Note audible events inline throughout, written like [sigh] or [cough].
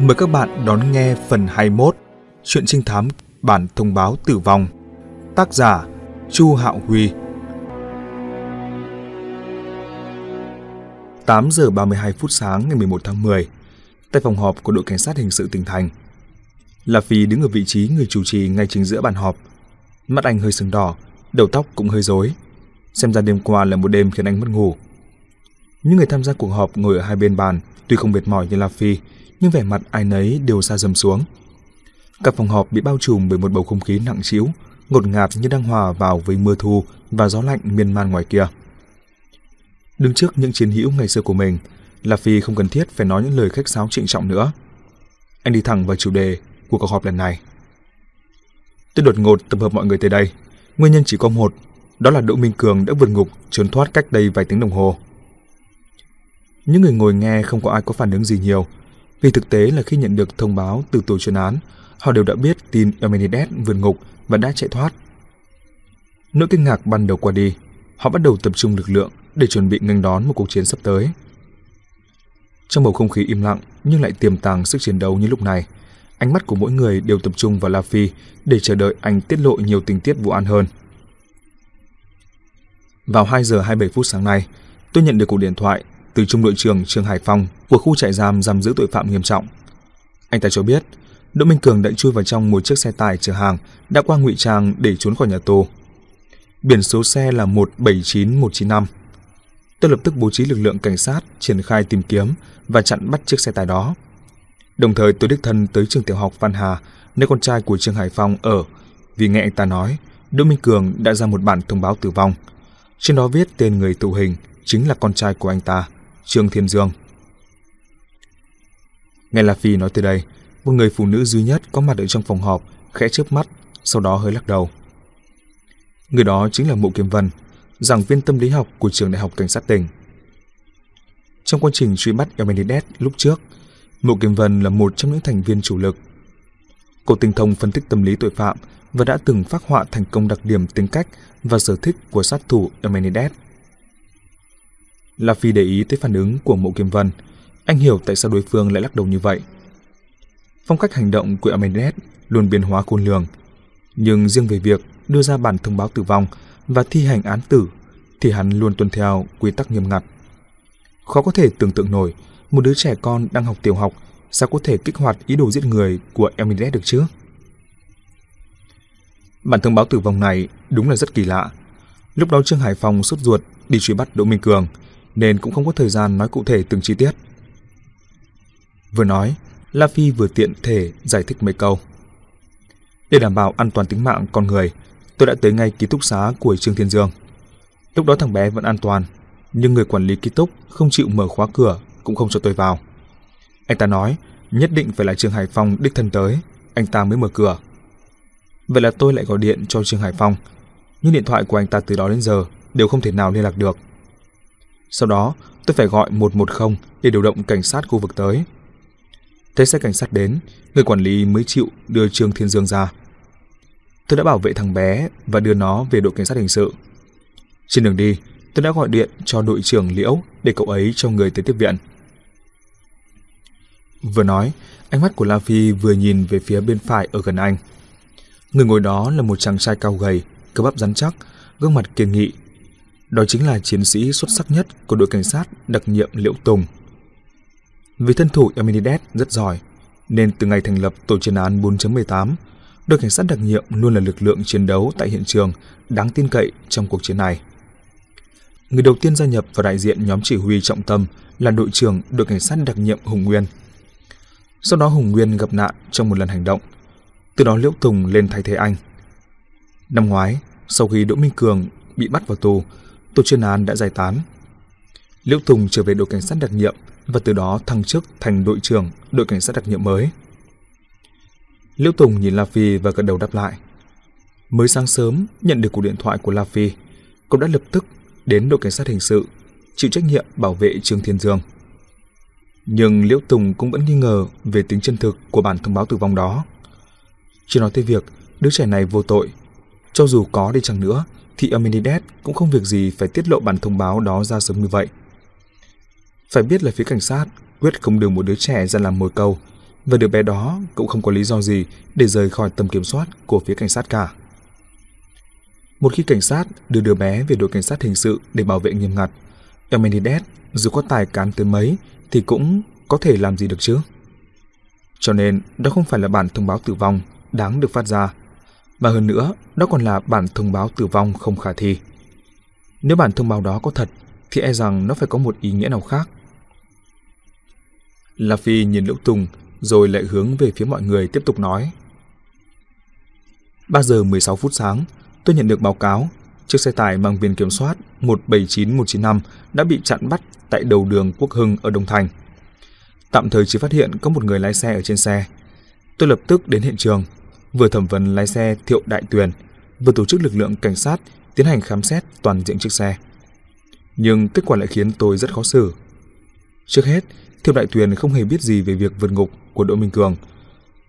Mời các bạn đón nghe phần 21 Chuyện trinh thám bản thông báo tử vong. Tác giả Chu Hạo Huy. 8 giờ 32 phút sáng ngày 11 tháng 10 Tại phòng họp của đội cảnh sát hình sự tỉnh thành. La Phi đứng ở vị trí người chủ trì ngay chính giữa bàn họp. Mắt anh hơi sừng đỏ Đầu tóc cũng hơi rối. Xem ra đêm qua là một đêm khiến anh mất ngủ. Những người tham gia cuộc họp ngồi ở hai bên bàn, tuy không mệt mỏi như La Phi, nhưng vẻ mặt ai nấy đều xa dầm xuống. Các phòng họp bị bao trùm bởi một bầu không khí nặng trĩu, ngột ngạt như đang hòa vào với mưa thu và gió lạnh miên man ngoài kia. Đứng trước những chiến hữu ngày xưa của mình, La Phi không cần thiết phải nói những lời khách sáo trịnh trọng nữa. Anh đi thẳng vào chủ đề của cuộc họp lần này. Tôi đột ngột tập hợp mọi người tới đây. Nguyên nhân chỉ có một, đó là Đỗ Minh Cường đã vượt ngục trốn thoát cách đây vài tiếng đồng hồ. Những người ngồi nghe không có ai có phản ứng gì nhiều, vì thực tế là khi nhận được thông báo từ tổ chuyên án, họ đều đã biết tin Eumenides vượt ngục và đã chạy thoát. Nỗi kinh ngạc ban đầu qua đi, họ bắt đầu tập trung lực lượng để chuẩn bị nghênh đón một cuộc chiến sắp tới. Trong bầu không khí im lặng nhưng lại tiềm tàng sức chiến đấu như lúc này, ánh mắt của mỗi người đều tập trung vào La Phi để chờ đợi anh tiết lộ nhiều tình tiết vụ án hơn. Vào 2 giờ 27 phút sáng nay, tôi nhận được cuộc điện thoại từ trung đội trưởng trường Hải Phòng của khu trại giam giam giữ tội phạm nghiêm trọng. Anh ta cho biết, Đỗ Minh Cường đã chui vào trong một chiếc xe tải chở hàng đã qua ngụy trang để trốn khỏi nhà tù. Biển số xe là 179195. Tôi lập tức bố trí lực lượng cảnh sát triển khai tìm kiếm và chặn bắt chiếc xe tải đó. Đồng thời tôi đích thân tới trường tiểu học Văn Hà, nơi con trai của trường Hải Phong ở, vì nghe anh ta nói Đỗ Minh Cường đã ra một bản thông báo tử vong. Trên đó viết tên người tù hình chính là con trai của anh ta. Trương Thiên Dương. Nghe La Phi nói từ đây, một người phụ nữ duy nhất có mặt ở trong phòng họp khẽ chớp mắt, sau đó hơi lắc đầu. Người đó chính là Mộ Kiếm Vân, giảng viên tâm lý học của trường đại học cảnh sát tỉnh. Trong quá trình truy bắt Emenides lúc trước, Mộ Kiếm Vân là một trong những thành viên chủ lực. Cô tinh thông phân tích tâm lý tội phạm và đã từng phát họa thành công đặc điểm tính cách và sở thích của sát thủ Emenides. La Phi để ý tới phản ứng của Mộ Kiếm Vân. Anh hiểu tại sao đối phương lại lắc đầu như vậy. Phong cách hành động của Amendet luôn biến hóa khôn lường. Nhưng riêng về việc đưa ra bản thông báo tử vong và thi hành án tử thì hắn luôn tuân theo quy tắc nghiêm ngặt. Khó có thể tưởng tượng nổi một đứa trẻ con đang học tiểu học sao có thể kích hoạt ý đồ giết người của Emidet được chứ? Bản thông báo tử vong này đúng là rất kỳ lạ. Lúc đó Trương Hải Phòng sốt ruột đi truy bắt Đỗ Minh Cường nên cũng không có thời gian nói cụ thể từng chi tiết. Vừa nói, La Phi vừa tiện thể giải thích mấy câu. Để đảm bảo an toàn tính mạng con người, tôi đã tới ngay ký túc xá của Trương Thiên Dương. Lúc đó thằng bé vẫn an toàn, nhưng người quản lý ký túc không chịu mở khóa cửa cũng không cho tôi vào. Anh ta nói nhất định phải là Trương Hải Phong đích thân tới, anh ta mới mở cửa. Vậy là tôi lại gọi điện cho Trương Hải Phong, nhưng điện thoại của anh ta từ đó đến giờ đều không thể nào liên lạc được. Sau đó, tôi phải gọi 110 để điều động cảnh sát khu vực tới. Thấy xe cảnh sát đến, người quản lý mới chịu đưa Trương Thiên Dương ra. Tôi đã bảo vệ thằng bé và đưa nó về đội cảnh sát hình sự. Trên đường đi, tôi đã gọi điện cho đội trưởng Liễu để cậu ấy cho người tới tiếp viện. Vừa nói, ánh mắt của La Phi vừa nhìn về phía bên phải ở gần anh. Người ngồi đó là một chàng trai cao gầy, cơ bắp rắn chắc, gương mặt kiên nghị đó chính là chiến sĩ xuất sắc nhất của đội cảnh sát đặc nhiệm Liễu Tùng. Vì thân thủ Eminides rất giỏi, nên từ ngày thành lập tổ chuyên án 4.18, đội cảnh sát đặc nhiệm luôn là lực lượng chiến đấu tại hiện trường đáng tin cậy trong cuộc chiến này. Người đầu tiên gia nhập vào đại diện nhóm chỉ huy trọng tâm là đội trưởng đội cảnh sát đặc nhiệm Hùng Nguyên. Sau đó Hùng Nguyên gặp nạn trong một lần hành động, từ đó Liễu Tùng lên thay thế anh. Năm ngoái, sau khi Đỗ Minh Cường bị bắt vào tù, tổ chuyên án đã giải tán. Liễu Tùng trở về đội cảnh sát đặc nhiệm và từ đó thăng chức thành đội trưởng đội cảnh sát đặc nhiệm mới. Liễu Tùng nhìn La Phi và gật đầu đáp lại. Mới sáng sớm nhận được cuộc điện thoại của La Phi, cậu đã lập tức đến đội cảnh sát hình sự, chịu trách nhiệm bảo vệ Trương Thiên Dương. Nhưng Liễu Tùng cũng vẫn nghi ngờ về tính chân thực của bản thông báo tử vong đó. Chỉ nói tới việc đứa trẻ này vô tội, cho dù có đi chăng nữa thì Amenides cũng không việc gì phải tiết lộ bản thông báo đó ra sớm như vậy. Phải biết là phía cảnh sát quyết không đưa một đứa trẻ ra làm mồi câu, và đứa bé đó cũng không có lý do gì để rời khỏi tầm kiểm soát của phía cảnh sát cả. Một khi cảnh sát đưa đứa bé về đội cảnh sát hình sự để bảo vệ nghiêm ngặt, Emenides dù có tài cán tới mấy thì cũng có thể làm gì được chứ. Cho nên đó không phải là bản thông báo tử vong đáng được phát ra, mà hơn nữa đó còn là bản thông báo tử vong không khả thi. Nếu bản thông báo đó có thật thì e rằng nó phải có một ý nghĩa nào khác. La Phi nhìn Liễu Tùng rồi lại hướng về phía mọi người tiếp tục nói. 3 giờ 16 phút sáng, tôi nhận được báo cáo chiếc xe tải mang biển kiểm soát 179195 đã bị chặn bắt tại đầu đường Quốc Hưng ở Đông Thành. Tạm thời chỉ phát hiện có một người lái xe ở trên xe. Tôi lập tức đến hiện trường, vừa thẩm vấn lái xe Thiệu Đại Tuyền, vừa tổ chức lực lượng cảnh sát tiến hành khám xét toàn diện chiếc xe. Nhưng kết quả lại khiến tôi rất khó xử. Trước hết, Thiệu Đại Tuyền không hề biết gì về việc vượt ngục của Đỗ Minh Cường.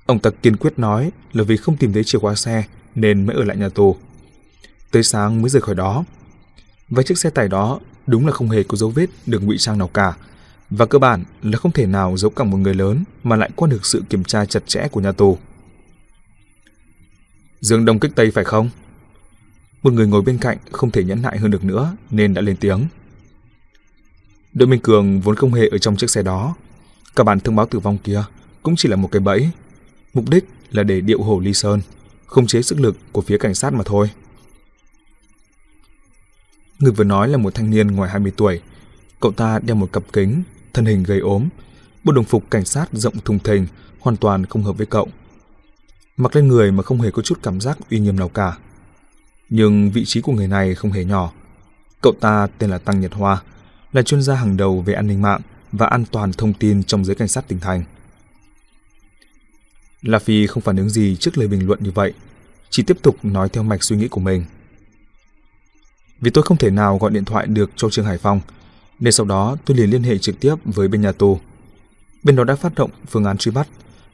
Ông ta kiên quyết nói là vì không tìm thấy chìa khóa xe nên mới ở lại nhà tù. Tới sáng mới rời khỏi đó. Và chiếc xe tải đó đúng là không hề có dấu vết được ngụy trang nào cả. Và cơ bản là không thể nào giấu cả một người lớn mà lại qua được sự kiểm tra chặt chẽ của nhà tù. Dương Đông kích Tây phải không? Một người ngồi bên cạnh không thể nhẫn nại hơn được nữa nên đã lên tiếng. Đỗ Minh Cường vốn không hề ở trong chiếc xe đó. Cả bản thông báo tử vong kia cũng chỉ là một cái bẫy. Mục đích là để điệu hổ Ly Sơn, không chế sức lực của phía cảnh sát mà thôi. Người vừa nói là một thanh niên ngoài 20 tuổi. Cậu ta đeo một cặp kính, thân hình gầy ốm, bộ đồng phục cảnh sát rộng thùng thình, hoàn toàn không hợp với cậu. Mặc lên người mà không hề có chút cảm giác uy nghiêm nào cả. Nhưng vị trí của người này không hề nhỏ. Cậu ta tên là Tăng Nhật Hoa, là chuyên gia hàng đầu về an ninh mạng và an toàn thông tin trong giới cảnh sát tỉnh thành. La Phi không phản ứng gì trước lời bình luận như vậy, chỉ tiếp tục nói theo mạch suy nghĩ của mình. Vì tôi không thể nào gọi điện thoại được cho Trương Hải Phong, nên sau đó tôi liền liên hệ trực tiếp với bên nhà tù. Bên đó đã phát động phương án truy bắt,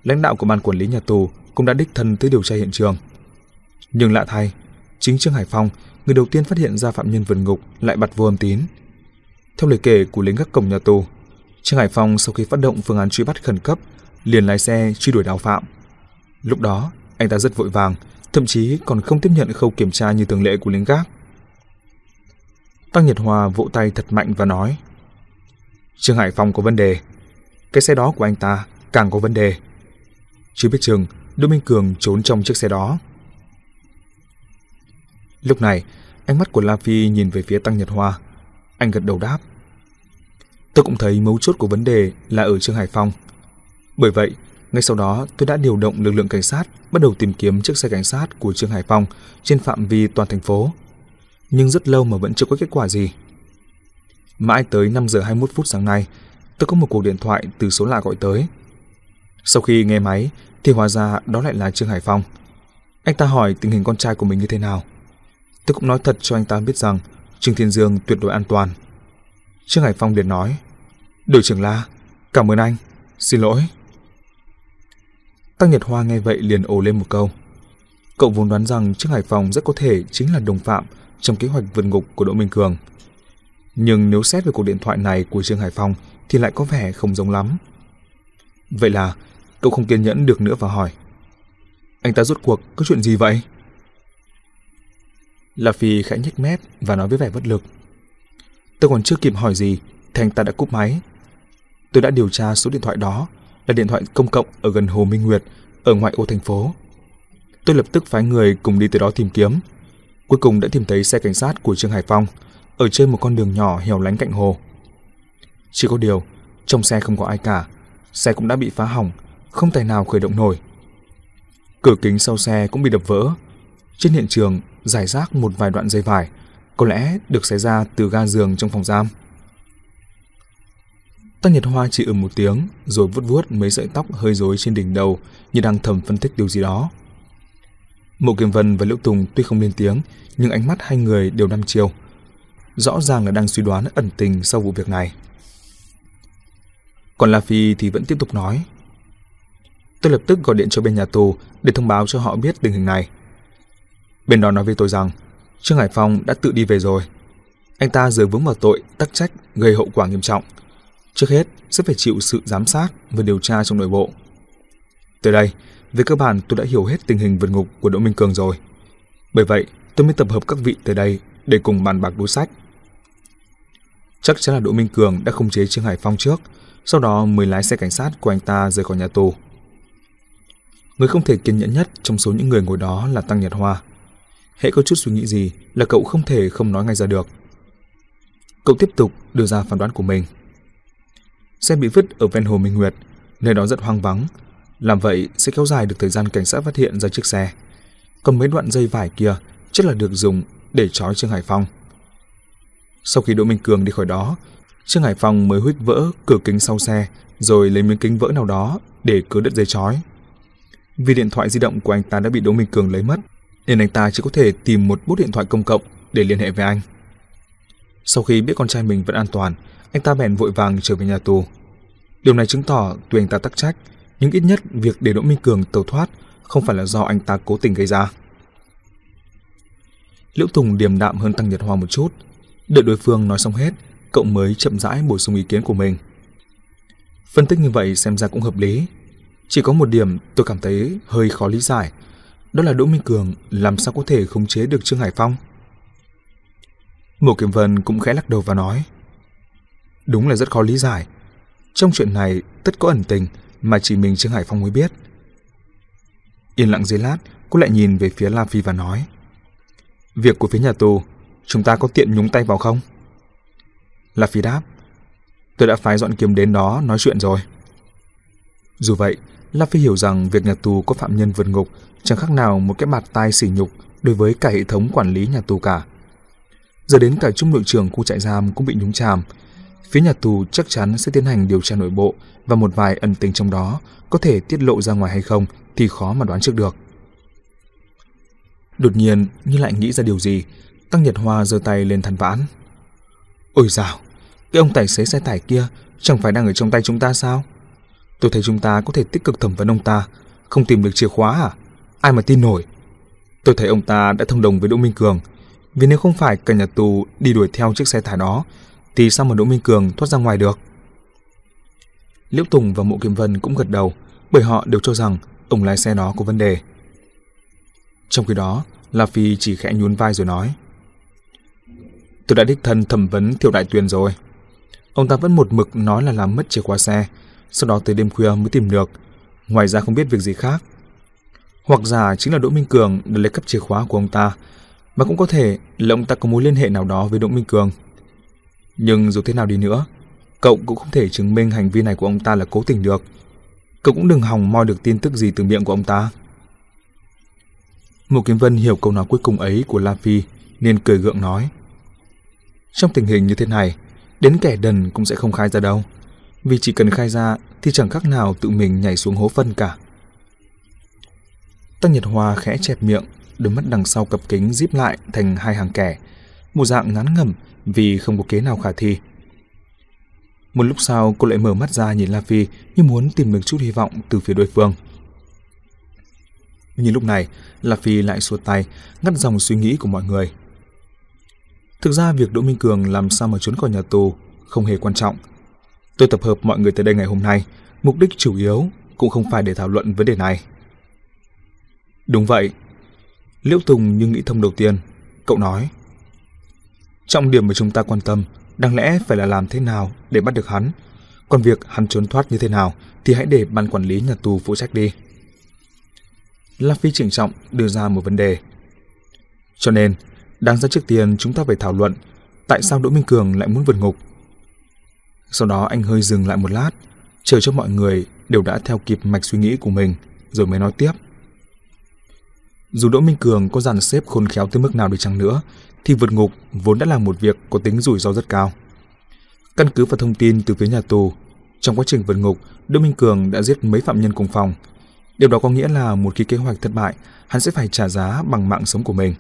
lãnh đạo của ban quản lý nhà tù cũng đã đích thân tới điều tra hiện trường. Nhưng lạ thay, chính Trương Hải Phong, người đầu tiên phát hiện ra phạm nhân vượt ngục lại bật vô âm tín. Theo lời kể của lính gác cổng nhà tù, Trương Hải Phong sau khi phát động phương án truy bắt khẩn cấp, liền lái xe truy đuổi đào phạm. Lúc đó, anh ta rất vội vàng, thậm chí còn không tiếp nhận khâu kiểm tra như thường lệ của lính gác. Tăng Nhật Hòa vỗ tay thật mạnh và nói Trương Hải Phong có vấn đề Cái xe đó của anh ta càng có vấn đề Chưa biết chừng Đỗ Minh Cường trốn trong chiếc xe đó. Lúc này Ánh mắt của La Phi nhìn về phía Tăng Nhật Hoa. Anh gật đầu đáp. Tôi cũng thấy mấu chốt của vấn đề là ở Trương Hải Phong Bởi vậy ngay sau đó tôi đã điều động lực lượng cảnh sát bắt đầu tìm kiếm chiếc xe cảnh sát của Trương Hải Phong trên phạm vi toàn thành phố. Nhưng rất lâu mà vẫn chưa có kết quả gì. Mãi tới 5 giờ 21 phút sáng nay, tôi có một cuộc điện thoại từ số lạ gọi tới. Sau khi nghe máy, thì hóa ra đó lại là Trương Hải Phong. Anh ta hỏi tình hình con trai của mình như thế nào. Tôi cũng nói thật cho anh ta biết rằng Trương Thiên Dương tuyệt đối an toàn. Trương Hải Phong liền nói, Đội trưởng La, cảm ơn anh, xin lỗi. Tăng Nhật Hoa nghe vậy liền ồ lên một câu. Cậu vốn đoán rằng Trương Hải Phong rất có thể chính là đồng phạm trong kế hoạch vượt ngục của Đỗ Minh Cường. Nhưng nếu xét về cuộc điện thoại này của Trương Hải Phong thì lại có vẻ không giống lắm. Vậy là cậu không kiên nhẫn được nữa và hỏi. Anh ta rốt cuộc có chuyện gì vậy? La Phi khẽ nhếch mép và nói với vẻ bất lực. Tôi còn chưa kịp hỏi gì thì anh ta đã cúp máy. Tôi đã điều tra số điện thoại đó là điện thoại công cộng ở gần Hồ Minh Nguyệt ở ngoại ô thành phố. Tôi lập tức phái người cùng đi tới đó tìm kiếm Cuối cùng đã tìm thấy xe cảnh sát của Trương Hải Phong ở trên một con đường nhỏ hẻo lánh cạnh hồ. Chỉ có điều, trong xe không có ai cả, xe cũng đã bị phá hỏng, không tài nào khởi động nổi. Cửa kính sau xe cũng bị đập vỡ. Trên hiện trường giải rác một vài đoạn dây vải, có lẽ được xé ra từ ga giường trong phòng giam. Tăng Nhật Hoa chỉ ừm một tiếng, rồi vuốt vuốt mấy sợi tóc hơi rối trên đỉnh đầu như đang thầm phân tích điều gì đó. Mộ Kiềm Vân và Liễu Tùng tuy không lên tiếng, nhưng ánh mắt hai người đều đăm chiều, Rõ ràng là đang suy đoán ẩn tình sau vụ việc này. Còn La Phi thì vẫn tiếp tục nói. Tôi lập tức gọi điện cho bên nhà tù để thông báo cho họ biết tình hình này. Bên đó nói với tôi rằng Trương Hải Phong đã tự đi về rồi. Anh ta giờ vướng vào tội tắc trách gây hậu quả nghiêm trọng. Trước hết sẽ phải chịu sự giám sát và điều tra trong nội bộ. Tới đây, về cơ bản tôi đã hiểu hết tình hình vượt ngục của Đỗ Minh Cường rồi. Bởi vậy, tôi mới tập hợp các vị tới đây để cùng bàn bạc đối sách. Chắc chắn là Đỗ Minh Cường đã khống chế Trương Hải Phong trước, sau đó mới lái xe cảnh sát của anh ta rời khỏi nhà tù. Người không thể kiên nhẫn nhất trong số những người ngồi đó là Tăng Nhật Hoa. Hễ có chút suy nghĩ gì là cậu không thể không nói ngay ra được. Cậu tiếp tục đưa ra phán đoán của mình. Xe bị vứt ở ven hồ Minh Nguyệt, nơi đó rất hoang vắng. Làm vậy sẽ kéo dài được thời gian cảnh sát phát hiện ra chiếc xe. Còn mấy đoạn dây vải kia chắc là được dùng để trói Trương Hải Phong. Sau khi Đỗ Minh Cường đi khỏi đó, Trương Hải Phong mới huých vỡ cửa kính sau xe rồi lấy miếng kính vỡ nào đó để cứ đứt dây chói. Vì điện thoại di động của anh ta đã bị Đỗ Minh Cường lấy mất, nên anh ta chỉ có thể tìm một bút điện thoại công cộng để liên hệ với anh. Sau khi biết con trai mình vẫn an toàn, anh ta bèn vội vàng trở về nhà tù. Điều này chứng tỏ tuy anh ta tắc trách, nhưng ít nhất việc để Đỗ Minh Cường tẩu thoát không phải là do anh ta cố tình gây ra. Liễu Tùng điềm đạm hơn Tăng Nhật Hoa một chút, đợi đối phương nói xong hết, cậu mới chậm rãi bổ sung ý kiến của mình. Phân tích như vậy xem ra cũng hợp lý. Chỉ có một điểm tôi cảm thấy hơi khó lý giải, đó là Đỗ Minh Cường làm sao có thể khống chế được Trương Hải Phong. Mộ Kiểm Vân cũng khẽ lắc đầu và nói, đúng là rất khó lý giải. Trong chuyện này tất có ẩn tình mà chỉ mình Trương Hải Phong mới biết. Yên lặng giây lát, cô lại nhìn về phía La Phi và nói, việc của phía nhà tù, chúng ta có tiện nhúng tay vào không? La Phi đáp, tôi đã phái dọn kiếm đến đó nói chuyện rồi. Dù vậy, La Phi hiểu rằng việc nhà tù có phạm nhân vượt ngục chẳng khác nào một cái bạt tai sỉ nhục đối với cả hệ thống quản lý nhà tù cả. Giờ đến cả trung đội trưởng khu trại giam cũng bị nhúng chàm. Phía nhà tù chắc chắn sẽ tiến hành điều tra nội bộ và một vài ẩn tình trong đó có thể tiết lộ ra ngoài hay không thì khó mà đoán trước được. Đột nhiên như lại nghĩ ra điều gì, Tăng Nhật Hoa giơ tay lên than vãn. Ôi dào, cái ông tài xế xe tải kia chẳng phải đang ở trong tay chúng ta sao? Tôi thấy chúng ta có thể tích cực thẩm vấn ông ta, không tìm được chìa khóa à? Ai mà tin nổi? Tôi thấy ông ta đã thông đồng với Đỗ Minh Cường, vì nếu không phải cả nhà tù đi đuổi theo chiếc xe tải đó, thì sao mà Đỗ Minh Cường thoát ra ngoài được? Liễu Tùng và Mộ Kiếm Vân cũng gật đầu, bởi họ đều cho rằng ông lái xe đó có vấn đề. Trong khi đó, La Phi chỉ khẽ nhún vai rồi nói. Tôi đã đích thân thẩm vấn Thiệu Đại Tuyền rồi. Ông ta vẫn một mực nói là làm mất chìa khóa xe, sau đó tới đêm khuya mới tìm được. Ngoài ra không biết việc gì khác. Hoặc giả chính là Đỗ Minh Cường đã lấy cắp chìa khóa của ông ta, mà cũng có thể là ông ta có mối liên hệ nào đó với Đỗ Minh Cường. Nhưng dù thế nào đi nữa, cậu cũng không thể chứng minh hành vi này của ông ta là cố tình được. Cậu cũng đừng hòng moi được tin tức gì từ miệng của ông ta. Ngô Kiếm Vân hiểu câu nói cuối cùng ấy của La Phi nên cười gượng nói. Trong tình hình như thế này, đến kẻ đần cũng sẽ không khai ra đâu. Vì chỉ cần khai ra thì chẳng khác nào tự mình nhảy xuống hố phân cả. Tăng Nhật Hoa khẽ chẹp miệng, đôi mắt đằng sau cặp kính díp lại thành hai hàng kẻ, một dạng ngắn ngẩm vì không có kế nào khả thi. Một lúc sau cô lại mở mắt ra nhìn La Phi như muốn tìm được chút hy vọng từ phía đối phương. Nhưng lúc này, La Phi lại xua tay, ngắt dòng suy nghĩ của mọi người. Thực ra việc Đỗ Minh Cường làm sao mà trốn khỏi nhà tù không hề quan trọng. Tôi tập hợp mọi người tới đây ngày hôm nay, mục đích chủ yếu cũng không phải để thảo luận vấn đề này. Đúng vậy. Liễu Tùng như nghĩ thông đầu tiên, cậu nói. Trọng điểm mà chúng ta quan tâm đáng lẽ phải là làm thế nào để bắt được hắn. Còn việc hắn trốn thoát như thế nào thì hãy để ban quản lý nhà tù phụ trách đi. La Phi trịnh trọng đưa ra một vấn đề. Cho nên, đáng ra trước tiên chúng ta phải thảo luận tại sao Đỗ Minh Cường lại muốn vượt ngục. Sau đó anh hơi dừng lại một lát, chờ cho mọi người đều đã theo kịp mạch suy nghĩ của mình, rồi mới nói tiếp. Dù Đỗ Minh Cường có dàn xếp khôn khéo tới mức nào đi chăng nữa, thì vượt ngục vốn đã là một việc có tính rủi ro rất cao. Căn cứ vào thông tin từ phía nhà tù, trong quá trình vượt ngục, Đỗ Minh Cường đã giết mấy phạm nhân cùng phòng. Điều đó có nghĩa là một khi kế hoạch thất bại, hắn sẽ phải trả giá bằng mạng sống của mình.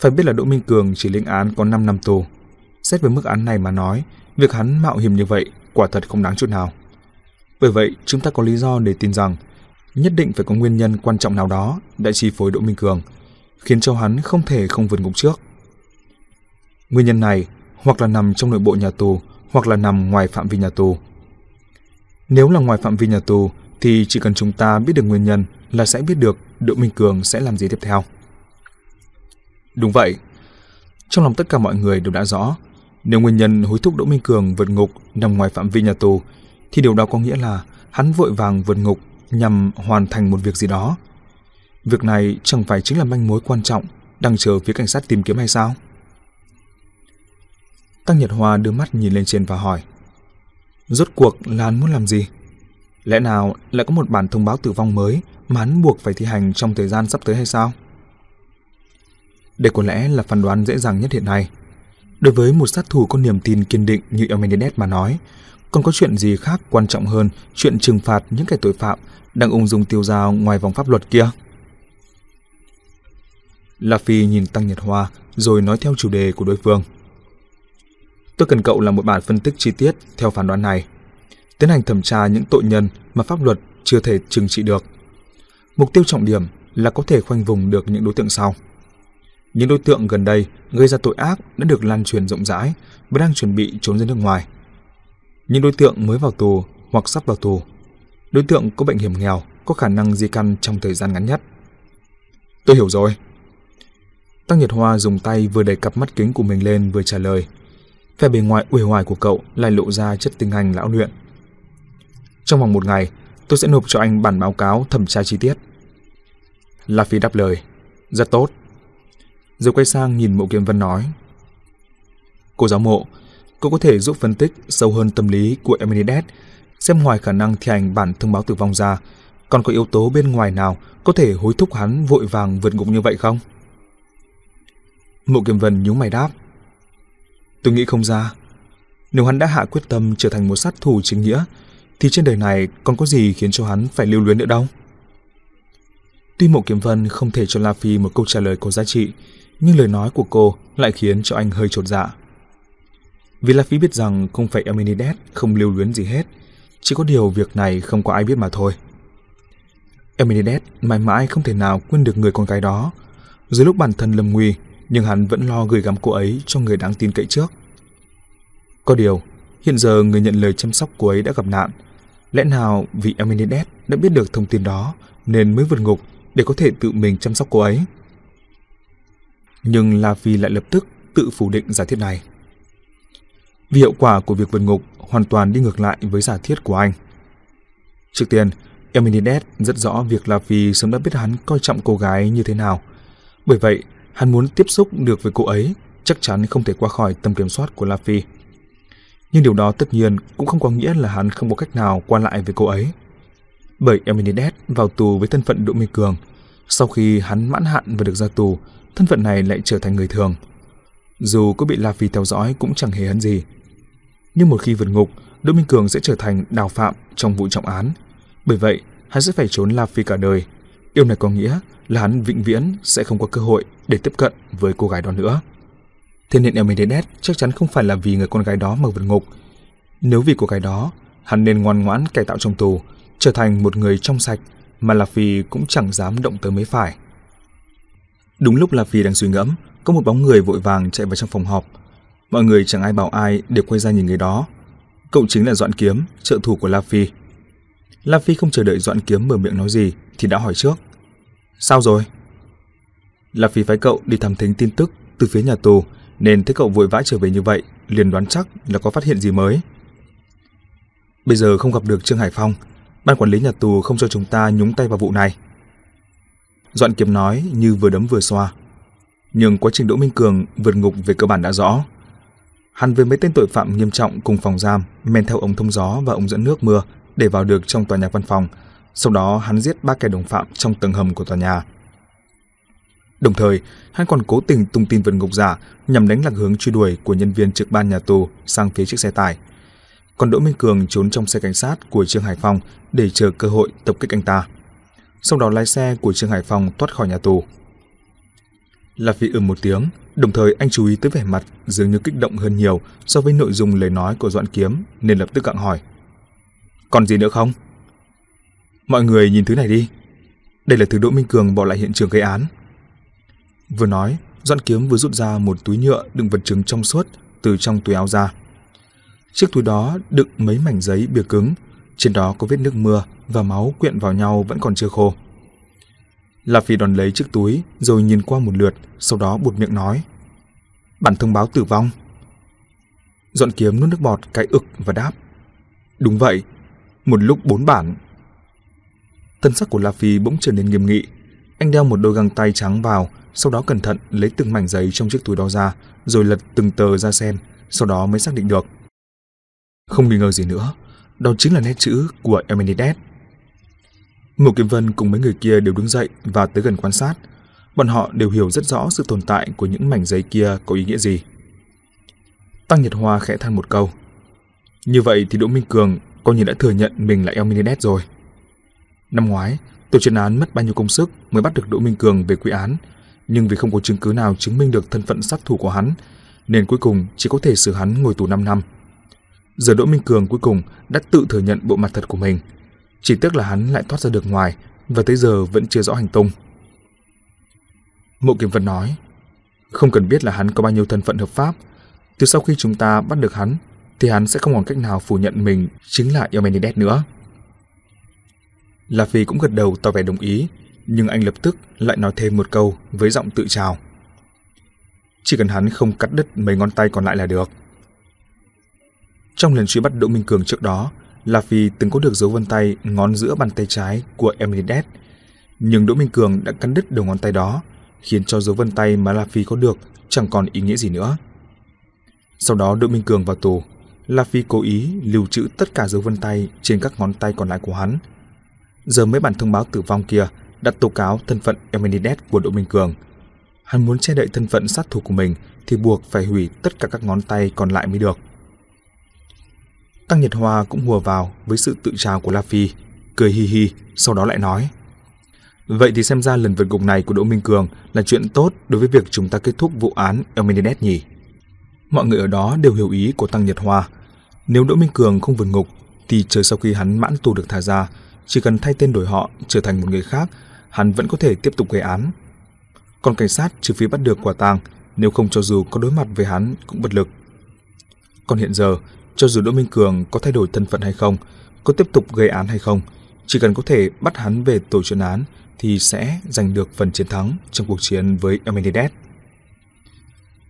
Phải biết là Đỗ Minh Cường chỉ lĩnh án có 5 năm tù. Xét với mức án này mà nói, việc hắn mạo hiểm như vậy quả thật không đáng chút nào. Bởi vậy, chúng ta có lý do để tin rằng nhất định phải có nguyên nhân quan trọng nào đó đã chi phối Đỗ Minh Cường, khiến cho hắn không thể không vượt ngục trước. Nguyên nhân này hoặc là nằm trong nội bộ nhà tù, hoặc là nằm ngoài phạm vi nhà tù. Nếu là ngoài phạm vi nhà tù thì chỉ cần chúng ta biết được nguyên nhân là sẽ biết được Đỗ Minh Cường sẽ làm gì tiếp theo. Đúng vậy. Trong lòng tất cả mọi người đều đã rõ, nếu nguyên nhân hối thúc Đỗ Minh Cường vượt ngục nằm ngoài phạm vi nhà tù, thì điều đó có nghĩa là hắn vội vàng vượt ngục nhằm hoàn thành một việc gì đó. Việc này chẳng phải chính là manh mối quan trọng đang chờ phía cảnh sát tìm kiếm hay sao? Tăng Nhật Hoa đưa mắt nhìn lên trên và hỏi. Rốt cuộc là hắn muốn làm gì? Lẽ nào lại có một bản thông báo tử vong mới mà hắn buộc phải thi hành trong thời gian sắp tới hay sao? Đây có lẽ là phán đoán dễ dàng nhất hiện nay. Đối với một sát thủ có niềm tin kiên định như Elmenides mà nói, còn có chuyện gì khác quan trọng hơn chuyện trừng phạt những kẻ tội phạm đang ung dung tiêu dao ngoài vòng pháp luật kia? La Phi nhìn Tăng Nhật Hoa rồi nói theo chủ đề của đối phương. Tôi cần cậu làm một bản phân tích chi tiết theo phán đoán này. Tiến hành thẩm tra những tội nhân mà pháp luật chưa thể trừng trị được. Mục tiêu trọng điểm là có thể khoanh vùng được những đối tượng sau. Những đối tượng gần đây gây ra tội ác đã được lan truyền rộng rãi và đang chuẩn bị trốn ra nước ngoài. Những đối tượng mới vào tù hoặc sắp vào tù. Đối tượng có bệnh hiểm nghèo có khả năng di căn trong thời gian ngắn nhất. Tôi hiểu rồi. Tăng Nhật Hoa dùng tay vừa đẩy cặp mắt kính của mình lên vừa trả lời. Vẻ bề ngoài uể oải của cậu lại lộ ra chất tinh anh lão luyện. Trong vòng một ngày, tôi sẽ nộp cho anh bản báo cáo thẩm tra chi tiết. La Phi đáp lời. Rất tốt. Rồi quay sang nhìn mộ kiếm vân nói. Cô giáo mộ, cô có thể giúp phân tích sâu hơn tâm lý của Eminides, xem ngoài khả năng thi hành bản thông báo tử vong ra, còn có yếu tố bên ngoài nào có thể hối thúc hắn vội vàng vượt ngục như vậy không? Mộ kiếm vân nhíu mày đáp. Tôi nghĩ không ra. Nếu hắn đã hạ quyết tâm trở thành một sát thủ chính nghĩa, thì trên đời này còn có gì khiến cho hắn phải lưu luyến nữa đâu. Tuy Mộ Kiếm Vân không thể cho La Phi một câu trả lời có giá trị, nhưng lời nói của cô lại khiến cho anh hơi trột dạ. Vì La Phi biết rằng không phải Eminides không lưu luyến gì hết, chỉ có điều việc này không có ai biết mà thôi. Eminides mãi mãi không thể nào quên được người con gái đó. Dưới lúc bản thân lâm nguy, nhưng hắn vẫn lo gửi gắm cô ấy cho người đáng tin cậy trước. Có điều, hiện giờ người nhận lời chăm sóc cô ấy đã gặp nạn. Lẽ nào vì Eminides đã biết được thông tin đó nên mới vượt ngục để có thể tự mình chăm sóc cô ấy? Nhưng La Phi lại lập tức tự phủ định giả thiết này. Vì hiệu quả của việc vượt ngục hoàn toàn đi ngược lại với giả thiết của anh. Trước tiên, Eminides rất rõ việc La Phi sớm đã biết hắn coi trọng cô gái như thế nào. Bởi vậy, Hắn muốn tiếp xúc được với cô ấy, chắc chắn không thể qua khỏi tầm kiểm soát của La Phi. Nhưng điều đó tất nhiên cũng không có nghĩa là hắn không có cách nào qua lại với cô ấy. Bởi Eminides vào tù với thân phận Đỗ Minh Cường, sau khi hắn mãn hạn và được ra tù, thân phận này lại trở thành người thường. Dù có bị La Phi theo dõi cũng chẳng hề hấn gì. Nhưng một khi vượt ngục, Đỗ Minh Cường sẽ trở thành đào phạm trong vụ trọng án. Bởi vậy, hắn sẽ phải trốn La Phi cả đời. Điều này có nghĩa là hắn vĩnh viễn sẽ không có cơ hội để tiếp cận với cô gái đó nữa. Thế nên Elmidedes chắc chắn không phải là vì người con gái đó mà vượt ngục. Nếu vì cô gái đó, hắn nên ngoan ngoãn cải tạo trong tù, trở thành một người trong sạch mà La Phi cũng chẳng dám động tới mấy phải. Đúng lúc La Phi đang suy ngẫm, có một bóng người vội vàng chạy vào trong phòng họp. Mọi người chẳng ai bảo ai đều quay ra nhìn người đó. Cậu chính là Doãn Kiếm, trợ thủ của La Phi. La Phi không chờ đợi Doãn Kiếm mở miệng nói gì thì đã hỏi trước. Sao rồi? La Phi phái cậu đi thăm thính tin tức từ phía nhà tù nên thấy cậu vội vã trở về như vậy, liền đoán chắc là có phát hiện gì mới. Bây giờ không gặp được Trương Hải Phong, ban quản lý nhà tù không cho chúng ta nhúng tay vào vụ này. Doãn Kiếm nói như vừa đấm vừa xoa. Nhưng quá trình Đỗ Minh Cường vượt ngục về cơ bản đã rõ. Hắn với mấy tên tội phạm nghiêm trọng cùng phòng giam men theo ống thông gió và ống dẫn nước mưa để vào được trong tòa nhà văn phòng. Sau đó hắn giết ba kẻ đồng phạm trong tầng hầm của tòa nhà Đồng thời, hắn còn cố tình tung tin vượt ngục giả nhằm đánh lạc hướng truy đuổi của nhân viên trực ban nhà tù sang phía chiếc xe tải. Còn Đỗ Minh Cường trốn trong xe cảnh sát của Trương Hải Phong để chờ cơ hội tập kích anh ta. Sau đó lái xe của Trương Hải Phong thoát khỏi nhà tù. Là vì ừm một tiếng, đồng thời anh chú ý tới vẻ mặt dường như kích động hơn nhiều so với nội dung lời nói của Doãn Kiếm nên lập tức gặng hỏi. Còn gì nữa không? Mọi người nhìn thứ này đi. Đây là thứ Đỗ Minh Cường bỏ lại hiện trường gây án. Vừa nói, Doãn Kiếm vừa rút ra một túi nhựa đựng vật chứng trong suốt từ trong túi áo ra. Chiếc túi đó đựng mấy mảnh giấy bìa cứng, trên đó có vết nước mưa và máu quyện vào nhau vẫn còn chưa khô. La Phi đòn lấy chiếc túi rồi nhìn qua một lượt, sau đó buột miệng nói. Bản thông báo tử vong. Dọn kiếm nuốt nước bọt cái ực và đáp. Đúng vậy, một lúc bốn bản. Thân sắc của La Phi bỗng trở nên nghiêm nghị. Anh đeo một đôi găng tay trắng vào, sau đó cẩn thận lấy từng mảnh giấy trong chiếc túi đó ra, rồi lật từng tờ ra xem, sau đó mới xác định được. Không nghi ngờ gì nữa, đó chính là nét chữ của Emenides. Ngô Kim Vân cùng mấy người kia đều đứng dậy và tới gần quan sát. Bọn họ đều hiểu rất rõ sự tồn tại của những mảnh giấy kia có ý nghĩa gì. Tăng Nhật Hoa khẽ than một câu. Như vậy thì Đỗ Minh Cường coi như đã thừa nhận mình là Elminides rồi. Năm ngoái, tổ chuyên án mất bao nhiêu công sức mới bắt được Đỗ Minh Cường về quy án, nhưng vì không có chứng cứ nào chứng minh được thân phận sát thủ của hắn, nên cuối cùng chỉ có thể xử hắn ngồi tù 5 năm. Giờ Đỗ Minh Cường cuối cùng đã tự thừa nhận bộ mặt thật của mình – chỉ tiếc là hắn lại thoát ra được ngoài và tới giờ vẫn chưa rõ hành tung. Mộ Kiếm Vân nói, không cần biết là hắn có bao nhiêu thân phận hợp pháp, từ sau khi chúng ta bắt được hắn, thì hắn sẽ không còn cách nào phủ nhận mình chính là Eumenides nữa. La Phi cũng gật đầu tỏ vẻ đồng ý, nhưng anh lập tức lại nói thêm một câu với giọng tự trào. Chỉ cần hắn không cắt đứt mấy ngón tay còn lại là được. Trong lần truy bắt Đỗ Minh Cường trước đó, là vì từng có được dấu vân tay ngón giữa bàn tay trái của Emilides, nhưng Đỗ Minh Cường đã cắn đứt đầu ngón tay đó, khiến cho dấu vân tay mà La Phi có được chẳng còn ý nghĩa gì nữa. Sau đó Đỗ Minh Cường vào tù, La Phi cố ý lưu trữ tất cả dấu vân tay trên các ngón tay còn lại của hắn. Giờ mấy bản thông báo tử vong kia đã tố cáo thân phận Eminides của Đỗ Minh Cường. Hắn muốn che đậy thân phận sát thủ của mình thì buộc phải hủy tất cả các ngón tay còn lại mới được. Tăng Nhật Hoa cũng hùa vào với sự tự trào của La Phi, cười hi hi, sau đó lại nói. Vậy thì xem ra lần vượt ngục này của Đỗ Minh Cường là chuyện tốt đối với việc chúng ta kết thúc vụ án Elmenides nhỉ? Mọi người ở đó đều hiểu ý của Tăng Nhật Hoa. Nếu Đỗ Minh Cường không vượt ngục, thì chờ sau khi hắn mãn tù được thả ra, chỉ cần thay tên đổi họ trở thành một người khác, hắn vẫn có thể tiếp tục gây án. Còn cảnh sát trừ phi bắt được quả tang, nếu không cho dù có đối mặt với hắn cũng bất lực. Còn hiện giờ, cho dù Đỗ Minh Cường có thay đổi thân phận hay không, có tiếp tục gây án hay không, chỉ cần có thể bắt hắn về tổ chuyên án thì sẽ giành được phần chiến thắng trong cuộc chiến với Emenides.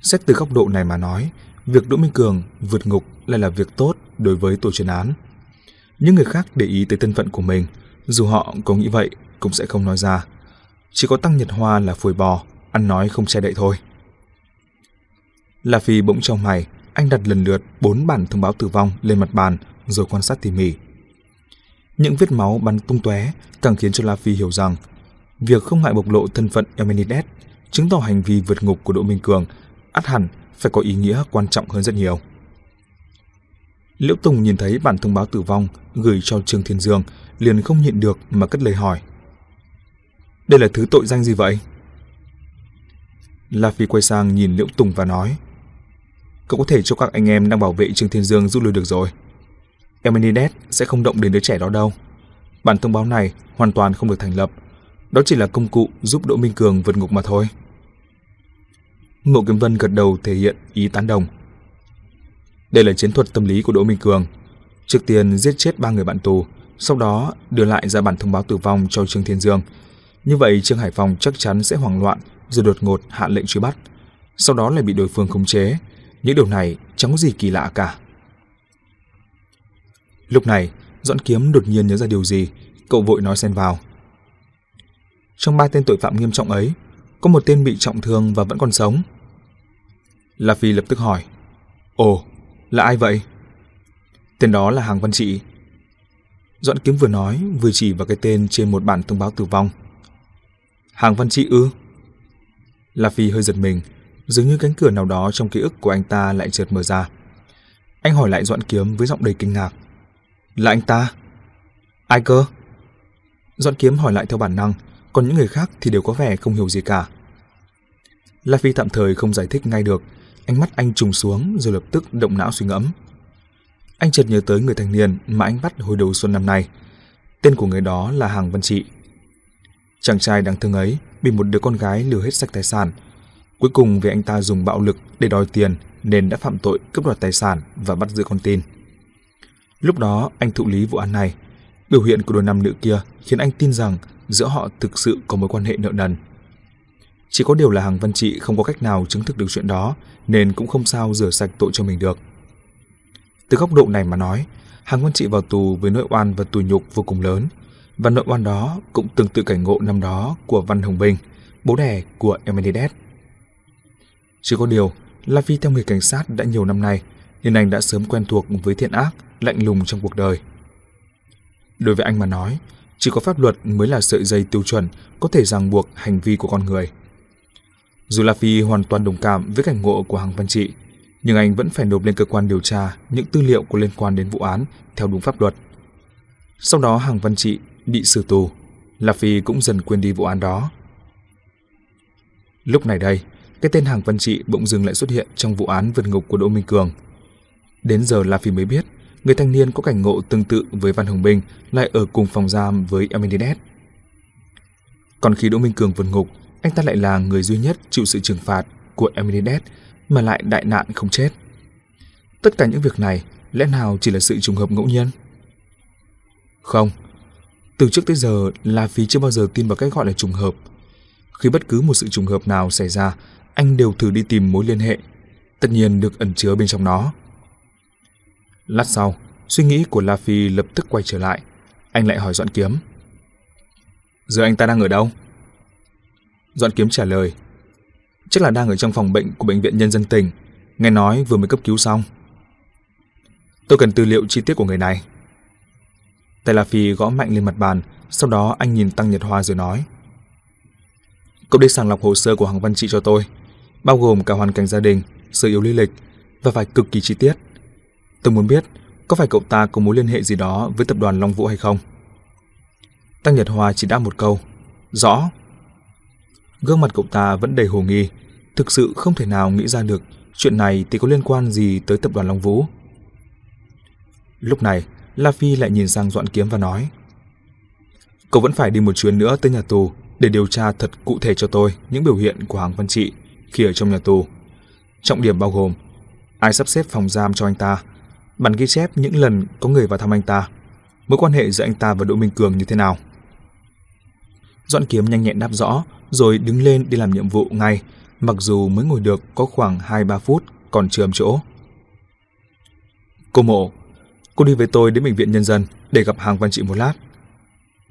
Xét từ góc độ này mà nói, việc Đỗ Minh Cường vượt ngục lại là việc tốt đối với tổ chuyên án. Những người khác để ý tới thân phận của mình, dù họ có nghĩ vậy cũng sẽ không nói ra. Chỉ có Tăng Nhật Hoa là phổi bò, ăn nói không che đậy thôi. La Phi bỗng trong mày, anh đặt lần lượt bốn bản thông báo tử vong lên mặt bàn rồi quan sát tỉ mỉ. Những vết máu bắn tung tóe càng khiến cho La Phi hiểu rằng việc không ngại bộc lộ thân phận Emenides chứng tỏ hành vi vượt ngục của Đỗ Minh Cường ắt hẳn phải có ý nghĩa quan trọng hơn rất nhiều. Liễu Tùng nhìn thấy bản thông báo tử vong gửi cho Trương Thiên Dương liền không nhịn được mà cất lời hỏi. Đây là thứ tội danh gì vậy? La Phi quay sang nhìn Liễu Tùng và nói cậu có thể cho các anh em đang bảo vệ Trương Thiên Dương rút lui được rồi. Eminides sẽ không động đến đứa trẻ đó đâu. Bản thông báo này hoàn toàn không được thành lập. Đó chỉ là công cụ giúp Đỗ Minh Cường vượt ngục mà thôi. Ngộ Kiếm Vân gật đầu thể hiện ý tán đồng. Đây là chiến thuật tâm lý của Đỗ Minh Cường. Trước tiên giết chết ba người bạn tù, sau đó đưa lại ra bản thông báo tử vong cho Trương Thiên Dương. Như vậy Trương Hải Phòng chắc chắn sẽ hoảng loạn rồi đột ngột hạ lệnh truy bắt. Sau đó lại bị đối phương khống chế, những điều này chẳng có gì kỳ lạ cả. Lúc này, Doãn Kiếm đột nhiên nhớ ra điều gì, cậu vội nói xen vào. Trong ba tên tội phạm nghiêm trọng ấy, có một tên bị trọng thương và vẫn còn sống. La Phi lập tức hỏi. Ồ, là ai vậy? Tên đó là Hàng Văn Trị. Doãn Kiếm vừa nói, vừa chỉ vào cái tên trên một bản thông báo tử vong. Hàng Văn Trị ư? La Phi hơi giật mình, dường như cánh cửa nào đó trong ký ức của anh ta lại chợt mở ra. Anh hỏi lại Doãn Kiếm với giọng đầy kinh ngạc. Là anh ta? Ai cơ? Doãn Kiếm hỏi lại theo bản năng, còn những người khác thì đều có vẻ không hiểu gì cả. La Phi tạm thời không giải thích ngay được, ánh mắt anh trùng xuống rồi lập tức động não suy ngẫm. Anh chợt nhớ tới người thanh niên mà anh bắt hồi đầu xuân năm nay. Tên của người đó là Hàng Văn Trị. Chàng trai đáng thương ấy bị một đứa con gái lừa hết sạch tài sản, Cuối cùng vì anh ta dùng bạo lực để đòi tiền nên đã phạm tội cướp đoạt tài sản và bắt giữ con tin. Lúc đó anh thụ lý vụ án này. Biểu hiện của đôi nam nữ kia khiến anh tin rằng giữa họ thực sự có mối quan hệ nợ nần. Chỉ có điều là hàng văn trị không có cách nào chứng thực được chuyện đó nên cũng không sao rửa sạch tội cho mình được. Từ góc độ này mà nói, hàng văn trị vào tù với nỗi oan và tù nhục vô cùng lớn và nỗi oan đó cũng tương tự cảnh ngộ năm đó của Văn Hồng Bình, bố đẻ của Emelides. Chỉ có điều, là Phi theo người cảnh sát đã nhiều năm nay nên anh đã sớm quen thuộc với thiện ác, lạnh lùng trong cuộc đời. Đối với anh mà nói, chỉ có pháp luật mới là sợi dây tiêu chuẩn có thể ràng buộc hành vi của con người. Dù La Phi hoàn toàn đồng cảm với cảnh ngộ của Hàng Văn Trị, nhưng anh vẫn phải nộp lên cơ quan điều tra những tư liệu có liên quan đến vụ án theo đúng pháp luật. Sau đó Hàng Văn Trị bị xử tù, La Phi cũng dần quên đi vụ án đó. Lúc này đây, cái tên Hàng Văn Trị bỗng dưng lại xuất hiện trong vụ án vượt ngục của Đỗ Minh Cường. Đến giờ La Phi mới biết, người thanh niên có cảnh ngộ tương tự với Văn Hồng minh lại ở cùng phòng giam với Amenides. Còn khi Đỗ Minh Cường vượt ngục, anh ta lại là người duy nhất chịu sự trừng phạt của Amenides mà lại đại nạn không chết. Tất cả những việc này lẽ nào chỉ là sự trùng hợp ngẫu nhiên? Không. Từ trước tới giờ, La Phi chưa bao giờ tin vào cái gọi là trùng hợp. Khi bất cứ một sự trùng hợp nào xảy ra, anh đều thử đi tìm mối liên hệ, tất nhiên được ẩn chứa bên trong nó. Lát sau, suy nghĩ của La Phi lập tức quay trở lại. Anh lại hỏi Doãn Kiếm. Giờ anh ta đang ở đâu? Doãn Kiếm trả lời. Chắc là đang ở trong phòng bệnh của Bệnh viện Nhân dân tỉnh. Nghe nói vừa mới cấp cứu xong. Tôi cần tư liệu chi tiết của người này. Tay La Phi gõ mạnh lên mặt bàn, sau đó anh nhìn Tăng Nhật Hoa rồi nói. Cậu đi sàng lọc hồ sơ của Hoàng Văn Trị cho tôi, bao gồm cả hoàn cảnh gia đình, sự yếu lý lịch và phải cực kỳ chi tiết. Tôi muốn biết có phải cậu ta có mối liên hệ gì đó với tập đoàn Long Vũ hay không? Tăng Nhật Hoa chỉ đáp một câu, rõ. Gương mặt cậu ta vẫn đầy hồ nghi, thực sự không thể nào nghĩ ra được chuyện này thì có liên quan gì tới tập đoàn Long Vũ. Lúc này, La Phi lại nhìn sang Doãn Kiếm và nói Cậu vẫn phải đi một chuyến nữa tới nhà tù để điều tra thật cụ thể cho tôi những biểu hiện của Hàng Văn Trị khi ở trong nhà tù. Trọng điểm bao gồm ai sắp xếp phòng giam cho anh ta, bản ghi chép những lần có người vào thăm anh ta, mối quan hệ giữa anh ta và Đỗ Minh Cường như thế nào. Doãn Kiếm nhanh nhẹn đáp rõ, rồi đứng lên đi làm nhiệm vụ ngay, mặc dù mới ngồi được có khoảng 2-3 phút còn chưa ấm chỗ. Cô Mộ, cô đi với tôi đến bệnh viện nhân dân để gặp Hàng Văn Trị một lát.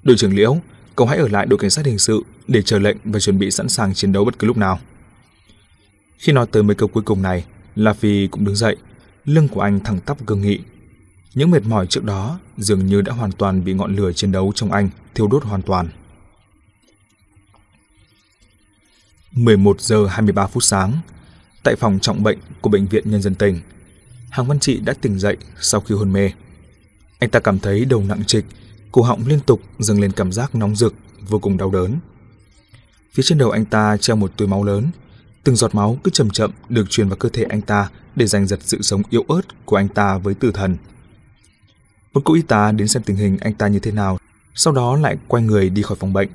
Đội trưởng Liễu, cậu hãy ở lại đội cảnh sát hình sự để chờ lệnh và chuẩn bị sẵn sàng chiến đấu bất cứ lúc nào. Khi nói tới mấy câu cuối cùng này, La Phi cũng đứng dậy, lưng của anh thẳng tắp cương nghị. Những mệt mỏi trước đó dường như đã hoàn toàn bị ngọn lửa chiến đấu trong anh thiêu đốt hoàn toàn. 11 giờ 23 phút sáng, tại phòng trọng bệnh của Bệnh viện Nhân dân tỉnh, Hàng Văn Trị đã tỉnh dậy sau khi hôn mê. Anh ta cảm thấy đầu nặng trịch, cổ họng liên tục dâng lên cảm giác nóng rực, vô cùng đau đớn. Phía trên đầu anh ta treo một túi máu lớn, từng giọt máu cứ chậm chậm được truyền vào cơ thể anh ta để giành giật sự sống yếu ớt của anh ta với tử thần. Một cô y tá đến xem tình hình anh ta như thế nào, sau đó lại quay người đi khỏi phòng bệnh.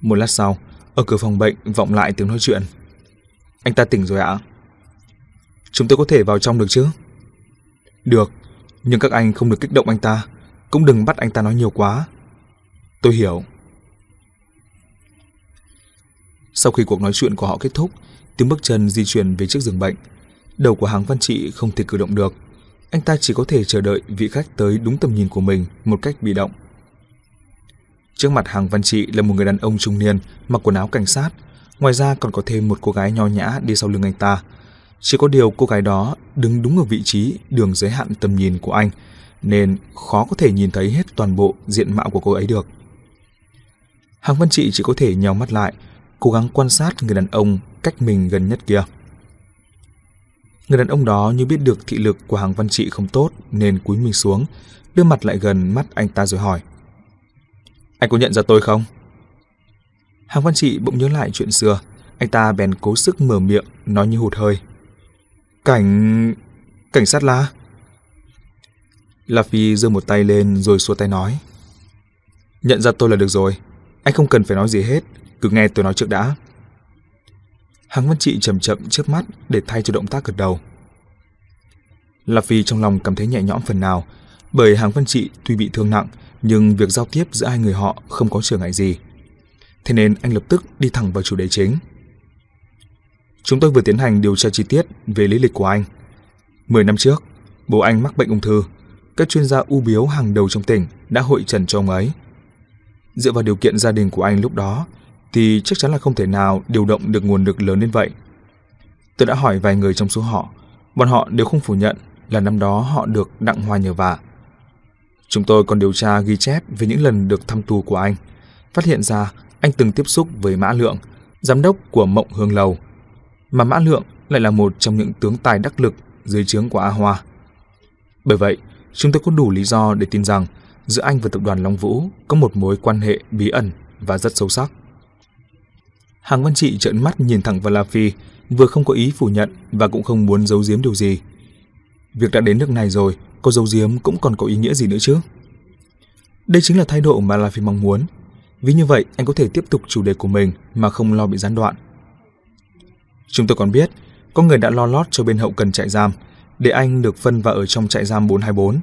Một lát sau, ở cửa phòng bệnh vọng lại tiếng nói chuyện. Anh ta tỉnh rồi ạ? Chúng tôi có thể vào trong được chứ? Được, nhưng các anh không được kích động anh ta, cũng đừng bắt anh ta nói nhiều quá. Tôi hiểu. Sau khi cuộc nói chuyện của họ kết thúc, tiếng bước chân di chuyển về trước giường bệnh. Đầu của hàng văn trị không thể cử động được. Anh ta chỉ có thể chờ đợi vị khách tới đúng tầm nhìn của mình một cách bị động. Trước mặt hàng văn trị là một người đàn ông trung niên mặc quần áo cảnh sát. Ngoài ra còn có thêm một cô gái nho nhã đi sau lưng anh ta. Chỉ có điều cô gái đó đứng đúng ở vị trí đường giới hạn tầm nhìn của anh nên khó có thể nhìn thấy hết toàn bộ diện mạo của cô ấy được. Hàng Văn Trị chỉ có thể nhào mắt lại, cố gắng quan sát người đàn ông cách mình gần nhất kia. Người đàn ông đó như biết được thị lực của Hàng Văn Trị không tốt nên cúi mình xuống, đưa mặt lại gần mắt anh ta rồi hỏi. Anh có nhận ra tôi không? Hàng Văn Trị bỗng nhớ lại chuyện xưa, anh ta bèn cố sức mở miệng, nói như hụt hơi. Cảnh... cảnh sát la? La Phi giơ một tay lên rồi xua tay nói. Nhận ra tôi là được rồi, anh không cần phải nói gì hết, cứ nghe tôi nói trước đã. Hàng Văn Trị chậm chậm trước mắt để thay cho động tác gật đầu. La Phi trong lòng cảm thấy nhẹ nhõm phần nào, Bởi hàng văn trị tuy bị thương nặng, nhưng việc giao tiếp giữa hai người họ không có trở ngại gì. Thế nên anh lập tức đi thẳng vào chủ đề chính. Chúng tôi vừa tiến hành điều tra chi tiết về lý lịch của anh. Mười năm trước, bố anh mắc bệnh ung thư. Các chuyên gia u biếu hàng đầu trong tỉnh đã hội trần cho ông ấy. Dựa vào điều kiện gia đình của anh lúc đó, thì chắc chắn là không thể nào điều động được nguồn lực lớn đến vậy. Tôi đã hỏi vài người trong số họ, bọn họ đều không phủ nhận là năm đó họ được đặng hoa nhờ vả. Chúng tôi còn điều tra ghi chép về những lần được thăm tù của anh, phát hiện ra anh từng tiếp xúc với Mã Lượng, giám đốc của Mộng Hương Lầu, mà Mã Lượng lại là một trong những tướng tài đắc lực dưới trướng của A Hoa. Bởi vậy, chúng tôi có đủ lý do để tin rằng giữa anh và tập đoàn Long Vũ có một mối quan hệ bí ẩn và rất sâu sắc. Hàng Văn Trị trợn mắt nhìn thẳng vào La Phi, vừa không có ý phủ nhận và cũng không muốn giấu giếm điều gì. Việc đã đến nước này rồi, có giấu giếm cũng còn có ý nghĩa gì nữa chứ? Đây chính là thái độ mà La Phi mong muốn. Vì như vậy, anh có thể tiếp tục chủ đề của mình mà không lo bị gián đoạn. Chúng tôi còn biết, có người đã lo lót cho bên hậu cần trại giam, để anh được phân vào ở trong trại giam 424.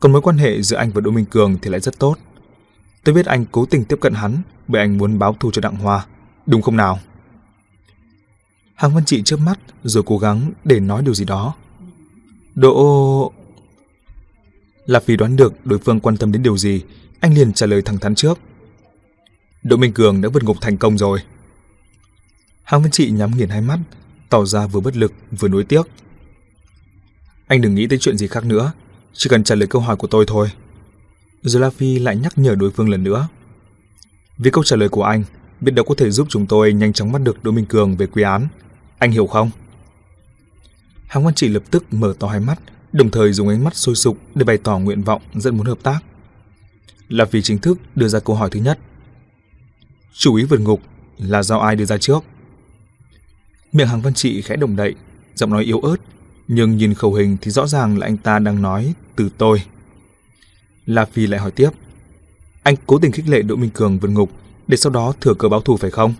Còn mối quan hệ giữa anh và Đỗ Minh Cường thì lại rất tốt. Tôi biết anh cố tình tiếp cận hắn bởi anh muốn báo thù cho Đặng Hoa, đúng không nào? Hàng Văn Trị chớp mắt rồi cố gắng để nói điều gì đó. Đỗ... Là vì đoán được đối phương quan tâm đến điều gì, anh liền trả lời thẳng thắn trước. Đỗ Minh Cường đã vượt ngục thành công rồi. Hàng Văn Trị nhắm nghiền hai mắt, tỏ ra vừa bất lực vừa nuối tiếc. Anh đừng nghĩ tới chuyện gì khác nữa, chỉ cần trả lời câu hỏi của tôi thôi. Rồi La Phi lại nhắc nhở đối phương lần nữa. Vì câu trả lời của anh, biết đâu có thể giúp chúng tôi nhanh chóng bắt được Đỗ Minh Cường về quy án. Anh hiểu không? Hàng Văn Trị lập tức mở to hai mắt, đồng thời dùng ánh mắt sôi sục để bày tỏ nguyện vọng rất muốn hợp tác. Là vì chính thức đưa ra câu hỏi thứ nhất. Chủ ý vượt ngục là do ai đưa ra trước? Miệng Hàng Văn Trị khẽ động đậy, giọng nói yếu ớt, nhưng nhìn khẩu hình thì rõ ràng là anh ta đang nói từ tôi. La Phi lại hỏi tiếp. Anh cố tình khích lệ Đỗ Minh Cường vượt ngục để sau đó thừa cơ báo thù phải không?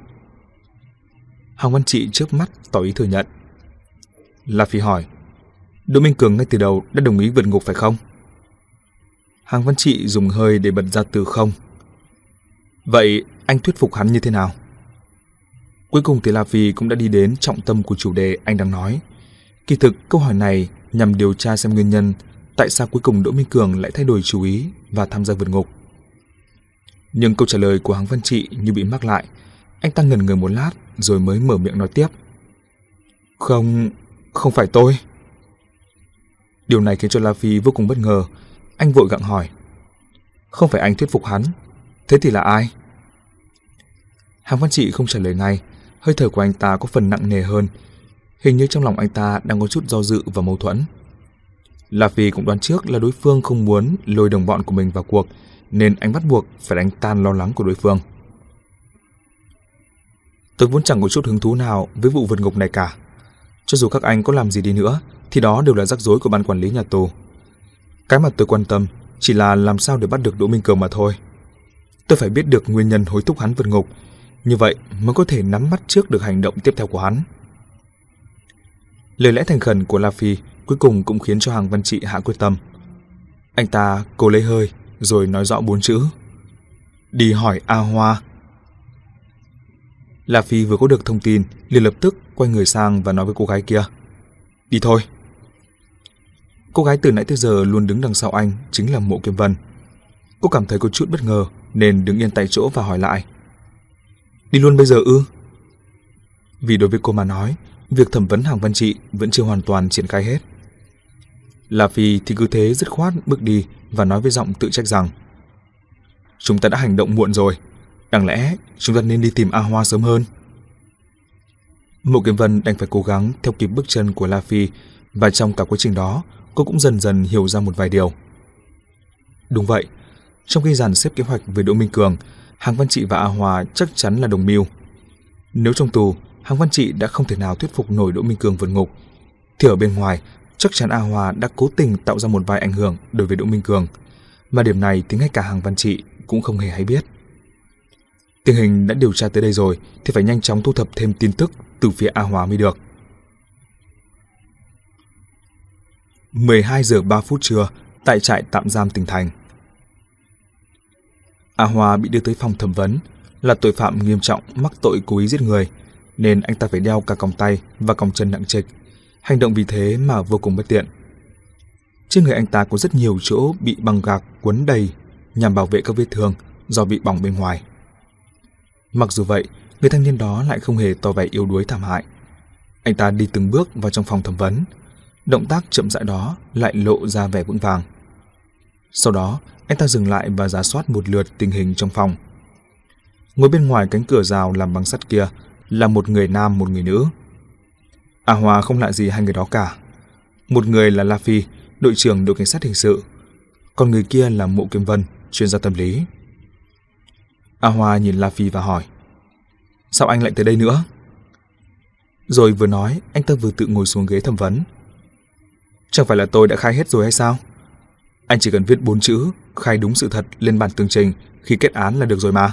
Hoàng Văn Trị trước mắt tỏ ý thừa nhận. La Phi hỏi. Đỗ Minh Cường ngay từ đầu đã đồng ý vượt ngục phải không? Hàng Văn Trị dùng hơi để bật ra từ không. Vậy anh thuyết phục hắn như thế nào? Cuối cùng thì La Phi cũng đã đi đến trọng tâm của chủ đề anh đang nói. Kỳ thực, câu hỏi này nhằm điều tra xem nguyên nhân tại sao cuối cùng Đỗ Minh Cường lại thay đổi chú ý và tham gia vượt ngục. Nhưng câu trả lời của Hàng Văn Trị như bị mắc lại. Anh ta ngần người một lát rồi mới mở miệng nói tiếp. Không, không phải tôi. Điều này khiến cho La Phi vô cùng bất ngờ. Anh vội gặng hỏi. Không phải anh thuyết phục hắn. Thế thì là ai? Hàng Văn Trị không trả lời ngay. Hơi thở của anh ta có phần nặng nề hơn. Hình như trong lòng anh ta đang có chút do dự và mâu thuẫn. La Phi cũng đoán trước là đối phương không muốn lôi đồng bọn của mình vào cuộc, nên anh bắt buộc phải đánh tan lo lắng của đối phương. Tôi vốn chẳng có chút hứng thú nào với vụ vượt ngục này cả. Cho dù các anh có làm gì đi nữa, thì đó đều là rắc rối của ban quản lý nhà tù. Cái mà tôi quan tâm chỉ là làm sao để bắt được Đỗ Minh Cường mà thôi. Tôi phải biết được nguyên nhân hối thúc hắn vượt ngục, như vậy mới có thể nắm bắt trước được hành động tiếp theo của hắn. Lời lẽ thành khẩn của La Phi cuối cùng cũng khiến cho Hàng Văn Trị hạ quyết tâm. Anh ta cố lấy hơi, rồi nói rõ bốn chữ. Đi hỏi A Hoa. La Phi vừa có được thông tin, liền lập tức quay người sang và nói với cô gái kia. Đi thôi. Cô gái từ nãy tới giờ luôn đứng đằng sau anh chính là Mộ Kiếm Vân. Cô cảm thấy có chút bất ngờ nên đứng yên tại chỗ và hỏi lại. Đi luôn bây giờ ư? Vì đối với cô mà nói, việc thẩm vấn hàng văn trị vẫn chưa hoàn toàn triển khai hết. La Phi thì cứ thế dứt khoát bước đi và nói với giọng tự trách rằng Chúng ta đã hành động muộn rồi, đáng lẽ chúng ta nên đi tìm A Hoa sớm hơn. Mộ Kiếm Vân đành phải cố gắng theo kịp bước chân của La Phi và trong cả quá trình đó, cô cũng dần dần hiểu ra một vài điều. Đúng vậy, trong khi dàn xếp kế hoạch về Đỗ Minh Cường, Hàng Văn Trị và A Hòa chắc chắn là đồng mưu. Nếu trong tù, Hàng Văn Trị đã không thể nào thuyết phục nổi Đỗ Minh Cường vượt ngục, thì ở bên ngoài, chắc chắn A Hòa đã cố tình tạo ra một vài ảnh hưởng đối với Đỗ Minh Cường, mà điểm này thì ngay cả Hàng Văn Trị cũng không hề hay biết. Tình hình đã điều tra tới đây rồi thì phải nhanh chóng thu thập thêm tin tức từ phía A Hòa mới được. 12 giờ 3 phút trưa, tại trại tạm giam tỉnh thành. A Hòa bị đưa tới phòng thẩm vấn, là tội phạm nghiêm trọng mắc tội cố ý giết người, nên anh ta phải đeo cả còng tay và còng chân nặng trịch. Hành động vì thế mà vô cùng bất tiện. Trên người anh ta có rất nhiều chỗ bị băng gạc quấn đầy nhằm bảo vệ các vết thương do bị bỏng bên ngoài. Mặc dù vậy, người thanh niên đó lại không hề tỏ vẻ yếu đuối thảm hại. Anh ta đi từng bước vào trong phòng thẩm vấn. Động tác chậm rãi đó lại lộ ra vẻ vững vàng. Sau đó, anh ta dừng lại và giả soát một lượt tình hình trong phòng. Ngồi bên ngoài cánh cửa rào làm bằng sắt kia là một người nam, một người nữ. A Hòa không lạ gì hai người đó cả. Một người là La Phi, đội trưởng đội cảnh sát hình sự, còn người kia là Mộ Kim Vân, chuyên gia tâm lý. À, A Hoa nhìn La Phi và hỏi, sao anh lại tới đây nữa? Rồi vừa nói, anh ta vừa tự ngồi xuống ghế thẩm vấn. Chẳng phải là tôi đã khai hết rồi hay sao? Anh chỉ cần viết bốn chữ, khai đúng sự thật lên bản tường trình khi kết án là được rồi mà.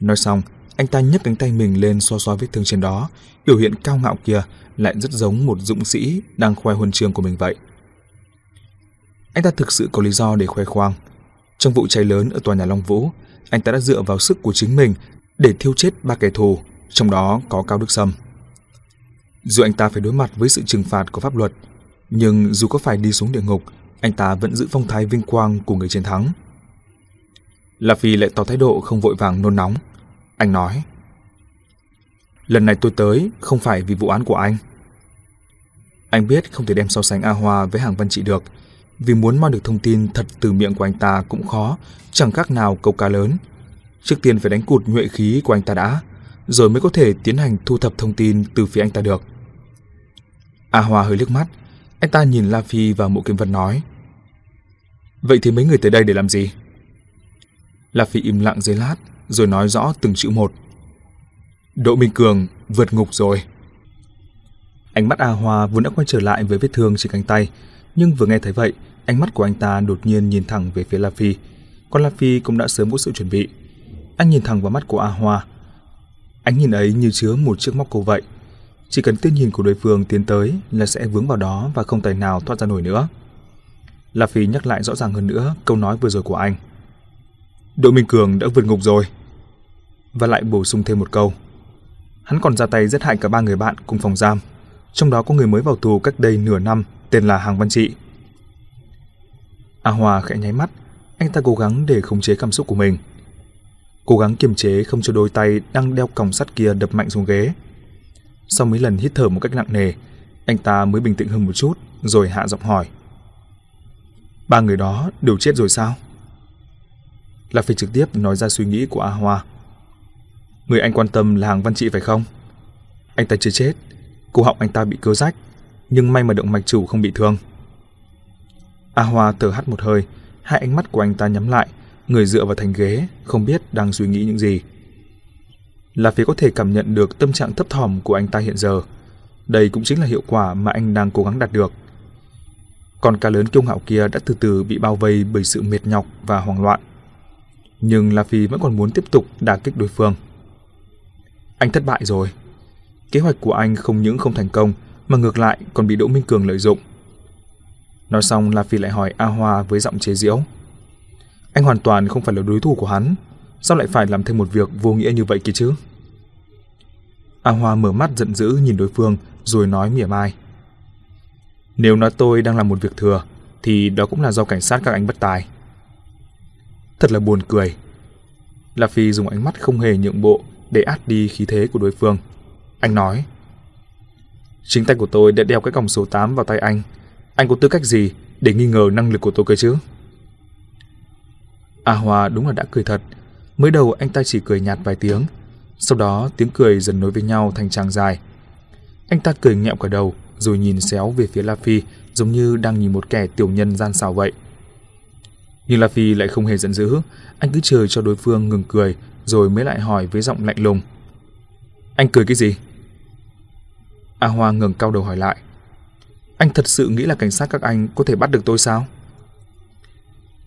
Nói xong, anh ta nhấc cánh tay mình lên xoa xoa vết thương trên đó, biểu hiện cao ngạo kia lại rất giống một dũng sĩ đang khoe huân chương của mình vậy. Anh ta thực sự có lý do để khoe khoang. Trong vụ cháy lớn ở tòa nhà Long Vũ, anh ta đã dựa vào sức của chính mình để thiêu chết ba kẻ thù, trong đó có Cao Đức Sâm. Dù anh ta phải đối mặt với sự trừng phạt của pháp luật, nhưng dù có phải đi xuống địa ngục, anh ta vẫn giữ phong thái vinh quang của người chiến thắng. La Phi lại tỏ thái độ không vội vàng nôn nóng. Anh nói, Lần này tôi tới không phải vì vụ án của anh. Anh biết không thể đem so sánh A Hoa với hàng văn trị được, vì muốn mang được thông tin thật từ miệng của anh ta cũng khó, chẳng khác nào câu cá lớn. Trước tiên phải đánh cụt nhuệ khí của anh ta đã, rồi mới có thể tiến hành thu thập thông tin từ phía anh ta được. A Hoa hơi liếc mắt, anh ta nhìn La Phi và Mộ kiếm Vân nói. Vậy thì mấy người tới đây để làm gì? La Phi im lặng giây lát, rồi nói rõ từng chữ một. Đỗ Minh Cường vượt ngục rồi. Ánh mắt A Hoa vốn đã quay trở lại với vết thương trên cánh tay, nhưng vừa nghe thấy vậy, ánh mắt của anh ta đột nhiên nhìn thẳng về phía La Phi. Còn La Phi cũng đã sớm có sự chuẩn bị. Anh nhìn thẳng vào mắt của A Hoa. Ánh nhìn ấy như chứa một chiếc móc câu vậy. Chỉ cần tiên nhìn của đối phương tiến tới là sẽ vướng vào đó và không tài nào thoát ra nổi nữa. La Phi nhắc lại rõ ràng hơn nữa câu nói vừa rồi của anh. Đỗ Minh Cường đã vượt ngục rồi. Và lại bổ sung thêm một câu. Hắn còn ra tay giết hại cả ba người bạn cùng phòng giam. Trong đó có người mới vào tù cách đây nửa năm tên là Hàng Văn Trị. A Hòa khẽ nháy mắt, anh ta cố gắng để khống chế cảm xúc của mình. Cố gắng kiềm chế không cho đôi tay đang đeo còng sắt kia đập mạnh xuống ghế. Sau mấy lần hít thở một cách nặng nề, anh ta mới bình tĩnh hơn một chút, rồi hạ giọng hỏi. Ba người đó đều chết rồi sao? là phải trực tiếp nói ra suy nghĩ của A Hoa. Người anh quan tâm là hàng văn trị phải không? Anh ta chưa chết, cổ họng anh ta bị cưa rách, nhưng may mà động mạch chủ không bị thương. A Hoa thở hắt một hơi, hai ánh mắt của anh ta nhắm lại, người dựa vào thành ghế, không biết đang suy nghĩ những gì. Là phía có thể cảm nhận được tâm trạng thấp thỏm của anh ta hiện giờ. Đây cũng chính là hiệu quả mà anh đang cố gắng đạt được. Còn cá lớn kiêu ngạo kia đã từ từ bị bao vây bởi sự mệt nhọc và hoảng loạn. Nhưng La Phi vẫn còn muốn tiếp tục đả kích đối phương. Anh thất bại rồi. Kế hoạch của anh không những không thành công mà ngược lại còn bị Đỗ Minh Cường lợi dụng. Nói xong La Phi lại hỏi A Hoa với giọng chế giễu. Anh hoàn toàn không phải là đối thủ của hắn, sao lại phải làm thêm một việc vô nghĩa như vậy kia chứ? A Hoa mở mắt giận dữ nhìn đối phương rồi nói mỉa mai. Nếu nói tôi đang làm một việc thừa, thì đó cũng là do cảnh sát các anh bất tài. Thật là buồn cười. La Phi dùng ánh mắt không hề nhượng bộ để át đi khí thế của đối phương. Anh nói, Chính tay của tôi đã đeo cái còng số 8 vào tay anh. Anh có tư cách gì để nghi ngờ năng lực của tôi cơ chứ? A Hòa đúng là đã cười thật. Mới đầu anh ta chỉ cười nhạt vài tiếng. Sau đó tiếng cười dần nối với nhau thành tràng dài. Anh ta cười nghẹo cả đầu rồi nhìn xéo về phía La Phi giống như đang nhìn một kẻ tiểu nhân gian xảo vậy. Nhưng La Phi lại không hề giận dữ. Anh cứ chờ cho đối phương ngừng cười rồi mới lại hỏi với giọng lạnh lùng. Anh cười cái gì? A Hoa ngừng cao đầu hỏi lại. Anh thật sự nghĩ là cảnh sát các anh có thể bắt được tôi sao?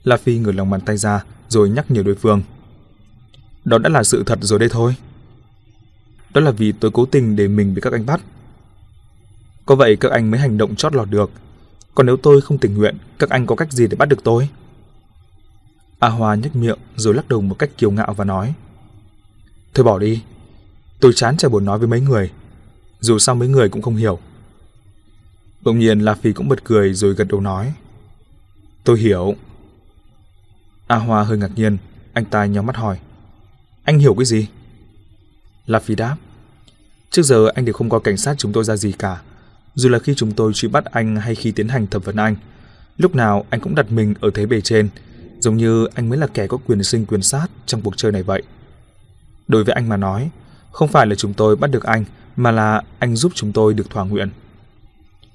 La Phi ngửa lòng bàn tay ra rồi nhắc nhở đối phương. Đó đã là sự thật rồi đây thôi. Đó là vì tôi cố tình để mình bị các anh bắt. Có vậy các anh mới hành động chót lọt được. Còn nếu tôi không tình nguyện, các anh có cách gì để bắt được tôi? A Hoa nhếch miệng rồi lắc đầu một cách kiêu ngạo và nói. Thôi bỏ đi. Tôi chán chả buồn nói với mấy người. Dù sao mấy người cũng không hiểu. Bỗng nhiên La Phi cũng bật cười rồi gật đầu nói. Tôi hiểu. A Hoa hơi ngạc nhiên, anh ta nhắm mắt hỏi. Anh hiểu cái gì? La Phi đáp. Trước giờ anh đều không có cảnh sát chúng tôi ra gì cả. Dù là khi chúng tôi truy bắt anh hay khi tiến hành thẩm vấn anh. Lúc nào anh cũng đặt mình ở thế bề trên, giống như anh mới là kẻ có quyền sinh quyền sát trong cuộc chơi này vậy. Đối với anh mà nói, không phải là chúng tôi bắt được anh, mà là anh giúp chúng tôi được thỏa nguyện.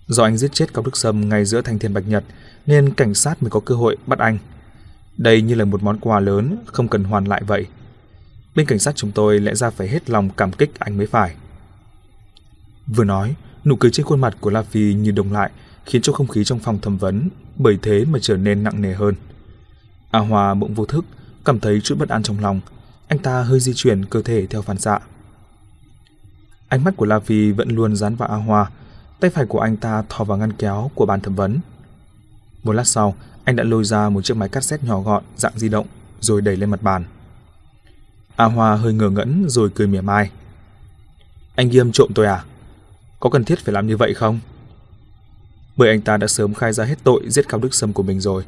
Do anh giết chết Cao Đức Sâm ngay giữa thanh thiên bạch nhật, nên cảnh sát mới có cơ hội bắt anh. Đây như là một món quà lớn, không cần hoàn lại vậy. Bên cảnh sát chúng tôi lẽ ra phải hết lòng cảm kích anh mới phải. Vừa nói, nụ cười trên khuôn mặt của La Phi như đồng lại, khiến cho không khí trong phòng thẩm vấn bởi thế mà trở nên nặng nề hơn. A Hòa bỗng vô thức, cảm thấy chút bất an trong lòng, anh ta hơi di chuyển cơ thể theo phản xạ. Ánh mắt của La Phi vẫn luôn dán vào A Hoa, tay phải của anh ta thò vào ngăn kéo của bàn thẩm vấn. Một lát sau, anh đã lôi ra một chiếc máy cassette nhỏ gọn dạng di động rồi đẩy lên mặt bàn. A Hoa hơi ngờ ngẫn rồi cười mỉa mai. Anh Nghiêm trộm tôi à? Có cần thiết phải làm như vậy không? Bởi anh ta đã sớm khai ra hết tội giết Cao Đức Sâm của mình rồi.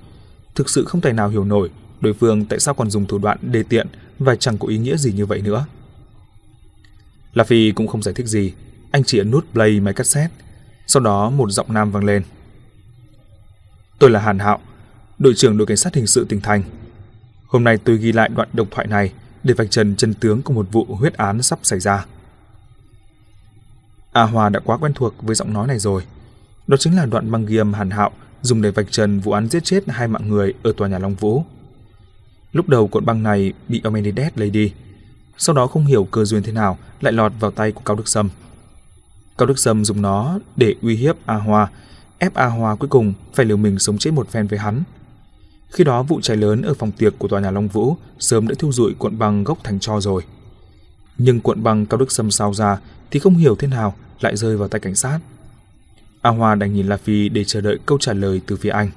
Thực sự không thể nào hiểu nổi đối phương tại sao còn dùng thủ đoạn đề tiện và chẳng có ý nghĩa gì như vậy nữa. La Phi cũng không giải thích gì, anh chỉ ấn nút play máy cassette, sau đó một giọng nam vang lên. Tôi là Hàn Hạo, đội trưởng đội cảnh sát hình sự tỉnh thành. Hôm nay tôi ghi lại đoạn độc thoại này để vạch trần chân tướng của một vụ huyết án sắp xảy ra. A Hòa đã quá quen thuộc với giọng nói này rồi. Đó chính là đoạn băng ghi âm Hàn Hạo dùng để vạch trần vụ án giết chết hai mạng người ở tòa nhà Long Vũ. Lúc đầu cuộn băng này bị Amenides lấy đi, sau đó không hiểu cơ duyên thế nào lại lọt vào tay của Cao Đức Sâm. Cao Đức Sâm dùng nó để uy hiếp A Hoa, ép A Hoa cuối cùng phải liều mình sống chết một phen với hắn. Khi đó vụ cháy lớn ở phòng tiệc của tòa nhà Long Vũ sớm đã thiêu rụi cuộn băng gốc thành cho rồi. Nhưng cuộn băng Cao Đức Sâm sao ra thì không hiểu thế nào lại rơi vào tay cảnh sát. A Hoa đành nhìn La Phi để chờ đợi câu trả lời từ phía anh.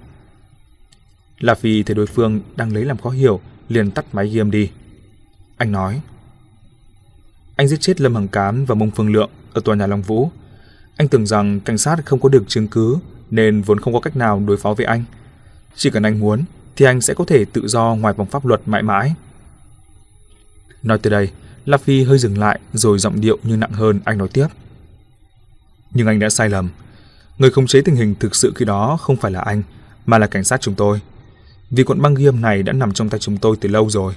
La Phi thấy đối phương đang lấy làm khó hiểu, liền tắt máy ghi âm đi. Anh nói, anh giết chết Lâm Hằng Cán và Mông Phương Lượng ở tòa nhà Long Vũ. Anh tưởng rằng cảnh sát không có được chứng cứ nên vốn không có cách nào đối phó với anh. Chỉ cần anh muốn thì anh sẽ có thể tự do ngoài vòng pháp luật mãi mãi. Nói từ đây, La Phi hơi dừng lại rồi giọng điệu như nặng hơn anh nói tiếp. Nhưng anh đã sai lầm. Người khống chế tình hình thực sự khi đó không phải là anh, mà là cảnh sát chúng tôi. Vì cuộn băng ghi âm này đã nằm trong tay chúng tôi từ lâu rồi.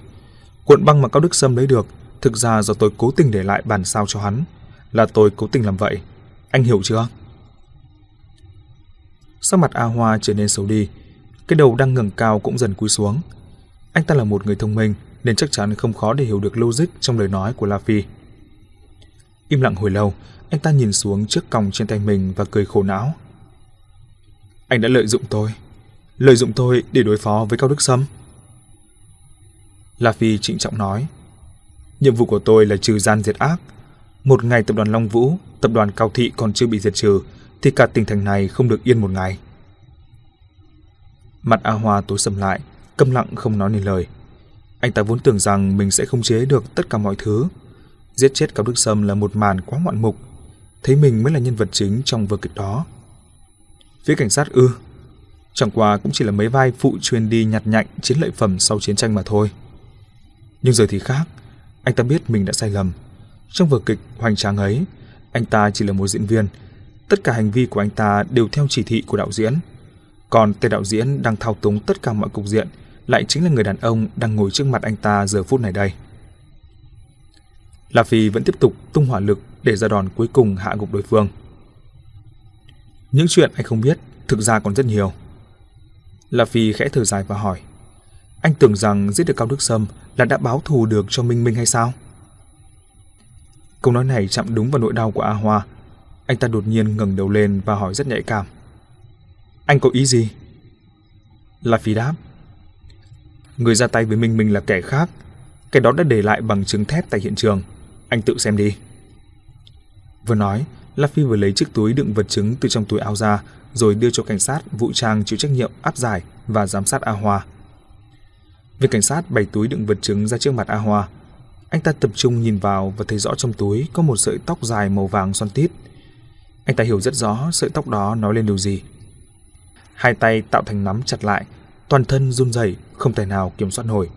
Cuộn băng mà Cao Đức Sâm lấy được thực ra do tôi cố tình để lại bản sao cho hắn. Là tôi cố tình làm vậy. Anh hiểu chưa? Sắc mặt A Hoa trở nên xấu đi. Cái đầu đang ngẩng cao cũng dần cúi xuống. Anh ta là một người thông minh nên chắc chắn không khó để hiểu được logic trong lời nói của La Phi. Im lặng hồi lâu, anh ta nhìn xuống chiếc còng trên tay mình và cười khổ não. Anh đã lợi dụng tôi. Lợi dụng tôi để đối phó với Cao Đức Sâm. La Phi trịnh trọng nói. Nhiệm vụ của tôi là trừ gian diệt ác. Một ngày tập đoàn Long Vũ, tập đoàn Cao Thị còn chưa bị diệt trừ, thì cả tỉnh thành này không được yên một ngày. Mặt A Hoa tối sầm lại, câm lặng không nói nên lời. Anh ta vốn tưởng rằng mình sẽ không chế được tất cả mọi thứ. Giết chết Cao Đức Sâm là một màn quá ngoạn mục. Thấy mình mới là nhân vật chính trong vở kịch đó. Phía cảnh sát ư. Chẳng qua cũng chỉ là mấy vai phụ truyền đi nhặt nhạnh chiến lợi phẩm sau chiến tranh mà thôi. Nhưng giờ thì khác. Anh ta biết mình đã sai lầm. Trong vở kịch hoành tráng ấy, anh ta chỉ là một diễn viên. Tất cả hành vi của anh ta đều theo chỉ thị của đạo diễn. Còn tên đạo diễn đang thao túng tất cả mọi cục diện lại chính là người đàn ông đang ngồi trước mặt anh ta giờ phút này đây. La Phi vẫn tiếp tục tung hỏa lực để ra đòn cuối cùng hạ gục đối phương. Những chuyện anh không biết thực ra còn rất nhiều. La Phi khẽ thở dài và hỏi. Anh tưởng rằng giết được Cao Đức Sâm là đã báo thù được cho Minh Minh hay sao? Câu nói này chạm đúng vào nỗi đau của A Hoa. Anh ta đột nhiên ngẩng đầu lên và hỏi rất nhạy cảm. Anh có ý gì? La Phi đáp. Người ra tay với Minh Minh là kẻ khác. Cái đó đã để lại bằng chứng thép tại hiện trường. Anh tự xem đi. Vừa nói, La vừa lấy chiếc túi đựng vật chứng từ trong túi áo ra, rồi đưa cho cảnh sát vũ trang chịu trách nhiệm áp giải và giám sát A Hoa. Viên cảnh sát bày túi đựng vật chứng ra trước mặt A Hoa. Anh ta tập trung nhìn vào và thấy rõ trong túi có một sợi tóc dài màu vàng xoăn tít. Anh ta hiểu rất rõ sợi tóc đó nói lên điều gì. Hai tay tạo thành nắm chặt lại, toàn thân run rẩy, không thể nào kiểm soát nổi.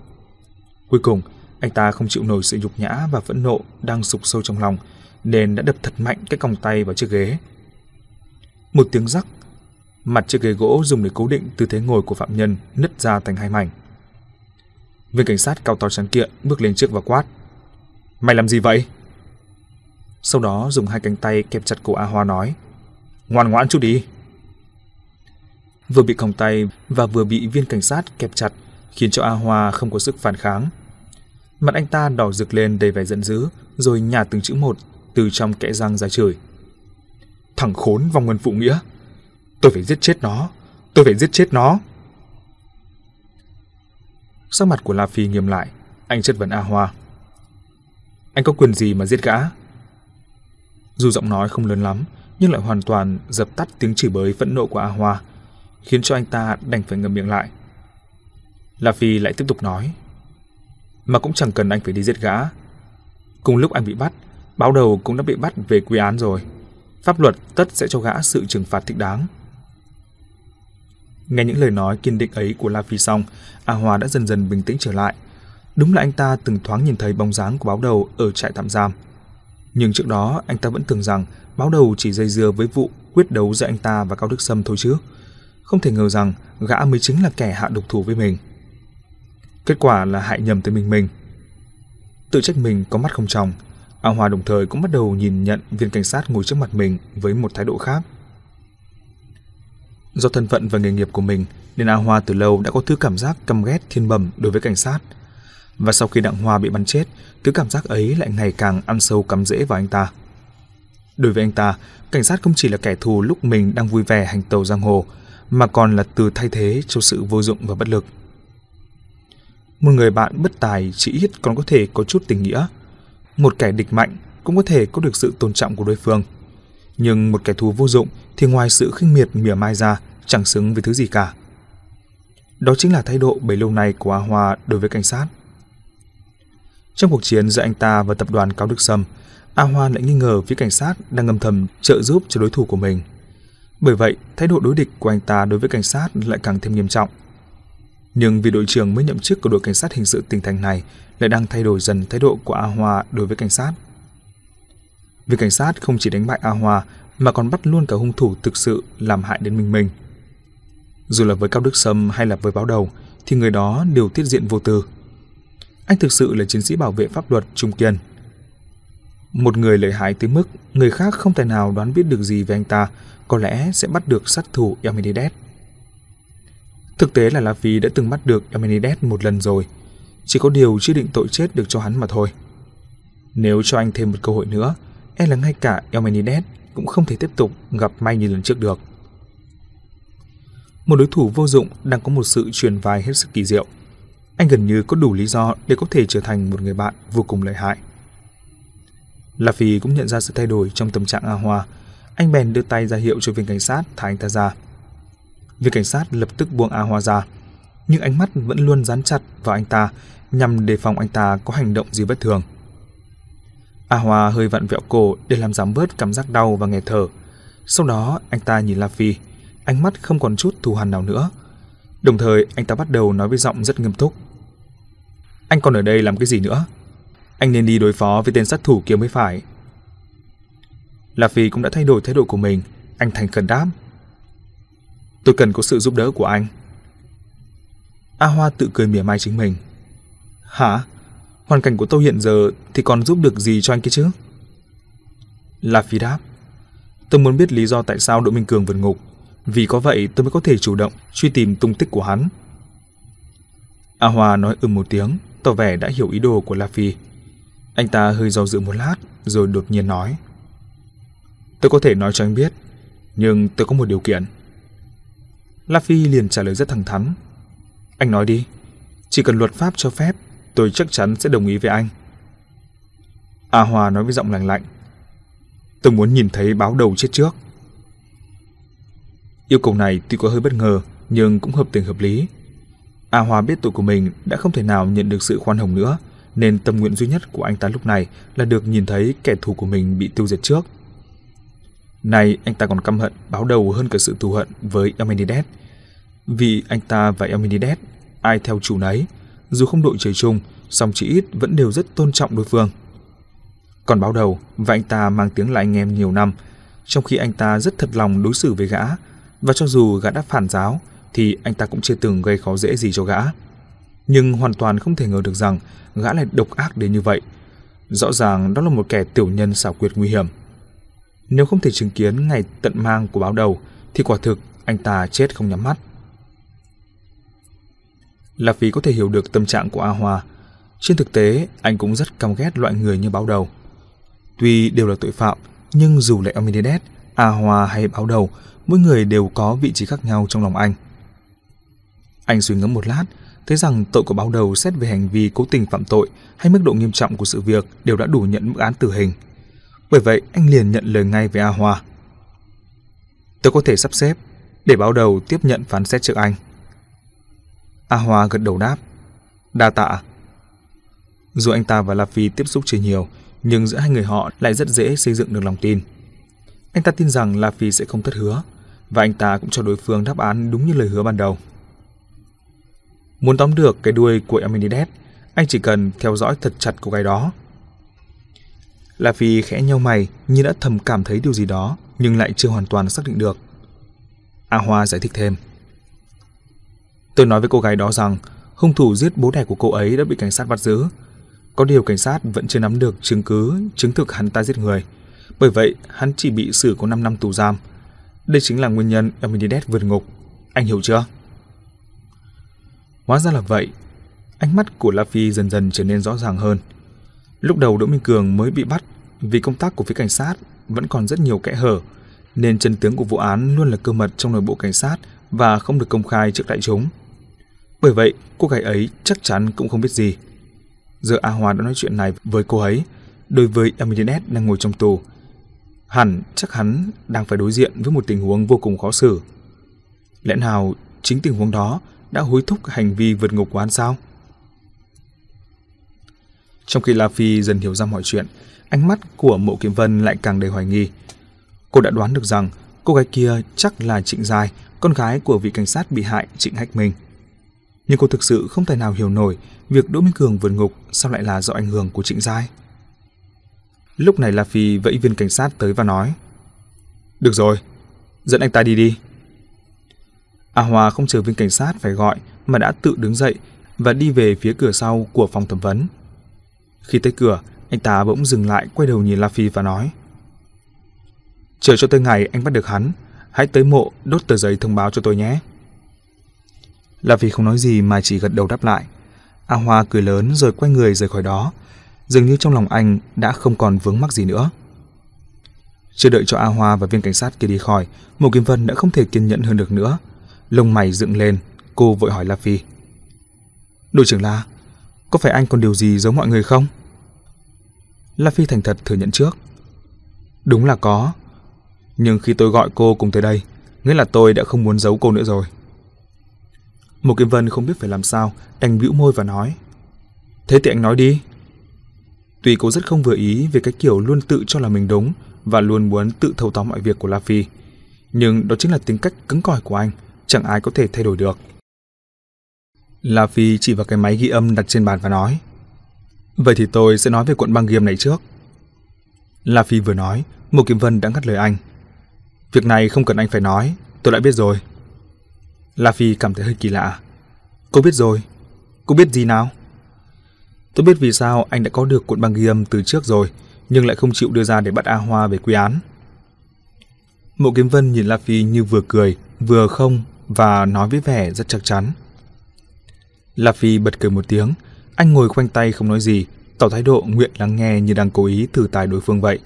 Cuối cùng, anh ta không chịu nổi sự nhục nhã và phẫn nộ đang sục sâu trong lòng, nên đã đập thật mạnh cái còng tay vào chiếc ghế. Một tiếng rắc, mặt chiếc ghế gỗ dùng để cố định tư thế ngồi của phạm nhân nứt ra thành hai mảnh. Viên cảnh sát cao to trắng kiện bước lên trước và quát. Mày làm gì vậy? Sau đó dùng hai cánh tay kẹp chặt cổ A Hoa nói. Ngoan ngoãn chút đi. Vừa bị còng tay và vừa bị viên cảnh sát kẹp chặt khiến cho A Hoa không có sức phản kháng. Mặt anh ta đỏ rực lên đầy vẻ giận dữ rồi nhả từng chữ một từ trong kẽ răng ra trời. Thằng khốn vong ân phụ nghĩa. Tôi phải giết chết nó. Tôi phải giết chết nó. Sắc mặt của La Phi nghiêm lại. Anh chất vấn A Hoa. Anh có quyền gì mà giết gã? Dù giọng nói không lớn lắm, nhưng lại hoàn toàn dập tắt tiếng chửi bới phẫn nộ của A Hoa, khiến cho anh ta đành phải ngậm miệng lại. La Phi lại tiếp tục nói. Mà cũng chẳng cần anh phải đi giết gã. Cùng lúc anh bị bắt, báo đầu cũng đã bị bắt về quy án rồi. Pháp luật tất sẽ cho gã sự trừng phạt thích đáng. Nghe những lời nói kiên định ấy của La Phi xong, A Hoa đã dần dần bình tĩnh trở lại. Đúng là anh ta từng thoáng nhìn thấy bóng dáng của báo đầu ở trại tạm giam. Nhưng trước đó anh ta vẫn tưởng rằng báo đầu chỉ dây dưa với vụ quyết đấu giữa anh ta và Cao Đức Sâm thôi chứ. Không thể ngờ rằng gã mới chính là kẻ hạ độc thủ với mình. Kết quả là hại nhầm tới mình mình. Tự trách mình có mắt không tròng, A Hoa đồng thời cũng bắt đầu nhìn nhận viên cảnh sát ngồi trước mặt mình với một thái độ khác. Do thân phận và nghề nghiệp của mình nên A Hoa từ lâu đã có thứ cảm giác căm ghét thiên bẩm đối với cảnh sát. Và sau khi Đặng Hoa bị bắn chết, thứ cảm giác ấy lại ngày càng ăn sâu cắm rễ vào anh ta. Đối với anh ta, cảnh sát không chỉ là kẻ thù lúc mình đang vui vẻ hành tàu giang hồ, mà còn là từ thay thế cho sự vô dụng và bất lực. Một người bạn bất tài chỉ ít còn có thể có chút tình nghĩa. Một kẻ địch mạnh cũng có thể có được sự tôn trọng của đối phương. Nhưng một kẻ thù vô dụng thì ngoài sự khinh miệt mỉa mai ra chẳng xứng với thứ gì cả. Đó chính là thái độ bấy lâu nay của A Hoa đối với cảnh sát. Trong cuộc chiến giữa anh ta và tập đoàn Cao Đức Sâm, A Hoa lại nghi ngờ phía cảnh sát đang âm thầm trợ giúp cho đối thủ của mình. Bởi vậy, thái độ đối địch của anh ta đối với cảnh sát lại càng thêm nghiêm trọng. Nhưng vì đội trưởng mới nhậm chức của đội cảnh sát hình sự tỉnh thành này lại đang thay đổi dần thái độ của A Hoa đối với cảnh sát. Vì cảnh sát không chỉ đánh bại A Hoa mà còn bắt luôn cả hung thủ thực sự làm hại đến mình mình. Dù là với Cao Đức Sâm hay là với báo đầu thì người đó đều tiết diện vô tư. Anh thực sự là chiến sĩ bảo vệ pháp luật trung kiên. Một người lợi hại tới mức người khác không thể nào đoán biết được gì về anh ta, có lẽ sẽ bắt được sát thủ Eminides. Thực tế là La Phi đã từng bắt được Eminides một lần rồi, chỉ có điều chưa định tội chết được cho hắn mà thôi. Nếu cho anh thêm một cơ hội nữa, e là ngay cả Eminides cũng không thể tiếp tục gặp may như lần trước được. Một đối thủ vô dụng đang có một sự truyền vai hết sức kỳ diệu. Anh gần như có đủ lý do để có thể trở thành một người bạn vô cùng lợi hại. La Phi cũng nhận ra sự thay đổi trong tâm trạng A Hoa. Anh bèn đưa tay ra hiệu cho viên cảnh sát thả anh ta ra. Viên cảnh sát lập tức buông A Hoa ra, nhưng ánh mắt vẫn luôn dán chặt vào anh ta nhằm đề phòng anh ta có hành động gì bất thường. A Hoa hơi vặn vẹo cổ để làm giảm bớt cảm giác đau và nghẹt thở. Sau đó anh ta nhìn La Phi, ánh mắt không còn chút thù hằn nào nữa. Đồng thời anh ta bắt đầu nói với giọng rất nghiêm túc. Anh còn ở đây làm cái gì nữa? Anh nên đi đối phó với tên sát thủ kia mới phải. La Phi cũng đã thay đổi thái độ của mình, anh thành khẩn đáp. Tôi cần có sự giúp đỡ của anh. A Hoa tự cười mỉa mai chính mình. Hả? Hoàn cảnh của tôi hiện giờ thì còn giúp được gì cho anh kia chứ? La Phi đáp. Tôi muốn biết lý do tại sao Đỗ Minh Cường vượt ngục. Vì có vậy tôi mới có thể chủ động truy tìm tung tích của hắn. A Hoa nói ừm một tiếng, tỏ vẻ đã hiểu ý đồ của La Phi. Anh ta hơi do dự một lát, rồi đột nhiên nói. Tôi có thể nói cho anh biết, nhưng tôi có một điều kiện. La Phi liền trả lời rất thẳng thắn. Anh nói đi, chỉ cần luật pháp cho phép, tôi chắc chắn sẽ đồng ý với anh. A Hòa nói với giọng lạnh lạnh. Tôi muốn nhìn thấy báo đầu chết trước. Yêu cầu này tuy có hơi bất ngờ, nhưng cũng hợp tình hợp lý. A Hoa biết tội của mình đã không thể nào nhận được sự khoan hồng nữa, nên tâm nguyện duy nhất của anh ta lúc này là được nhìn thấy kẻ thù của mình bị tiêu diệt trước. Nay anh ta còn căm hận báo đầu hơn cả sự thù hận với Elmenides. Vì anh ta và Elmenides, ai theo chủ nấy, dù không đội trời chung, song chỉ ít vẫn đều rất tôn trọng đối phương. Còn báo đầu và anh ta mang tiếng là anh em nhiều năm, trong khi anh ta rất thật lòng đối xử với gã, và cho dù gã đã phản giáo, thì anh ta cũng chưa từng gây khó dễ gì cho gã. Nhưng hoàn toàn không thể ngờ được rằng gã lại độc ác đến như vậy. Rõ ràng đó là một kẻ tiểu nhân xảo quyệt nguy hiểm. Nếu không thể chứng kiến ngày tận mang của báo đầu, thì quả thực anh ta chết không nhắm mắt. La Phi có thể hiểu được tâm trạng của A Hoa. Trên thực tế, anh cũng rất căm ghét loại người như báo đầu. Tuy đều là tội phạm, nhưng dù là Aminides, A Hoa hay báo đầu, mỗi người đều có vị trí khác nhau trong lòng anh. Anh suy ngẫm một lát, thấy rằng tội của báo đầu xét về hành vi cố tình phạm tội hay mức độ nghiêm trọng của sự việc đều đã đủ nhận mức án tử hình. Bởi vậy, anh liền nhận lời ngay với A Hoa. Tôi có thể sắp xếp để báo đầu tiếp nhận phán xét trước anh. A Hoa gật đầu đáp. Đa tạ. Dù anh ta và La Phi tiếp xúc chưa nhiều, nhưng giữa hai người họ lại rất dễ xây dựng được lòng tin. Anh ta tin rằng La Phi sẽ không thất hứa, và anh ta cũng cho đối phương đáp án đúng như lời hứa ban đầu. Muốn tóm được cái đuôi của Eminides, anh chỉ cần theo dõi thật chặt cô gái đó. La Phi khẽ nheo mày như đã thầm cảm thấy điều gì đó, nhưng lại chưa hoàn toàn xác định được. A Hoa giải thích thêm. Tôi nói với cô gái đó rằng hung thủ giết bố đẻ của cô ấy đã bị cảnh sát bắt giữ. Có điều cảnh sát vẫn chưa nắm được chứng cứ chứng thực hắn ta giết người. Bởi vậy, hắn chỉ bị xử có 5 năm tù giam. Đây chính là nguyên nhân Eminides vượt ngục. Anh hiểu chưa? Hóa ra là vậy. Ánh mắt của La Phi dần dần trở nên rõ ràng hơn. Lúc đầu Đỗ Minh Cường mới bị bắt vì công tác của phía cảnh sát vẫn còn rất nhiều kẽ hở, nên chân tướng của vụ án luôn là cơ mật trong nội bộ cảnh sát và không được công khai trước đại chúng. Bởi vậy, cô gái ấy chắc chắn cũng không biết gì. Giờ A Hoa đã nói chuyện này với cô ấy, đối với Emilinet đang ngồi trong tù. Hẳn chắc hắn đang phải đối diện với một tình huống vô cùng khó xử. Lẽ nào chính tình huống đó đã hối thúc hành vi vượt ngục của hắn sao? Trong khi La Phi dần hiểu ra mọi chuyện, ánh mắt của Mộ Kiếm Vân lại càng đầy hoài nghi. Cô đã đoán được rằng cô gái kia chắc là Trịnh Giai, con gái của vị cảnh sát bị hại Trịnh Hách Minh. Nhưng cô thực sự không thể nào hiểu nổi việc Đỗ Minh Cường vượt ngục sao lại là do ảnh hưởng của Trịnh Giai. Lúc này La Phi vẫy viên cảnh sát tới và nói Được rồi, dẫn anh ta đi đi. A Hòa không chờ viên cảnh sát phải gọi mà đã tự đứng dậy và đi về phía cửa sau của phòng thẩm vấn. Khi tới cửa, anh ta bỗng dừng lại quay đầu nhìn La Phi và nói Chờ cho tới ngày anh bắt được hắn, hãy tới mộ đốt tờ giấy thông báo cho tôi nhé. La Phi không nói gì mà chỉ gật đầu đáp lại. A Hoa cười lớn rồi quay người rời khỏi đó, dường như trong lòng anh đã không còn vướng mắc gì nữa. Chưa đợi cho A Hoa và viên cảnh sát kia đi khỏi, Mộ Kim Vân đã không thể kiên nhẫn hơn được nữa. Lông mày dựng lên, cô vội hỏi La Phi. Đội trưởng La, có phải anh còn điều gì giống mọi người không? La Phi thành thật thừa nhận trước. Đúng là có. Nhưng khi tôi gọi cô cùng tới đây, nghĩa là tôi đã không muốn giấu cô nữa rồi. Một Kim Vân không biết phải làm sao, đành bĩu môi và nói. Thế thì anh nói đi. Tuy cô rất không vừa ý về cái kiểu luôn tự cho là mình đúng và luôn muốn tự thâu tóm mọi việc của La Phi, nhưng đó chính là tính cách cứng cỏi của anh, chẳng ai có thể thay đổi được. La Phi chỉ vào cái máy ghi âm đặt trên bàn và nói Vậy thì tôi sẽ nói về cuộn băng ghi âm này trước. La Phi vừa nói, Mộ Kiếm Vân đã ngắt lời anh. Việc này không cần anh phải nói, tôi đã biết rồi. La Phi cảm thấy hơi kỳ lạ. Cô biết rồi. Cô biết gì nào? Tôi biết vì sao anh đã có được cuộn băng ghi âm từ trước rồi, nhưng lại không chịu đưa ra để bắt A Hoa về quy án. Mộ Kiếm Vân nhìn La Phi như vừa cười, vừa không và nói với vẻ rất chắc chắn. La Phi bật cười một tiếng, anh ngồi khoanh tay không nói gì, tỏ thái độ nguyện lắng nghe như đang cố ý thử tài đối phương vậy.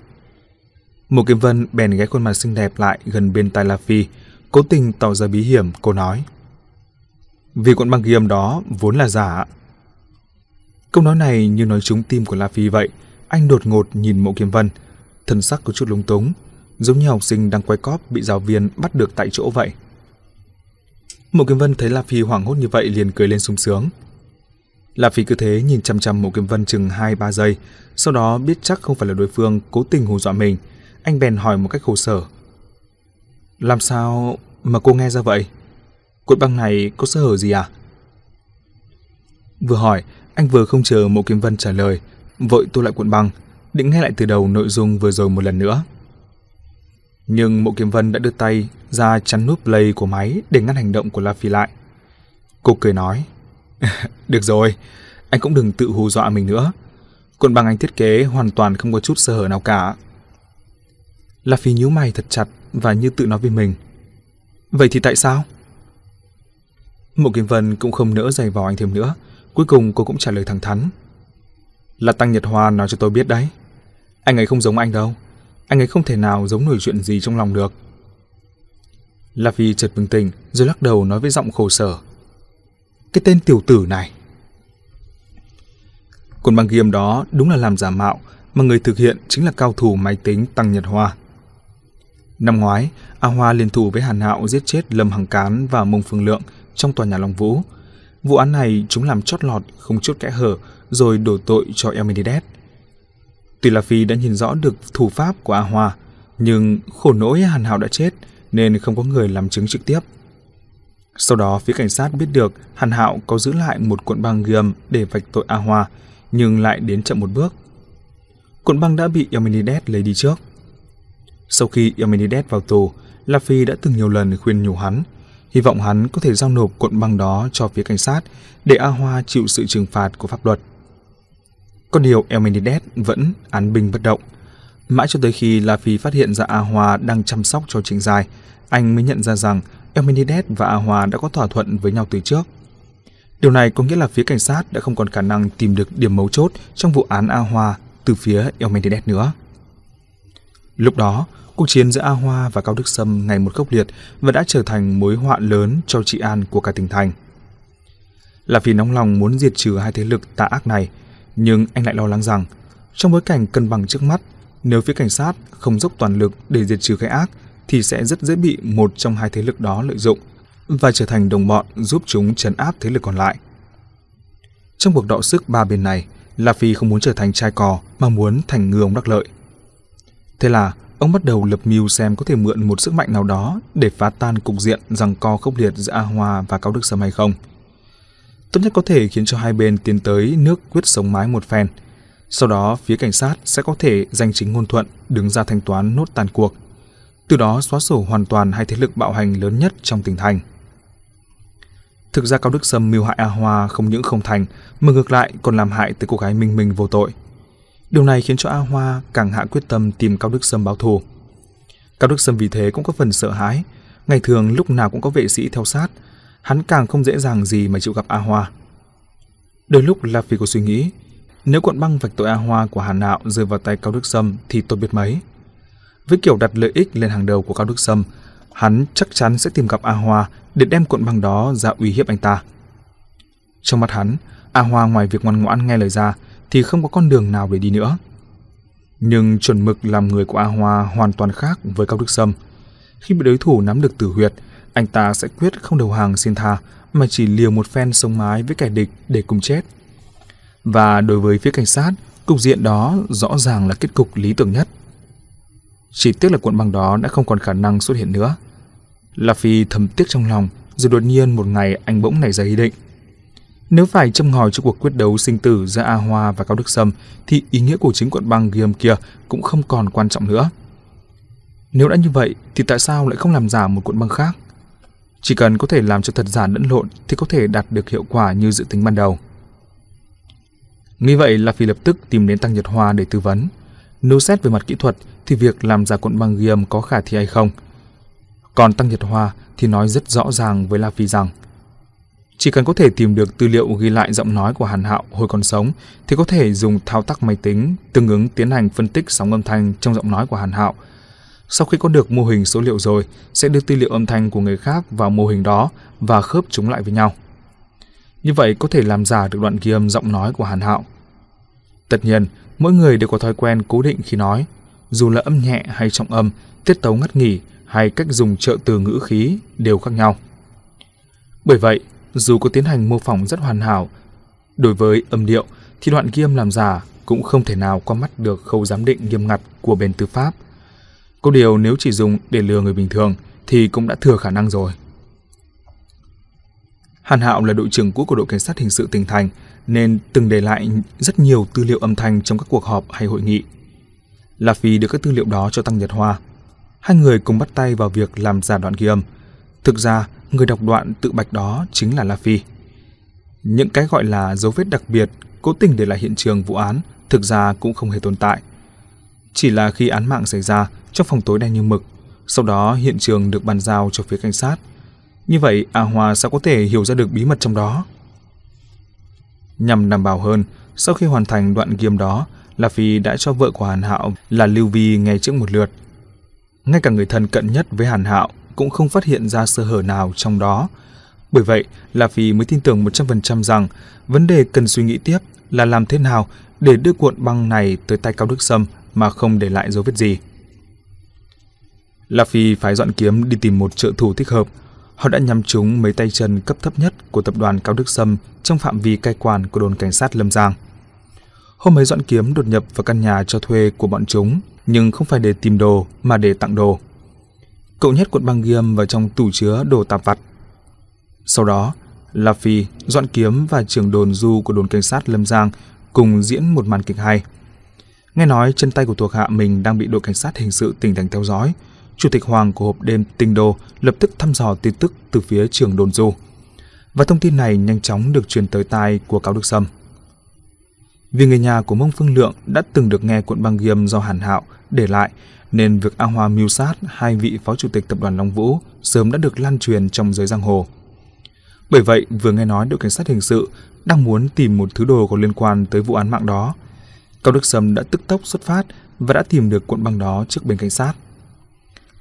Mộ Kiếm Vân bèn ghé khuôn mặt xinh đẹp lại gần bên tai La Phi, cố tình tỏ ra bí hiểm, cô nói. Vì cuộn băng ghi âm đó vốn là giả. Câu nói này như nói trúng tim của La Phi vậy, anh đột ngột nhìn Mộ Kiếm Vân. thân sắc có chút lung túng, giống như học sinh đang quay cóp bị giáo viên bắt được tại chỗ vậy. Mộ Kiếm Vân thấy La Phi hoảng hốt như vậy liền cười lên sung sướng. La Phi cứ thế nhìn chăm chăm Mộ Kiếm Vân chừng 2-3 giây, sau đó biết chắc không phải là đối phương cố tình hù dọa mình, anh bèn hỏi một cách khổ sở. Làm sao mà cô nghe ra vậy? Cuộn băng này có sơ hở gì à? Vừa hỏi, anh vừa không chờ Mộ Kiếm Vân trả lời, vội tu lại cuộn băng, định nghe lại từ đầu nội dung vừa rồi một lần nữa. Nhưng Mộ Kiếm Vân đã đưa tay ra chắn nút play của máy để ngăn hành động của La Phi lại. Cô cười nói, [laughs] Được rồi, anh cũng đừng tự hù dọa mình nữa. Cuộn băng anh thiết kế hoàn toàn không có chút sơ hở nào cả. La Phi nhíu mày thật chặt và như tự nói với mình. Vậy thì tại sao? Mộ Kim Vân cũng không nỡ dày vò anh thêm nữa. Cuối cùng cô cũng trả lời thẳng thắn. Là Tăng Nhật Hoa nói cho tôi biết đấy. Anh ấy không giống anh đâu. Anh ấy không thể nào giống nổi chuyện gì trong lòng được. La Phi chợt bừng tỉnh rồi lắc đầu nói với giọng khổ sở. Cái tên tiểu tử này. Cuốn băng ghiêm đó đúng là làm giả mạo mà người thực hiện chính là cao thủ máy tính Tăng Nhật Hoa. Năm ngoái, A Hoa liên thủ với Hàn Hạo giết chết Lâm Hằng Cán và Mông Phương Lượng trong tòa nhà Long Vũ. Vụ án này chúng làm chót lọt, không chút kẽ hở, rồi đổ tội cho Elmenides. Tuy là Phi đã nhìn rõ được thủ pháp của A Hoa, nhưng khổ nỗi Hàn Hạo đã chết nên không có người làm chứng trực tiếp. Sau đó phía cảnh sát biết được Hàn Hạo có giữ lại một cuộn băng ghi âm để vạch tội A Hoa, nhưng lại đến chậm một bước. Cuộn băng đã bị Elmenides lấy đi trước. Sau khi Elmenides vào tù, La Phi đã từng nhiều lần khuyên nhủ hắn, hy vọng hắn có thể giao nộp cuộn băng đó cho phía cảnh sát để A Hoa chịu sự trừng phạt của pháp luật. Có điều Elmenides vẫn án binh bất động. Mãi cho tới khi La Phi phát hiện ra A Hoa đang chăm sóc cho Trịnh dài anh mới nhận ra rằng Elmenides và A Hòa đã có thỏa thuận với nhau từ trước. Điều này có nghĩa là phía cảnh sát đã không còn khả năng tìm được điểm mấu chốt trong vụ án A Hoa từ phía Elmenides nữa. Lúc đó, cuộc chiến giữa A Hoa và Cao Đức Sâm ngày một khốc liệt và đã trở thành mối họa lớn cho trị an của cả tỉnh thành. Là vì nóng lòng muốn diệt trừ hai thế lực tà ác này, nhưng anh lại lo lắng rằng trong bối cảnh cân bằng trước mắt, nếu phía cảnh sát không dốc toàn lực để diệt trừ cái ác thì sẽ rất dễ bị một trong hai thế lực đó lợi dụng và trở thành đồng bọn giúp chúng trấn áp thế lực còn lại. Trong cuộc đọ sức ba bên này, La Phi không muốn trở thành trai cò mà muốn thành ngư ông đắc lợi. Thế là ông bắt đầu lập mưu xem có thể mượn một sức mạnh nào đó để phá tan cục diện rằng co khốc liệt giữa A Hoa và Cao Đức Sâm hay không. Tốt nhất có thể khiến cho hai bên tiến tới nước quyết sống mái một phen. Sau đó phía cảnh sát sẽ có thể danh chính ngôn thuận đứng ra thanh toán nốt tàn cuộc. Từ đó xóa sổ hoàn toàn hai thế lực bạo hành lớn nhất trong tỉnh thành. Thực ra Cao Đức Sâm mưu hại A Hoa không những không thành, mà ngược lại còn làm hại tới cô gái Minh Minh vô tội. Điều này khiến cho A Hoa càng hạ quyết tâm tìm Cao Đức Sâm báo thù. Cao Đức Sâm vì thế cũng có phần sợ hãi, ngày thường lúc nào cũng có vệ sĩ theo sát, hắn càng không dễ dàng gì mà chịu gặp A Hoa. Đôi lúc là vì có suy nghĩ, nếu cuộn băng vạch tội A Hoa của Hà Nạo rơi vào tay Cao Đức Sâm thì tôi biết mấy. Với kiểu đặt lợi ích lên hàng đầu của Cao Đức Sâm, hắn chắc chắn sẽ tìm gặp A Hoa để đem cuộn băng đó ra uy hiếp anh ta. Trong mắt hắn, A Hoa ngoài việc ngoan ngoãn nghe lời ra thì không có con đường nào để đi nữa. Nhưng chuẩn mực làm người của A Hoa hoàn toàn khác với Cao Đức Sâm. Khi bị đối thủ nắm được tử huyệt, anh ta sẽ quyết không đầu hàng xin tha mà chỉ liều một phen sống mái với kẻ địch để cùng chết. Và đối với phía cảnh sát, cục diện đó rõ ràng là kết cục lý tưởng nhất. Chỉ tiếc là cuộn băng đó đã không còn khả năng xuất hiện nữa. La Phi thầm tiếc trong lòng, rồi đột nhiên một ngày anh bỗng nảy ra ý định. Nếu phải châm ngòi cho cuộc quyết đấu sinh tử giữa A Hoa và Cao Đức Sâm, thì ý nghĩa của chính cuộn băng ghi âm kia cũng không còn quan trọng nữa. Nếu đã như vậy, thì tại sao lại không làm giả một cuộn băng khác? Chỉ cần có thể làm cho thật giả lẫn lộn thì có thể đạt được hiệu quả như dự tính ban đầu. Nghĩ vậy là Phi lập tức tìm đến Tăng Nhật Hoa để tư vấn. Nếu xét về mặt kỹ thuật thì việc làm giả cuộn băng ghi âm có khả thi hay không. Còn Tăng Nhật Hoa thì nói rất rõ ràng với La Phi rằng chỉ cần có thể tìm được tư liệu ghi lại giọng nói của Hàn Hạo hồi còn sống thì có thể dùng thao tác máy tính tương ứng tiến hành phân tích sóng âm thanh trong giọng nói của Hàn Hạo. Sau khi có được mô hình số liệu rồi, sẽ đưa tư liệu âm thanh của người khác vào mô hình đó và khớp chúng lại với nhau. Như vậy có thể làm giả được đoạn ghi âm giọng nói của Hàn Hạo. Tất nhiên, mỗi người đều có thói quen cố định khi nói. dù là âm nhẹ hay trọng âm, tiết tấu ngắt nghỉ hay cách dùng trợ từ ngữ khí đều khác nhau. Bởi vậy, dù có tiến hành mô phỏng rất hoàn hảo, đối với âm điệu thì đoạn ghi âm làm giả cũng không thể nào qua mắt được khâu giám định nghiêm ngặt của bên tư pháp. Có điều nếu chỉ dùng để lừa người bình thường thì cũng đã thừa khả năng rồi. Hàn Hạo là đội trưởng cũ của đội cảnh sát hình sự tỉnh thành nên từng để lại rất nhiều tư liệu âm thanh trong các cuộc họp hay hội nghị. La Phi đưa các tư liệu đó cho Tăng Nhật Hoa. Hai người cùng bắt tay vào việc làm giả đoạn ghi âm. Thực ra, người đọc đoạn tự bạch đó chính là La Phi. Những cái gọi là dấu vết đặc biệt cố tình để lại hiện trường vụ án thực ra cũng không hề tồn tại. Chỉ là khi án mạng xảy ra trong phòng tối đen như mực, sau đó hiện trường được bàn giao cho phía cảnh sát. Như vậy, A Hoa sao có thể hiểu ra được bí mật trong đó? Nhằm đảm bảo hơn, sau khi hoàn thành đoạn game đó, La Phi đã cho vợ của Hàn Hạo là Lưu Vi nghe trước một lượt. Ngay cả người thân cận nhất với Hàn Hạo cũng không phát hiện ra sơ hở nào trong đó. Bởi vậy, La Phi mới tin tưởng 100% rằng vấn đề cần suy nghĩ tiếp là làm thế nào để đưa cuộn băng này tới tay Cao Đức Sâm mà không để lại dấu vết gì. La Phi phải dọn kiếm đi tìm một trợ thủ thích hợp. Họ đã nhắm trúng mấy tay chân cấp thấp nhất của tập đoàn Cao Đức Sâm trong phạm vi cai quản của đồn cảnh sát Lâm Giang. Hôm ấy dọn kiếm đột nhập vào căn nhà cho thuê của bọn chúng, nhưng không phải để tìm đồ mà để tặng đồ. Cậu nhét cuộn băng ghiêm vào trong tủ chứa đồ tạp vặt. Sau đó, La Phi, dọn kiếm và trưởng đồn du của đồn cảnh sát Lâm Giang cùng diễn một màn kịch hay. Nghe nói chân tay của thuộc hạ mình đang bị đội cảnh sát hình sự tỉnh thành theo dõi, Chủ tịch Hoàng của hộp đêm Tinh Đô lập tức thăm dò tin tức từ phía trưởng đồn du. Và thông tin này nhanh chóng được truyền tới tai của Cao Đức Sâm. Vì người nhà của Mông Phương Lượng đã từng được nghe cuộn băng ghiêm do Hàn Hạo để lại, nên việc A Hoa mưu sát hai vị phó chủ tịch tập đoàn Long Vũ sớm đã được lan truyền trong giới giang hồ. Bởi vậy, vừa nghe nói đội cảnh sát hình sự đang muốn tìm một thứ đồ có liên quan tới vụ án mạng đó, Cao Đức Sâm đã tức tốc xuất phát và đã tìm được cuộn băng đó trước bên cảnh sát.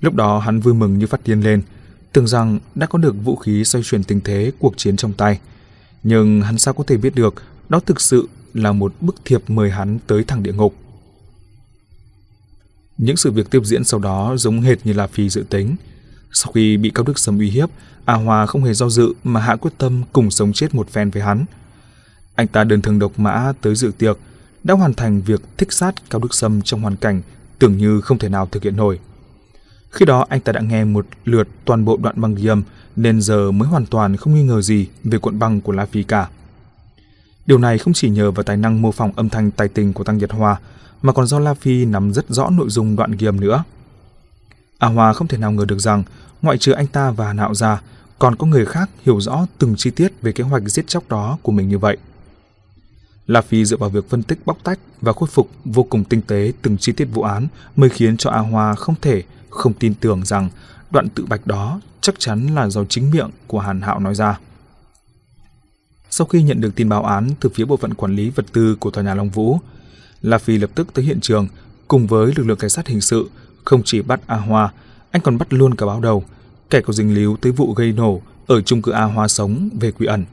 Lúc đó hắn vui mừng như phát điên lên, tưởng rằng đã có được vũ khí xoay chuyển tình thế cuộc chiến trong tay. Nhưng hắn sao có thể biết được đó thực sự là một bức thiệp mời hắn tới thẳng địa ngục. Những sự việc tiếp diễn sau đó giống hệt như là phi dự tính. Sau khi bị Cao Đức Sâm uy hiếp, A Hòa không hề do dự mà hạ quyết tâm cùng sống chết một phen với hắn. Anh ta đơn thường độc mã tới dự tiệc, đã hoàn thành việc thích sát Cao Đức Sâm trong hoàn cảnh tưởng như không thể nào thực hiện nổi. Khi đó anh ta đã nghe một lượt toàn bộ đoạn băng ghi âm, nên giờ mới hoàn toàn không nghi ngờ gì về cuộn băng của La Phi cả. Điều này không chỉ nhờ vào tài năng mô phỏng âm thanh tài tình của Tăng Nhật Hoa, mà còn do La Phi nắm rất rõ nội dung đoạn ghi âm nữa. A Hoa không thể nào ngờ được rằng, ngoại trừ anh ta và Nạo ra còn có người khác hiểu rõ từng chi tiết về kế hoạch giết chóc đó của mình như vậy. La Phi dựa vào việc phân tích bóc tách và khôi phục vô cùng tinh tế từng chi tiết vụ án mới khiến cho A Hoa không thể không tin tưởng rằng đoạn tự bạch đó chắc chắn là do chính miệng của Hàn Hạo nói ra. Sau khi nhận được tin báo án từ phía bộ phận quản lý vật tư của tòa nhà Long Vũ, La Phi lập tức tới hiện trường cùng với lực lượng cảnh sát hình sự không chỉ bắt A Hoa, anh còn bắt luôn cả báo đầu, kẻ có dính líu tới vụ gây nổ ở chung cư A Hoa sống về quy ẩn.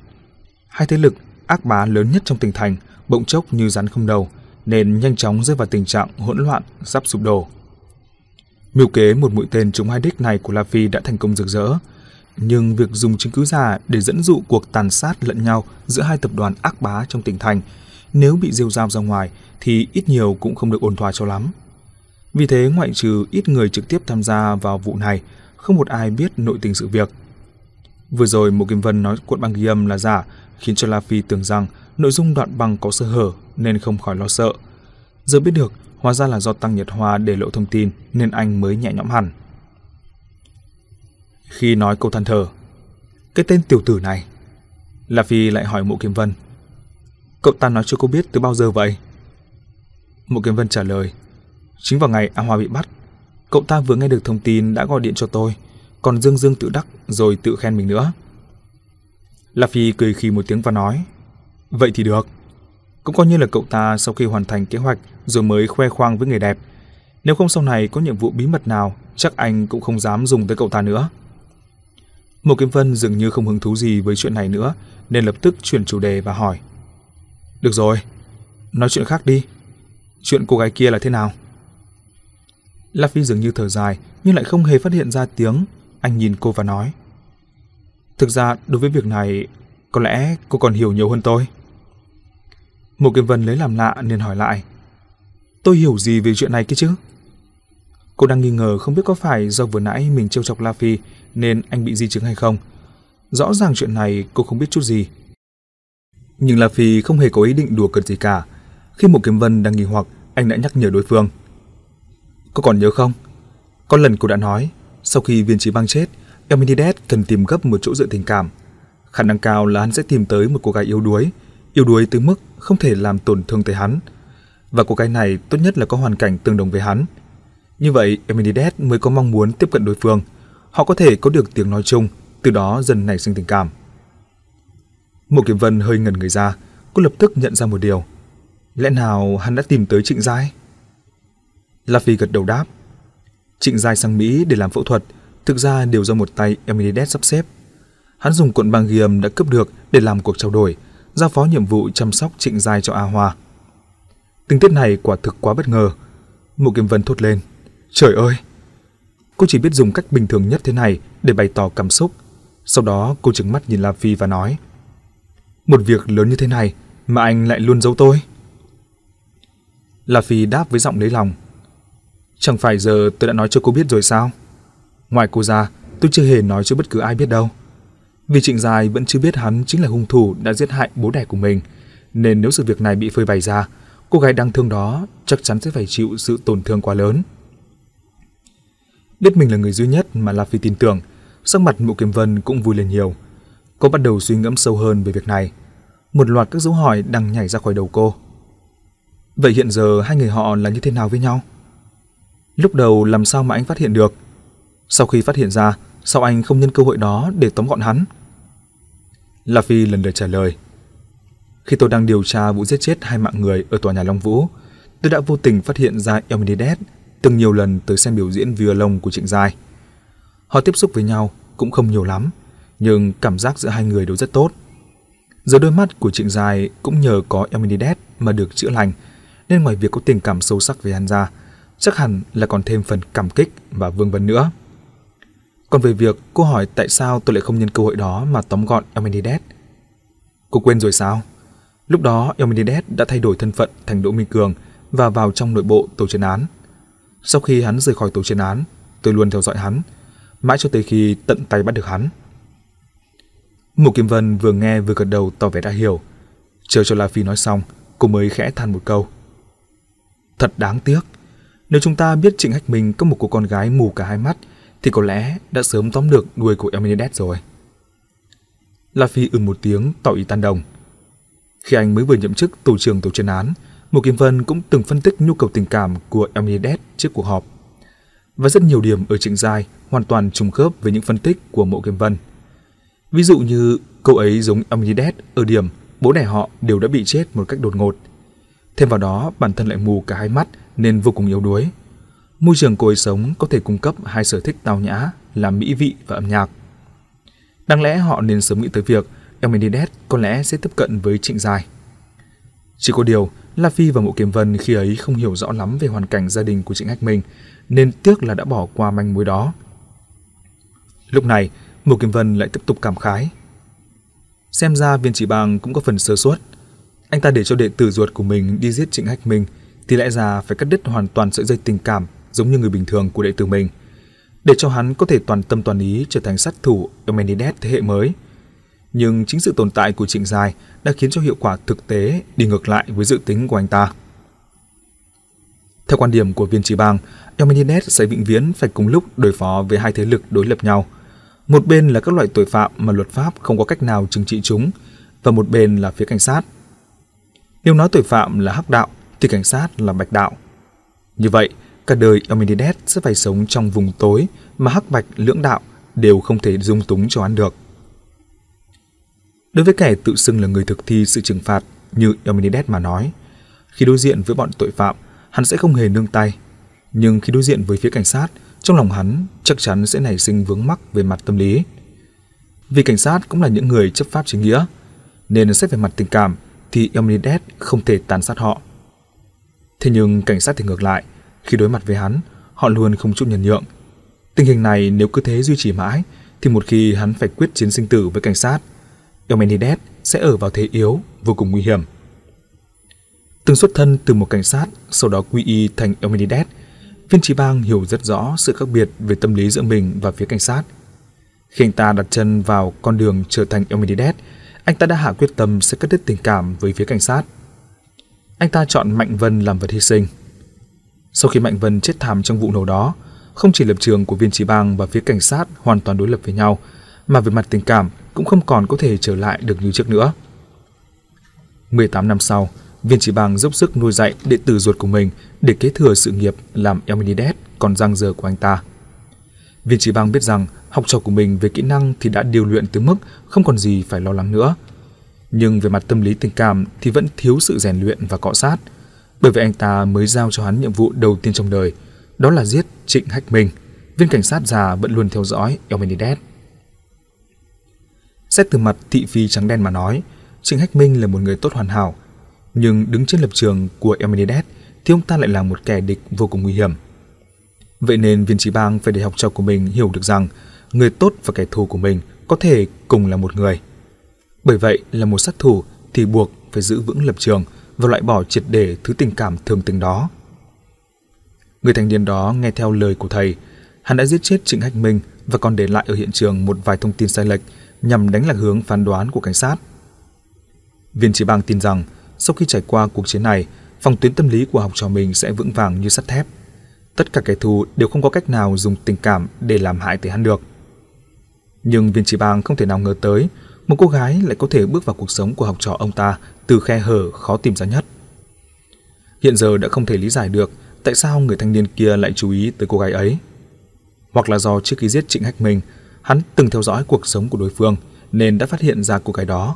Hai thế lực ác bá lớn nhất trong tỉnh thành bỗng chốc như rắn không đầu, nên nhanh chóng rơi vào tình trạng hỗn loạn sắp sụp đổ. Mưu kế một mũi tên trúng hai đích này của La Phi đã thành công rực rỡ, nhưng việc dùng chứng cứ giả để dẫn dụ cuộc tàn sát lẫn nhau giữa hai tập đoàn ác bá trong tỉnh thành, nếu bị rêu rao ra ngoài thì ít nhiều cũng không được ổn thỏa cho lắm. Vì thế ngoại trừ ít người trực tiếp tham gia vào vụ này, không một ai biết nội tình sự việc. Vừa rồi một Kim Vân nói cuộn băng ghi âm là giả, khiến cho La Phi tưởng rằng nội dung đoạn băng có sơ hở nên không khỏi lo sợ. Giờ biết được, hóa ra là do Tăng Nhật Hoa để lộ thông tin nên anh mới nhẹ nhõm hẳn. Khi nói câu than thở, cái tên tiểu tử này, La Phi lại hỏi Mộ Kiếm Vân. Cậu ta nói cho cô biết từ bao giờ vậy? Mộ Kiếm Vân trả lời, chính vào ngày A Hoa bị bắt, cậu ta vừa nghe được thông tin đã gọi điện cho tôi, còn dương dương tự đắc rồi tự khen mình nữa. La Phi cười khi một tiếng và nói, vậy thì được. Cũng coi như là cậu ta sau khi hoàn thành kế hoạch rồi mới khoe khoang với người đẹp. Nếu không sau này có nhiệm vụ bí mật nào, chắc anh cũng không dám dùng tới cậu ta nữa. Mộ Kiếm Vân dường như không hứng thú gì với chuyện này nữa, nên lập tức chuyển chủ đề và hỏi. Được rồi, nói chuyện khác đi. Chuyện cô gái kia là thế nào? La Phi dường như thở dài nhưng lại không hề phát hiện ra tiếng. Anh nhìn cô và nói. Thực ra đối với việc này, có lẽ cô còn hiểu nhiều hơn tôi. Một kiếm Vân lấy làm lạ nên hỏi lại. Tôi hiểu gì về chuyện này kia chứ? Cô đang nghi ngờ không biết có phải do vừa nãy mình trêu chọc La Phi nên anh bị di chứng hay không. Rõ ràng chuyện này cô không biết chút gì. Nhưng La Phi không hề có ý định đùa cợt gì cả. Khi một Kiếm Vân đang nghi hoặc, anh đã nhắc nhở đối phương. Cô còn nhớ không? Có lần cô đã nói, sau khi viên trí băng chết, Eminides cần tìm gấp một chỗ dựa tình cảm. Khả năng cao là hắn sẽ tìm tới một cô gái yếu đuối, yếu đuối tới mức không thể làm tổn thương tới hắn. Và cô gái này tốt nhất là có hoàn cảnh tương đồng với hắn. Như vậy, Eminides mới có mong muốn tiếp cận đối phương. Họ có thể có được tiếng nói chung, từ đó dần nảy sinh tình cảm. Mộ Kiếm Vân hơi ngẩn người ra, cô lập tức nhận ra một điều. Lẽ nào hắn đã tìm tới Trịnh Giai? La Phi gật đầu đáp. Trịnh Giai sang Mỹ để làm phẫu thuật, thực ra đều do một tay Eminides sắp xếp. Hắn dùng cuộn băng ghi âm đã cướp được để làm cuộc trao đổi, giao phó nhiệm vụ chăm sóc Trịnh Giai cho A Hoa. Tình tiết này quả thực quá bất ngờ. Mộ Kiếm Vân thốt lên. Trời ơi! Cô chỉ biết dùng cách bình thường nhất thế này để bày tỏ cảm xúc. Sau đó cô trừng mắt nhìn La Phi và nói. Một việc lớn như thế này mà anh lại luôn giấu tôi. La Phi đáp với giọng lấy lòng. Chẳng phải giờ tôi đã nói cho cô biết rồi sao? Ngoài cô ra, tôi chưa hề nói cho bất cứ ai biết đâu. Vì Trịnh Dài vẫn chưa biết hắn chính là hung thủ đã giết hại bố đẻ của mình, nên nếu sự việc này bị phơi bày ra, cô gái đáng thương đó chắc chắn sẽ phải chịu sự tổn thương quá lớn. Biết mình là người duy nhất mà La Phi tin tưởng, sắc mặt Mộ Kiếm Vân cũng vui lên nhiều. Cô bắt đầu suy ngẫm sâu hơn về việc này. Một loạt các dấu hỏi đang nhảy ra khỏi đầu cô. Vậy hiện giờ hai người họ là như thế nào với nhau? Lúc đầu làm sao mà anh phát hiện được? Sau khi phát hiện ra, sao anh không nhân cơ hội đó để tóm gọn hắn? La Phi lần lượt trả lời. Khi tôi đang điều tra vụ giết chết hai mạng người ở tòa nhà Long Vũ, tôi đã vô tình phát hiện ra Elmenides từng nhiều lần tới xem biểu diễn violon của Trịnh Giai. Họ tiếp xúc với nhau cũng không nhiều lắm, nhưng cảm giác giữa hai người đều rất tốt. Giờ đôi mắt của Trịnh Giai cũng nhờ có Elmenides mà được chữa lành, nên ngoài việc có tình cảm sâu sắc với hắn ra, chắc hẳn là còn thêm phần cảm kích và vương vấn nữa. Còn về việc cô hỏi tại sao tôi lại không nhân cơ hội đó mà tóm gọn Elmenides. Cô quên rồi sao? Lúc đó Elmenides đã thay đổi thân phận thành Đỗ Minh Cường và vào trong nội bộ tổ chuyên án. Sau khi hắn rời khỏi tổ chuyên án, tôi luôn theo dõi hắn, mãi cho tới khi tận tay bắt được hắn. Mục Kim Vân vừa nghe vừa gật đầu tỏ vẻ đã hiểu. Chờ cho La Phi nói xong, cô mới khẽ than một câu. Thật đáng tiếc. Nếu chúng ta biết Trịnh Hách Minh có một cô con gái mù cả hai mắt, thì có lẽ đã sớm tóm được đuôi của Eminides rồi. La Phi một tiếng tỏ ý tan đồng. Khi anh mới vừa nhậm chức tổ trưởng tổ chuyên án, một Kim Vân cũng từng phân tích nhu cầu tình cảm của Eminides trước cuộc họp. Và rất nhiều điểm ở Trịnh Giai hoàn toàn trùng khớp với những phân tích của Mộ Kim Vân. Ví dụ như cậu ấy giống Eminides ở điểm bố đẻ họ đều đã bị chết một cách đột ngột. Thêm vào đó, bản thân lại mù cả hai mắt nên vô cùng yếu đuối. Môi trường cô ấy sống có thể cung cấp hai sở thích tao nhã là mỹ vị và âm nhạc. Đáng lẽ họ nên sớm nghĩ tới việc Eminides có lẽ sẽ tiếp cận với Trịnh Giai. Chỉ có điều, La Phi và Mộ Kiếm Vân khi ấy không hiểu rõ lắm về hoàn cảnh gia đình của Trịnh Hách Minh, nên tiếc là đã bỏ qua manh mối đó. Lúc này, Mộ Kiếm Vân lại tiếp tục cảm khái. Xem ra viên chỉ bang cũng có phần sơ suất. Anh ta để cho đệ tử ruột của mình đi giết Trịnh Hách Minh thì lẽ ra phải cắt đứt hoàn toàn sợi dây tình cảm giống như người bình thường của đệ tử mình, để cho hắn có thể toàn tâm toàn ý trở thành sát thủ Eumenides thế hệ mới – nhưng chính sự tồn tại của Trịnh Giai đã khiến cho hiệu quả thực tế đi ngược lại với dự tính của anh ta. Theo quan điểm của viên trí bang, Eumenides sẽ vĩnh viễn phải cùng lúc đối phó với hai thế lực đối lập nhau. Một bên là các loại tội phạm mà luật pháp không có cách nào trừng trị chúng, và một bên là phía cảnh sát. Nếu nói tội phạm là hắc đạo, thì cảnh sát là bạch đạo. Như vậy, cả đời Eumenides sẽ phải sống trong vùng tối mà hắc bạch lưỡng đạo đều không thể dung túng cho ăn được. Đối với kẻ tự xưng là người thực thi sự trừng phạt như Eumenides mà nói, khi đối diện với bọn tội phạm, hắn sẽ không hề nương tay. Nhưng khi đối diện với phía cảnh sát, trong lòng hắn chắc chắn sẽ nảy sinh vướng mắc về mặt tâm lý. Vì cảnh sát cũng là những người chấp pháp chính nghĩa, nên xét về mặt tình cảm thì Eumenides không thể tàn sát họ. Thế nhưng cảnh sát thì ngược lại, khi đối mặt với hắn, họ luôn không chút nhân nhượng. Tình hình này nếu cứ thế duy trì mãi, thì một khi hắn phải quyết chiến sinh tử với cảnh sát, Eumenides sẽ ở vào thế yếu, vô cùng nguy hiểm. Từng xuất thân từ một cảnh sát, sau đó quy y thành Eumenides, viên trí bang hiểu rất rõ sự khác biệt về tâm lý giữa mình và phía cảnh sát. Khi anh ta đặt chân vào con đường trở thành Eumenides, anh ta đã hạ quyết tâm sẽ cắt đứt tình cảm với phía cảnh sát. Anh ta chọn Mạnh Vân làm vật hy sinh. Sau khi Mạnh Vân chết thảm trong vụ nổ đó, không chỉ lập trường của viên trí bang và phía cảnh sát hoàn toàn đối lập với nhau, mà về mặt tình cảm cũng không còn có thể trở lại được như trước nữa. 18 năm sau, viên trí bang dốc sức nuôi dạy đệ tử ruột của mình để kế thừa sự nghiệp làm Elminides còn giang dở của anh ta. Viên trí bang biết rằng học trò của mình về kỹ năng thì đã điều luyện tới mức không còn gì phải lo lắng nữa. Nhưng về mặt tâm lý tình cảm thì vẫn thiếu sự rèn luyện và cọ sát. Bởi vậy anh ta mới giao cho hắn nhiệm vụ đầu tiên trong đời, đó là giết Trịnh Hách Minh, viên cảnh sát già vẫn luôn theo dõi Elmenides Xét từ mặt thị phi trắng đen mà nói, Trịnh Hách Minh là một người tốt hoàn hảo, nhưng đứng trên lập trường của Elmenides thì ông ta lại là một kẻ địch vô cùng nguy hiểm. Vậy nên viên trí bang phải để học trò của mình hiểu được rằng người tốt và kẻ thù của mình có thể cùng là một người. Bởi vậy là một sát thủ thì buộc phải giữ vững lập trường và loại bỏ triệt để thứ tình cảm thường tình đó. Người thanh niên đó nghe theo lời của thầy, hắn đã giết chết Trịnh Hách Minh và còn để lại ở hiện trường một vài thông tin sai lệch nhằm đánh lạc hướng phán đoán của cảnh sát. Viên chỉ bang tin rằng sau khi trải qua cuộc chiến này, phòng tuyến tâm lý của học trò mình sẽ vững vàng như sắt thép. Tất cả kẻ thù đều không có cách nào dùng tình cảm để làm hại tới hắn được. Nhưng viên chỉ bang không thể nào ngờ tới một cô gái lại có thể bước vào cuộc sống của học trò ông ta từ khe hở khó tìm ra nhất. Hiện giờ đã không thể lý giải được tại sao người thanh niên kia lại chú ý tới cô gái ấy. Hoặc là do trước khi giết Trịnh Hách Minh, hắn từng theo dõi cuộc sống của đối phương nên đã phát hiện ra cô gái đó.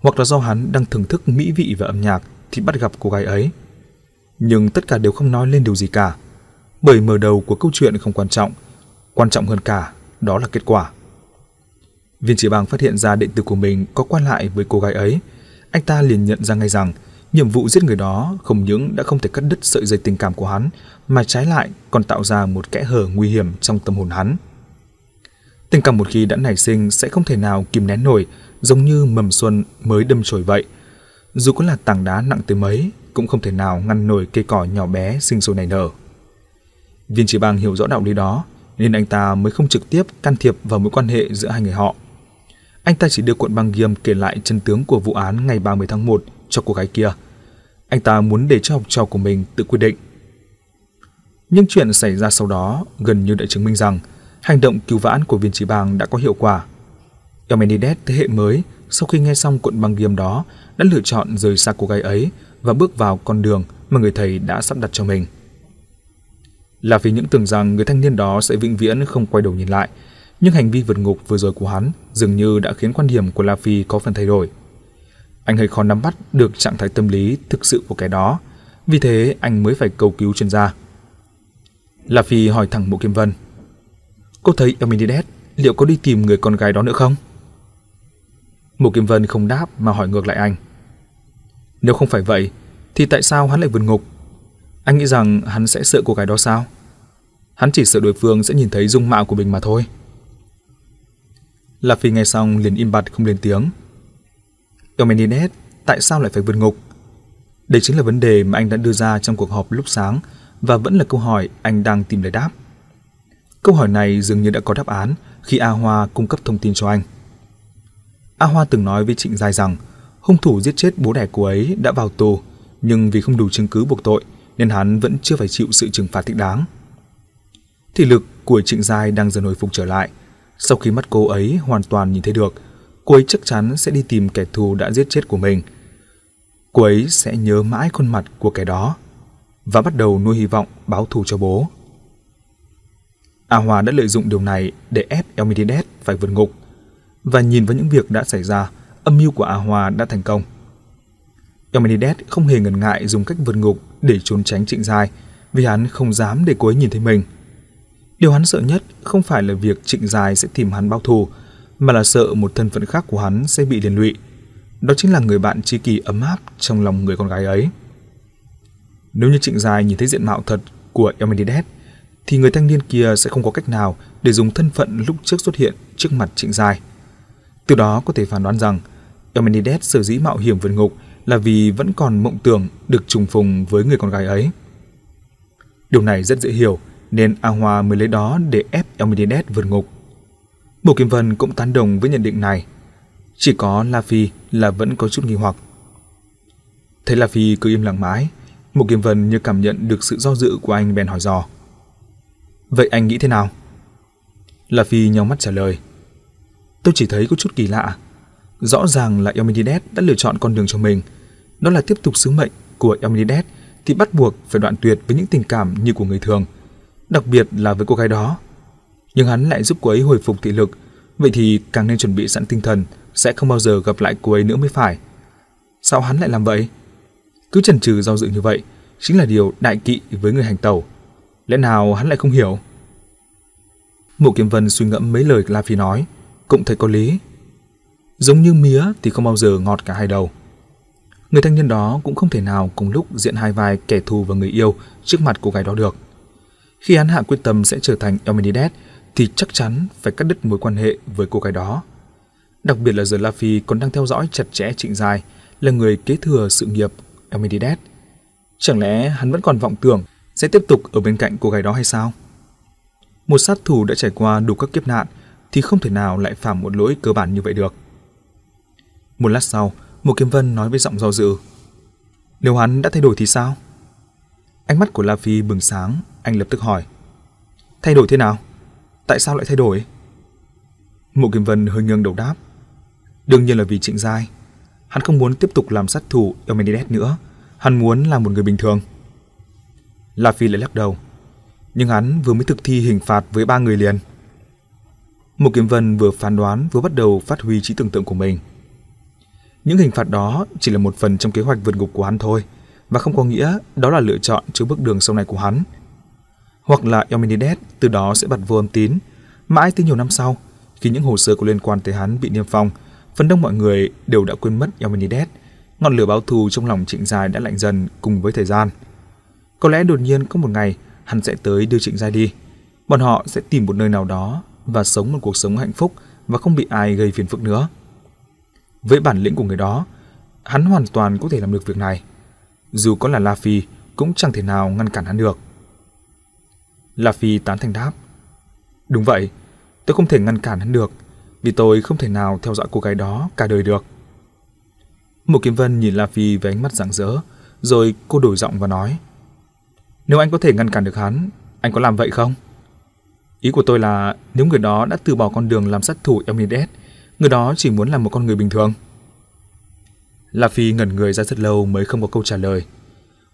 Hoặc là do hắn đang thưởng thức mỹ vị và âm nhạc thì bắt gặp cô gái ấy. Nhưng tất cả đều không nói lên điều gì cả. Bởi mở đầu của câu chuyện không quan trọng, quan trọng hơn cả đó là kết quả. Viên chỉ bằng phát hiện ra đệ tử của mình có quan lại với cô gái ấy, anh ta liền nhận ra ngay rằng nhiệm vụ giết người đó không những đã không thể cắt đứt sợi dây tình cảm của hắn, mà trái lại còn tạo ra một kẽ hở nguy hiểm trong tâm hồn hắn. Tình cảm một khi đã nảy sinh sẽ không thể nào kìm nén nổi, giống như mầm xuân mới đâm chồi vậy. Dù có là tảng đá nặng tới mấy, cũng không thể nào ngăn nổi cây cỏ nhỏ bé sinh sôi nảy nở. Viên chỉ bang hiểu rõ đạo lý đó, nên anh ta mới không trực tiếp can thiệp vào mối quan hệ giữa hai người họ. Anh ta chỉ đưa cuộn băng ghiêm kể lại chân tướng của vụ án ngày 30 tháng 1 cho cô gái kia. Anh ta muốn để cho học trò của mình tự quyết định. Nhưng chuyện xảy ra sau đó gần như đã chứng minh rằng hành động cứu vãn của viên trí bang đã có hiệu quả. Eumenides thế hệ mới sau khi nghe xong cuộn băng ghiêm đó đã lựa chọn rời xa cô gái ấy và bước vào con đường mà người thầy đã sắp đặt cho mình. Là vì những tưởng rằng người thanh niên đó sẽ vĩnh viễn không quay đầu nhìn lại, nhưng hành vi vượt ngục vừa rồi của hắn dường như đã khiến quan điểm của La Phi có phần thay đổi. Anh hơi khó nắm bắt được trạng thái tâm lý thực sự của kẻ đó, vì thế anh mới phải cầu cứu chuyên gia. La Phi hỏi thẳng Mộ Kim Vân. Cô thấy Eminides liệu có đi tìm người con gái đó nữa không? Mộ Kim Vân không đáp mà hỏi ngược lại anh. Nếu không phải vậy, thì tại sao hắn lại vượt ngục? Anh nghĩ rằng hắn sẽ sợ cô gái đó sao? Hắn chỉ sợ đối phương sẽ nhìn thấy dung mạo của mình mà thôi. La Phi nghe xong liền im bặt không lên tiếng. Eumenides tại sao lại phải vượt ngục? Đây chính là vấn đề mà anh đã đưa ra trong cuộc họp lúc sáng và vẫn là câu hỏi anh đang tìm lời đáp. Câu hỏi này dường như đã có đáp án khi A Hoa cung cấp thông tin cho anh. A Hoa từng nói với Trịnh Giai rằng hung thủ giết chết bố đẻ cô ấy đã vào tù, nhưng vì không đủ chứng cứ buộc tội nên hắn vẫn chưa phải chịu sự trừng phạt thích đáng. Thị lực của Trịnh Giai đang dần hồi phục trở lại. Sau khi mắt cô ấy hoàn toàn nhìn thấy được, cô ấy chắc chắn sẽ đi tìm kẻ thù đã giết chết của mình. Cô ấy sẽ nhớ mãi khuôn mặt của kẻ đó và bắt đầu nuôi hy vọng báo thù cho bố. A Hòa đã lợi dụng điều này để ép Elmidides phải vượt ngục và nhìn vào những việc đã xảy ra, âm mưu của A Hòa đã thành công. Elmidides không hề ngần ngại dùng cách vượt ngục để trốn tránh Trịnh Giai vì hắn không dám để cô ấy nhìn thấy mình. Điều hắn sợ nhất không phải là việc Trịnh Dài sẽ tìm hắn báo thù mà là sợ một thân phận khác của hắn sẽ bị liên lụy. Đó chính là người bạn tri kỷ ấm áp trong lòng người con gái ấy. Nếu như Trịnh Dài nhìn thấy diện mạo thật của Elmidides thì người thanh niên kia sẽ không có cách nào để dùng thân phận lúc trước xuất hiện trước mặt Trịnh Dài. Từ đó có thể phán đoán rằng Eumenides sở dĩ mạo hiểm vượt ngục là vì vẫn còn mộng tưởng được trùng phùng với người con gái ấy. Điều này rất dễ hiểu, nên A Hoa mới lấy đó để ép Eumenides vượt ngục. Bộ Kim Vân cũng tán đồng với nhận định này. Chỉ có La Phi là vẫn có chút nghi hoặc. Thấy La Phi cứ im lặng mãi, bộ Kim Vân như cảm nhận được sự do dự của anh bèn hỏi dò. Vậy anh nghĩ thế nào? La Phi nhau mắt trả lời. Tôi chỉ thấy có chút kỳ lạ. Rõ ràng là Eumenides đã lựa chọn con đường cho mình. Đó là tiếp tục sứ mệnh của Eumenides thì bắt buộc phải đoạn tuyệt với những tình cảm như của người thường. Đặc biệt là với cô gái đó. Nhưng hắn lại giúp cô ấy hồi phục thị lực. Vậy thì càng nên chuẩn bị sẵn tinh thần sẽ không bao giờ gặp lại cô ấy nữa mới phải. Sao hắn lại làm vậy? Cứ chần chừ do dự như vậy chính là điều đại kỵ với người hành tẩu. Lẽ nào hắn lại không hiểu? Mộ Kiếm Vân suy ngẫm mấy lời La Phi nói, cũng thấy có lý. Giống như mía thì không bao giờ ngọt cả hai đầu. Người thanh niên đó cũng không thể nào cùng lúc diện hai vai kẻ thù và người yêu trước mặt cô gái đó được. Khi hắn hạ quyết tâm sẽ trở thành Eumenides thì chắc chắn phải cắt đứt mối quan hệ với cô gái đó. Đặc biệt là giờ La Phi còn đang theo dõi chặt chẽ Trịnh Dài, là người kế thừa sự nghiệp Eumenides. Chẳng lẽ hắn vẫn còn vọng tưởng sẽ tiếp tục ở bên cạnh cô gái đó hay sao? Một sát thủ đã trải qua đủ các kiếp nạn thì không thể nào lại phạm một lỗi cơ bản như vậy được. Một lát sau, một kiếm vân nói với giọng do dự. Nếu hắn đã thay đổi thì sao? Ánh mắt của La Phi bừng sáng, anh lập tức hỏi. Thay đổi thế nào? Tại sao lại thay đổi? Mộ Kim Vân hơi nghiêng đầu đáp. Đương nhiên là vì Trịnh Giai. Hắn không muốn tiếp tục làm sát thủ Eumenides nữa. Hắn muốn là một người bình thường. La Phi lại lắc đầu. Nhưng hắn vừa mới thực thi hình phạt với ba người liền. Mộ Kiếm Vân vừa phán đoán vừa bắt đầu phát huy trí tưởng tượng của mình. Những hình phạt đó chỉ là một phần trong kế hoạch vượt ngục của hắn thôi, và không có nghĩa đó là lựa chọn cho bước đường sau này của hắn. Hoặc là Eumenides từ đó sẽ bật vô âm tín, mãi tới nhiều năm sau, khi những hồ sơ có liên quan tới hắn bị niêm phong, phần đông mọi người đều đã quên mất Eumenides, ngọn lửa báo thù trong lòng Trịnh Giai đã lạnh dần cùng với thời gian. Có lẽ đột nhiên có một ngày hắn sẽ tới đưa Trịnh Giai đi. Bọn họ sẽ tìm một nơi nào đó và sống một cuộc sống hạnh phúc và không bị ai gây phiền phức nữa. Với bản lĩnh của người đó, hắn hoàn toàn có thể làm được việc này. Dù có là La Phi, cũng chẳng thể nào ngăn cản hắn được. La Phi tán thành đáp. Đúng vậy, tôi không thể ngăn cản hắn được, vì tôi không thể nào theo dõi cô gái đó cả đời được. Mộ Kiếm Vân nhìn La Phi với ánh mắt rạng rỡ, rồi cô đổi giọng và nói. Nếu anh có thể ngăn cản được hắn, anh có làm vậy không? Ý của tôi là nếu người đó đã từ bỏ con đường làm sát thủ Eumenides, người đó chỉ muốn làm một con người bình thường. La Phi ngẩn người ra rất lâu mới không có câu trả lời.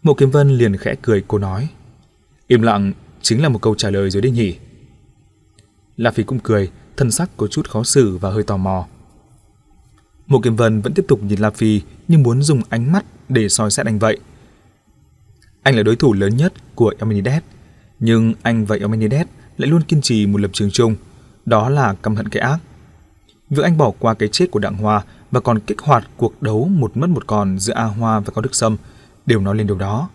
Mộ Kiếm Vân liền khẽ cười cô nói. Im lặng chính là một câu trả lời rồi đấy nhỉ. La Phi cũng cười, thân sắc có chút khó xử và hơi tò mò. Mộ Kiếm Vân vẫn tiếp tục nhìn La Phi như muốn dùng ánh mắt để soi xét anh vậy. Anh là đối thủ lớn nhất của Eumenides, nhưng anh và Eumenides lại luôn kiên trì một lập trường chung, đó là căm hận cái ác. Việc anh bỏ qua cái chết của Đặng Hoa và còn kích hoạt cuộc đấu một mất một còn giữa A Hoa và Cao Đức Sâm đều nói lên điều đó.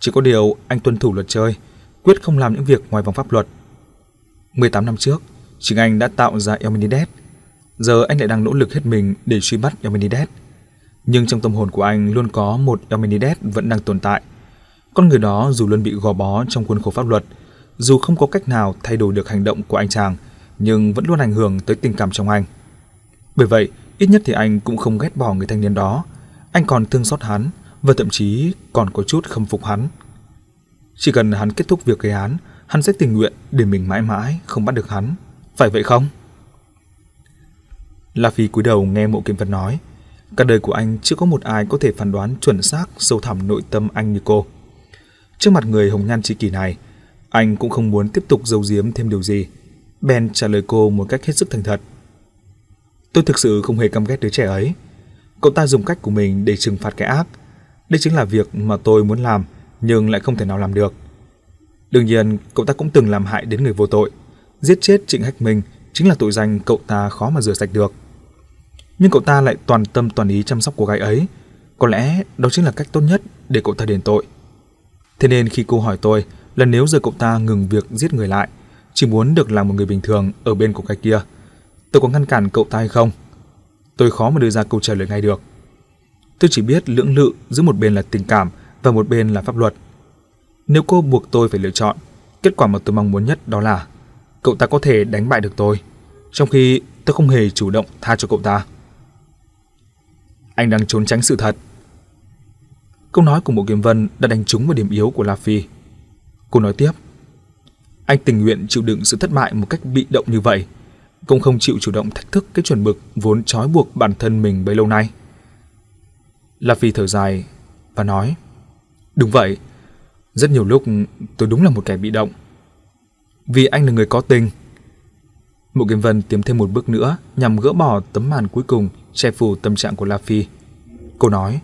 Chỉ có điều anh tuân thủ luật chơi, quyết không làm những việc ngoài vòng pháp luật. 18 năm trước, chính anh đã tạo ra Eumenides. Giờ anh lại đang nỗ lực hết mình để truy bắt Eumenides. Nhưng trong tâm hồn của anh luôn có một Eumenides vẫn đang tồn tại – con người đó dù luôn bị gò bó trong khuôn khổ pháp luật, dù không có cách nào thay đổi được hành động của anh chàng, nhưng vẫn luôn ảnh hưởng tới tình cảm trong anh. Bởi vậy, ít nhất thì anh cũng không ghét bỏ người thanh niên đó. Anh còn thương xót hắn và thậm chí còn có chút khâm phục hắn. Chỉ cần hắn kết thúc việc gây án, hắn sẽ tình nguyện để mình mãi mãi không bắt được hắn. Phải vậy không? La Phi cúi đầu nghe mộ kiếm vật nói. Cả đời của anh chưa có một ai có thể phán đoán chuẩn xác sâu thẳm nội tâm anh như cô. Trước mặt người hồng nhan tri kỷ này, anh cũng không muốn tiếp tục giấu giếm thêm điều gì. Ben trả lời cô một cách hết sức thành thật. Tôi thực sự không hề căm ghét đứa trẻ ấy. Cậu ta dùng cách của mình để trừng phạt cái ác. Đây chính là việc mà tôi muốn làm nhưng lại không thể nào làm được. Đương nhiên, cậu ta cũng từng làm hại đến người vô tội. Giết chết Trịnh Hách Minh chính là tội danh cậu ta khó mà rửa sạch được. Nhưng cậu ta lại toàn tâm toàn ý chăm sóc cô gái ấy. Có lẽ đó chính là cách tốt nhất để cậu ta đền tội. Thế nên khi cô hỏi tôi là nếu giờ cậu ta ngừng việc giết người lại, chỉ muốn được làm một người bình thường ở bên của cái kia. Tôi có ngăn cản cậu ta hay không? Tôi khó mà đưa ra câu trả lời ngay được. Tôi chỉ biết lưỡng lự giữa một bên là tình cảm và một bên là pháp luật. Nếu cô buộc tôi phải lựa chọn, kết quả mà tôi mong muốn nhất đó là cậu ta có thể đánh bại được tôi, trong khi tôi không hề chủ động tha cho cậu ta. Anh đang trốn tránh sự thật. Câu nói của Mộ Kiếm Vân đã đánh trúng vào điểm yếu của La Phi. Cô nói tiếp. Anh tình nguyện chịu đựng sự thất bại một cách bị động như vậy, cũng không chịu chủ động thách thức cái chuẩn mực vốn trói buộc bản thân mình bấy lâu nay. La Phi thở dài và nói, Đúng vậy, rất nhiều lúc tôi đúng là một kẻ bị động. Vì anh là người có tình. Mộ Kiếm Vân tiến thêm một bước nữa nhằm gỡ bỏ tấm màn cuối cùng che phủ tâm trạng của La Phi. Cô nói,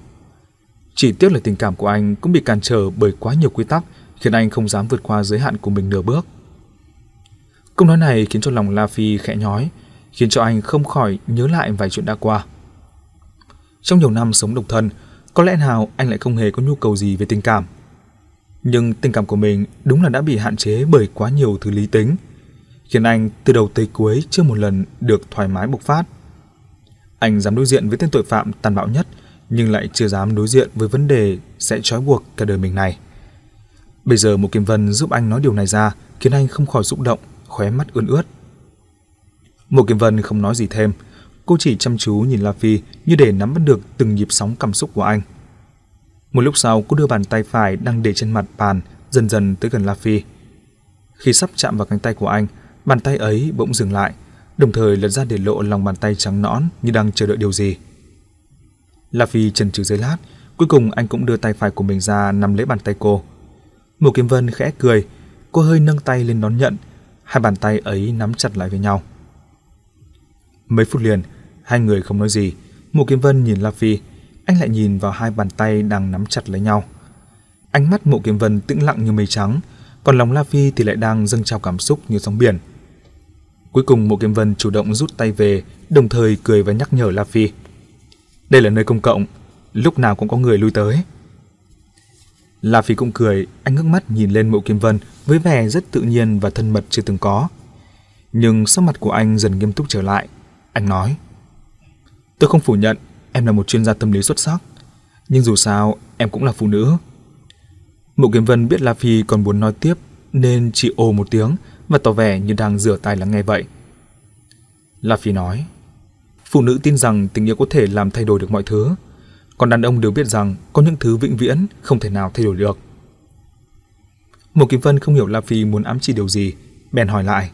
chỉ tiếc là tình cảm của anh cũng bị cản trở bởi quá nhiều quy tắc khiến anh không dám vượt qua giới hạn của mình nửa bước. Câu nói này khiến cho lòng La Phi khẽ nhói, khiến cho anh không khỏi nhớ lại vài chuyện đã qua. Trong nhiều năm sống độc thân, có lẽ nào anh lại không hề có nhu cầu gì về tình cảm. Nhưng tình cảm của mình đúng là đã bị hạn chế bởi quá nhiều thứ lý tính, khiến anh từ đầu tới cuối chưa một lần được thoải mái bộc phát. Anh dám đối diện với tên tội phạm tàn bạo nhất, nhưng lại chưa dám đối diện với vấn đề sẽ trói buộc cả đời mình này. Bây giờ một Kim Vân giúp anh nói điều này ra, khiến anh không khỏi rụng động, khóe mắt ươn ướt. Một Kim Vân không nói gì thêm, cô chỉ chăm chú nhìn La Phi như để nắm bắt được từng nhịp sóng cảm xúc của anh. Một lúc sau, cô đưa bàn tay phải đang để trên mặt bàn dần dần tới gần La Phi. Khi sắp chạm vào cánh tay của anh, bàn tay ấy bỗng dừng lại, đồng thời lật ra để lộ lòng bàn tay trắng nõn như đang chờ đợi điều gì. La Phi chần chừ giây lát, cuối cùng anh cũng đưa tay phải của mình ra nắm lấy bàn tay cô. Mộ Kiếm Vân khẽ cười, cô hơi nâng tay lên đón nhận, hai bàn tay ấy nắm chặt lại với nhau. Mấy phút liền, hai người không nói gì. Mộ Kiếm Vân nhìn La Phi, anh lại nhìn vào hai bàn tay đang nắm chặt lấy nhau. Ánh mắt Mộ Kiếm Vân tĩnh lặng như mây trắng, còn lòng La Phi thì lại đang dâng trào cảm xúc như sóng biển. Cuối cùng Mộ Kiếm Vân chủ động rút tay về, đồng thời cười và nhắc nhở La Phi. Đây là nơi công cộng, lúc nào cũng có người lui tới. La Phi cũng cười, anh ngước mắt nhìn lên Mộ Kiếm Vân với vẻ rất tự nhiên và thân mật chưa từng có. Nhưng sắc mặt của anh dần nghiêm túc trở lại. Anh nói, Tôi không phủ nhận em là một chuyên gia tâm lý xuất sắc, nhưng dù sao em cũng là phụ nữ. Mộ Kiếm Vân biết La Phi còn muốn nói tiếp nên chỉ ồ một tiếng và tỏ vẻ như đang rửa tay lắng nghe vậy. La Phi nói, phụ nữ tin rằng tình yêu có thể làm thay đổi được mọi thứ, còn đàn ông đều biết rằng có những thứ vĩnh viễn không thể nào thay đổi được. Mộ Kiếm Vân không hiểu La Phi muốn ám chỉ điều gì, bèn hỏi lại.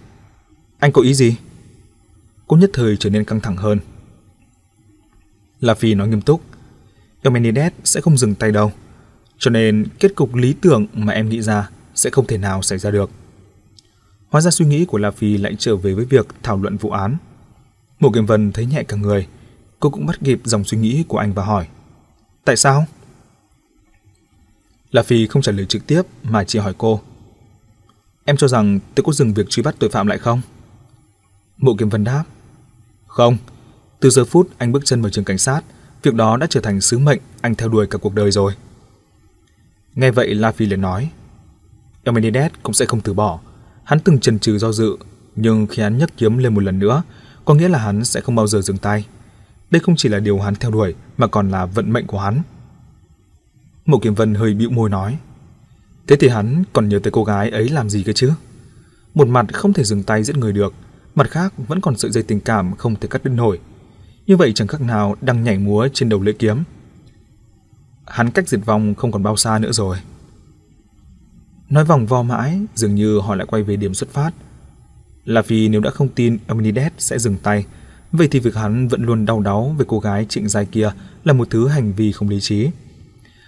Anh có ý gì? Cô nhất thời trở nên căng thẳng hơn. La Phi nói nghiêm túc. Eumenides sẽ không dừng tay đâu. Cho nên kết cục lý tưởng mà em nghĩ ra sẽ không thể nào xảy ra được. Hóa ra suy nghĩ của La Phi lại trở về với việc thảo luận vụ án. Mộ Kiềm Vân thấy nhẹ cả người. Cô cũng bắt kịp dòng suy nghĩ của anh và hỏi. Tại sao? La Phi không trả lời trực tiếp mà chỉ hỏi cô. Em cho rằng tôi có dừng việc truy bắt tội phạm lại không? Mộ Kiếm Vân đáp. Không, từ giờ phút anh bước chân vào trường cảnh sát, việc đó đã trở thành sứ mệnh anh theo đuổi cả cuộc đời rồi. Nghe vậy La Phi liền nói. Eumenides cũng sẽ không từ bỏ. Hắn từng chần chừ do dự, nhưng khi hắn nhấc kiếm lên một lần nữa, có nghĩa là hắn sẽ không bao giờ dừng tay. Đây không chỉ là điều hắn theo đuổi mà còn là vận mệnh của hắn. Mộ Kiếm Vân hơi bĩu môi nói. Thế thì hắn còn nhớ tới cô gái ấy làm gì cơ chứ? Một mặt không thể dừng tay giết người được, mặt khác vẫn còn sợi dây tình cảm không thể cắt đứt nổi. Như vậy chẳng khác nào đang nhảy múa trên đầu lưỡi kiếm. Hắn cách diệt vong không còn bao xa nữa rồi. Nói vòng vo mãi, dường như họ lại quay về điểm xuất phát. Là vì nếu đã không tin Amenides sẽ dừng tay, vậy thì việc hắn vẫn luôn đau đáu về cô gái trịnh dài kia là một thứ hành vi không lý trí.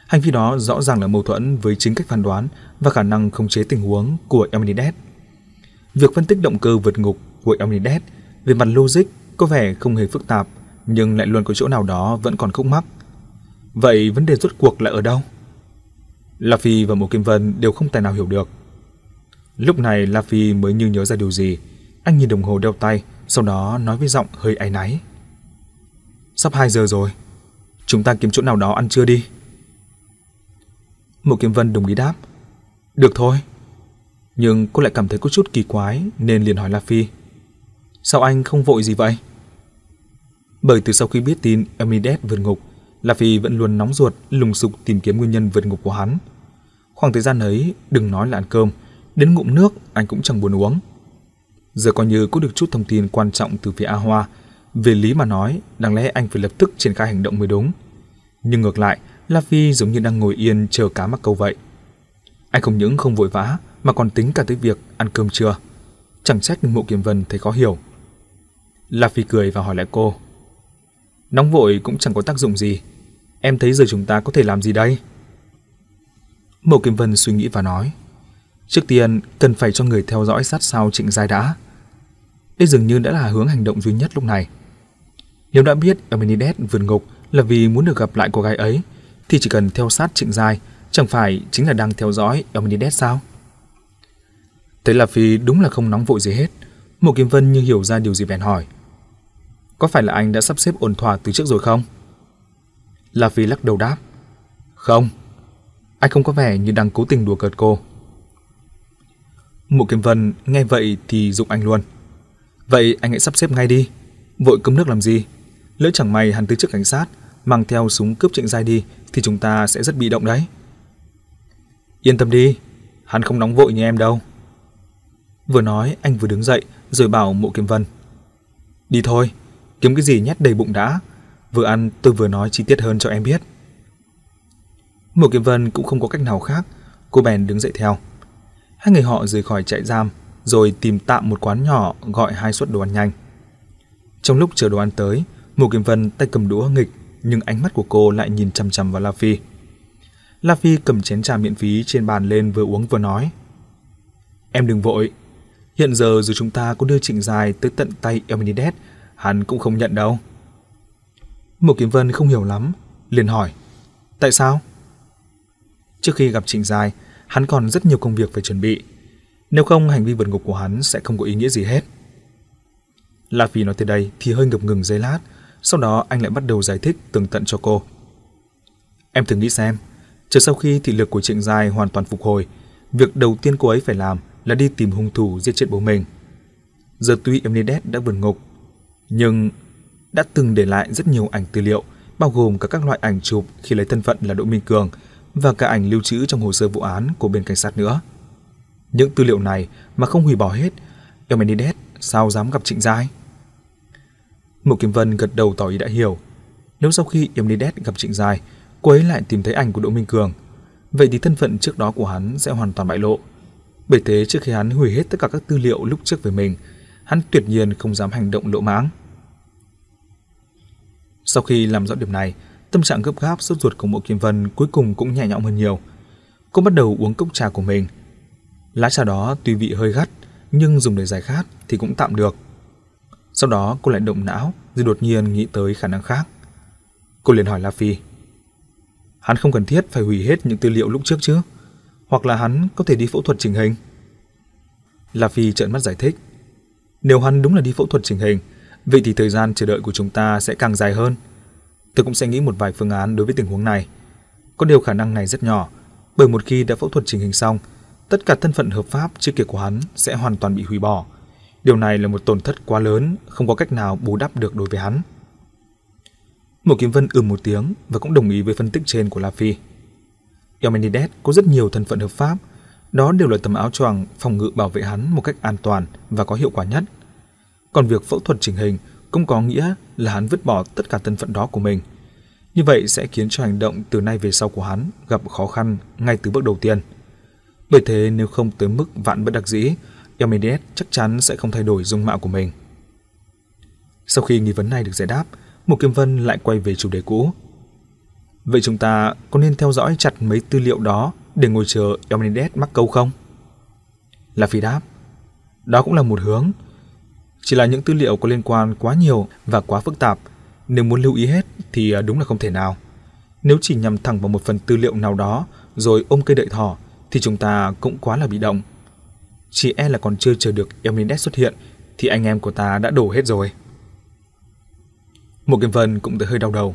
Hành vi đó rõ ràng là mâu thuẫn với chính cách phán đoán và khả năng khống chế tình huống của Amenides. Việc phân tích động cơ vượt ngục của Amenides về mặt logic có vẻ không hề phức tạp, nhưng lại luôn có chỗ nào đó vẫn còn khúc mắc. Vậy vấn đề rốt cuộc là ở đâu? La Phi và Mộ Kim Vân đều không tài nào hiểu được. Lúc này La Phi mới như nhớ ra điều gì. Anh nhìn đồng hồ đeo tay, sau đó nói với giọng hơi áy náy. Sắp 2 giờ rồi, chúng ta kiếm chỗ nào đó ăn trưa đi. Mộ Kim Vân đồng ý đáp. Được thôi. Nhưng cô lại cảm thấy có chút kỳ quái nên liền hỏi La Phi. Sao anh không vội gì vậy? Bởi từ sau khi biết tin Amides vượt ngục, La Phi vẫn luôn nóng ruột lùng sục tìm kiếm nguyên nhân vượt ngục của hắn. Khoảng thời gian ấy, đừng nói là ăn cơm, đến ngụm nước anh cũng chẳng buồn uống. Giờ coi như có được chút thông tin quan trọng từ phía A Hoa, về lý mà nói, đáng lẽ anh phải lập tức triển khai hành động mới đúng. Nhưng ngược lại, La Phi giống như đang ngồi yên chờ cá mắc câu vậy. Anh không những không vội vã mà còn tính cả tới việc ăn cơm trưa. Chẳng trách Mộ Kiếm Vân thấy khó hiểu. La Phi cười và hỏi lại cô. Nóng vội cũng chẳng có tác dụng gì. Em thấy giờ chúng ta có thể làm gì đây? Mộ Kim Vân suy nghĩ và nói. Trước tiên, cần phải cho người theo dõi sát sao Trịnh Giai đã. Đây dường như đã là hướng hành động duy nhất lúc này. Nếu đã biết Amenides vườn ngục là vì muốn được gặp lại cô gái ấy, thì chỉ cần theo sát Trịnh Giai, chẳng phải chính là đang theo dõi Amenides sao? Thế là Phi đúng là không nóng vội gì hết. Mộ Kim Vân như hiểu ra điều gì bèn hỏi. Có phải là anh đã sắp xếp ổn thỏa từ trước rồi không? La Phi lắc đầu đáp. Không, anh không có vẻ như đang cố tình đùa cợt cô. Mộ Kiếm Vân nghe vậy thì dụng anh luôn. Vậy anh hãy sắp xếp ngay đi. Vội cơm nước làm gì? Lỡ chẳng may hắn tới trước cảnh sát, mang theo súng cướp trịnh giai đi thì chúng ta sẽ rất bị động đấy. Yên tâm đi, hắn không nóng vội như em đâu. Vừa nói anh vừa đứng dậy rồi bảo mộ kiếm vân. Đi thôi, kiếm cái gì nhét đầy bụng đã. Vừa ăn tôi vừa nói chi tiết hơn cho em biết. Mộ kiếm vân cũng không có cách nào khác, cô bèn đứng dậy theo. Hai người họ rời khỏi trại giam rồi tìm tạm một quán nhỏ gọi hai suất đồ ăn nhanh. Trong lúc chờ đồ ăn tới, Mộ Kiếm Vân tay cầm đũa nghịch, nhưng ánh mắt của cô lại nhìn chằm chằm vào La Phi. La Phi cầm chén trà miễn phí trên bàn lên vừa uống vừa nói. Em đừng vội. Hiện giờ dù chúng ta có đưa trịnh dài tới tận tay Eminides, hắn cũng không nhận đâu. Mộ Kiếm Vân không hiểu lắm, liền hỏi. Tại sao? Trước khi gặp trịnh dài, hắn còn rất nhiều công việc phải chuẩn bị. Nếu không, hành vi vượt ngục của hắn sẽ không có ý nghĩa gì hết. La Phi nói tới đây thì hơi ngập ngừng giây lát, sau đó anh lại bắt đầu giải thích tường tận cho cô. Em thử nghĩ xem, chờ sau khi thị lực của Trịnh Giai hoàn toàn phục hồi, việc đầu tiên cô ấy phải làm là đi tìm hung thủ giết chết bố mình. Giờ tuy Emnides đã vượt ngục, nhưng đã từng để lại rất nhiều ảnh tư liệu, bao gồm cả các loại ảnh chụp khi lấy thân phận là Đỗ Minh Cường và cả ảnh lưu trữ trong hồ sơ vụ án của bên cảnh sát nữa. Những tư liệu này mà không hủy bỏ hết, Eumenides sao dám gặp Trịnh Giai? Mộ Kim Vân gật đầu tỏ ý đã hiểu. Nếu sau khi Eumenides gặp Trịnh Giai, cô ấy lại tìm thấy ảnh của Đỗ Minh Cường, vậy thì thân phận trước đó của hắn sẽ hoàn toàn bại lộ. Bởi thế trước khi hắn hủy hết tất cả các tư liệu lúc trước về mình, hắn tuyệt nhiên không dám hành động lộ mãng. Sau khi làm rõ điểm này, tâm trạng gấp gáp sốt ruột của Mộ Kim Vân cuối cùng cũng nhẹ nhõm hơn nhiều. Cô bắt đầu uống cốc trà của mình. Lá trà đó tuy vị hơi gắt, nhưng dùng để giải khát thì cũng tạm được. Sau đó cô lại động não rồi đột nhiên nghĩ tới khả năng khác. Cô liền hỏi La Phi. Hắn không cần thiết phải hủy hết những tư liệu lúc trước chứ? Hoặc là hắn có thể đi phẫu thuật chỉnh hình? La Phi trợn mắt giải thích. Nếu hắn đúng là đi phẫu thuật chỉnh hình, vậy thì thời gian chờ đợi của chúng ta sẽ càng dài hơn. Tôi cũng sẽ nghĩ một vài phương án đối với tình huống này. Có điều khả năng này rất nhỏ, bởi một khi đã phẫu thuật chỉnh hình xong, tất cả thân phận hợp pháp trước kia của hắn sẽ hoàn toàn bị hủy bỏ. Điều này là một tổn thất quá lớn, không có cách nào bù đắp được đối với hắn. Một kiếm Vân ừm một tiếng và cũng đồng ý với phân tích trên của La Phi. Eumenides có rất nhiều thân phận hợp pháp, đó đều là tấm áo choàng phòng ngự bảo vệ hắn một cách an toàn và có hiệu quả nhất. Còn việc phẫu thuật chỉnh hình cũng có nghĩa là hắn vứt bỏ tất cả thân phận đó của mình. Như vậy sẽ khiến cho hành động từ nay về sau của hắn gặp khó khăn ngay từ bước đầu tiên. Bởi thế nếu không tới mức vạn bất đắc dĩ, Eumenides chắc chắn sẽ không thay đổi dung mạo của mình. Sau khi nghi vấn này được giải đáp, Mục kiếm Vân lại quay về chủ đề cũ. Vậy chúng ta có nên theo dõi chặt mấy tư liệu đó để ngồi chờ Eumenides mắc câu không? Là phi đáp. Đó cũng là một hướng. Chỉ là những tư liệu có liên quan quá nhiều và quá phức tạp. Nếu muốn lưu ý hết thì à, đúng là không thể nào. Nếu chỉ nhằm thẳng vào một phần tư liệu nào đó rồi ôm cây đợi thỏ thì chúng ta cũng quá là bị động. Chỉ e là còn chưa chờ được Elminet xuất hiện thì anh em của ta đã đổ hết rồi. Một Kim Vân cũng thấy hơi đau đầu.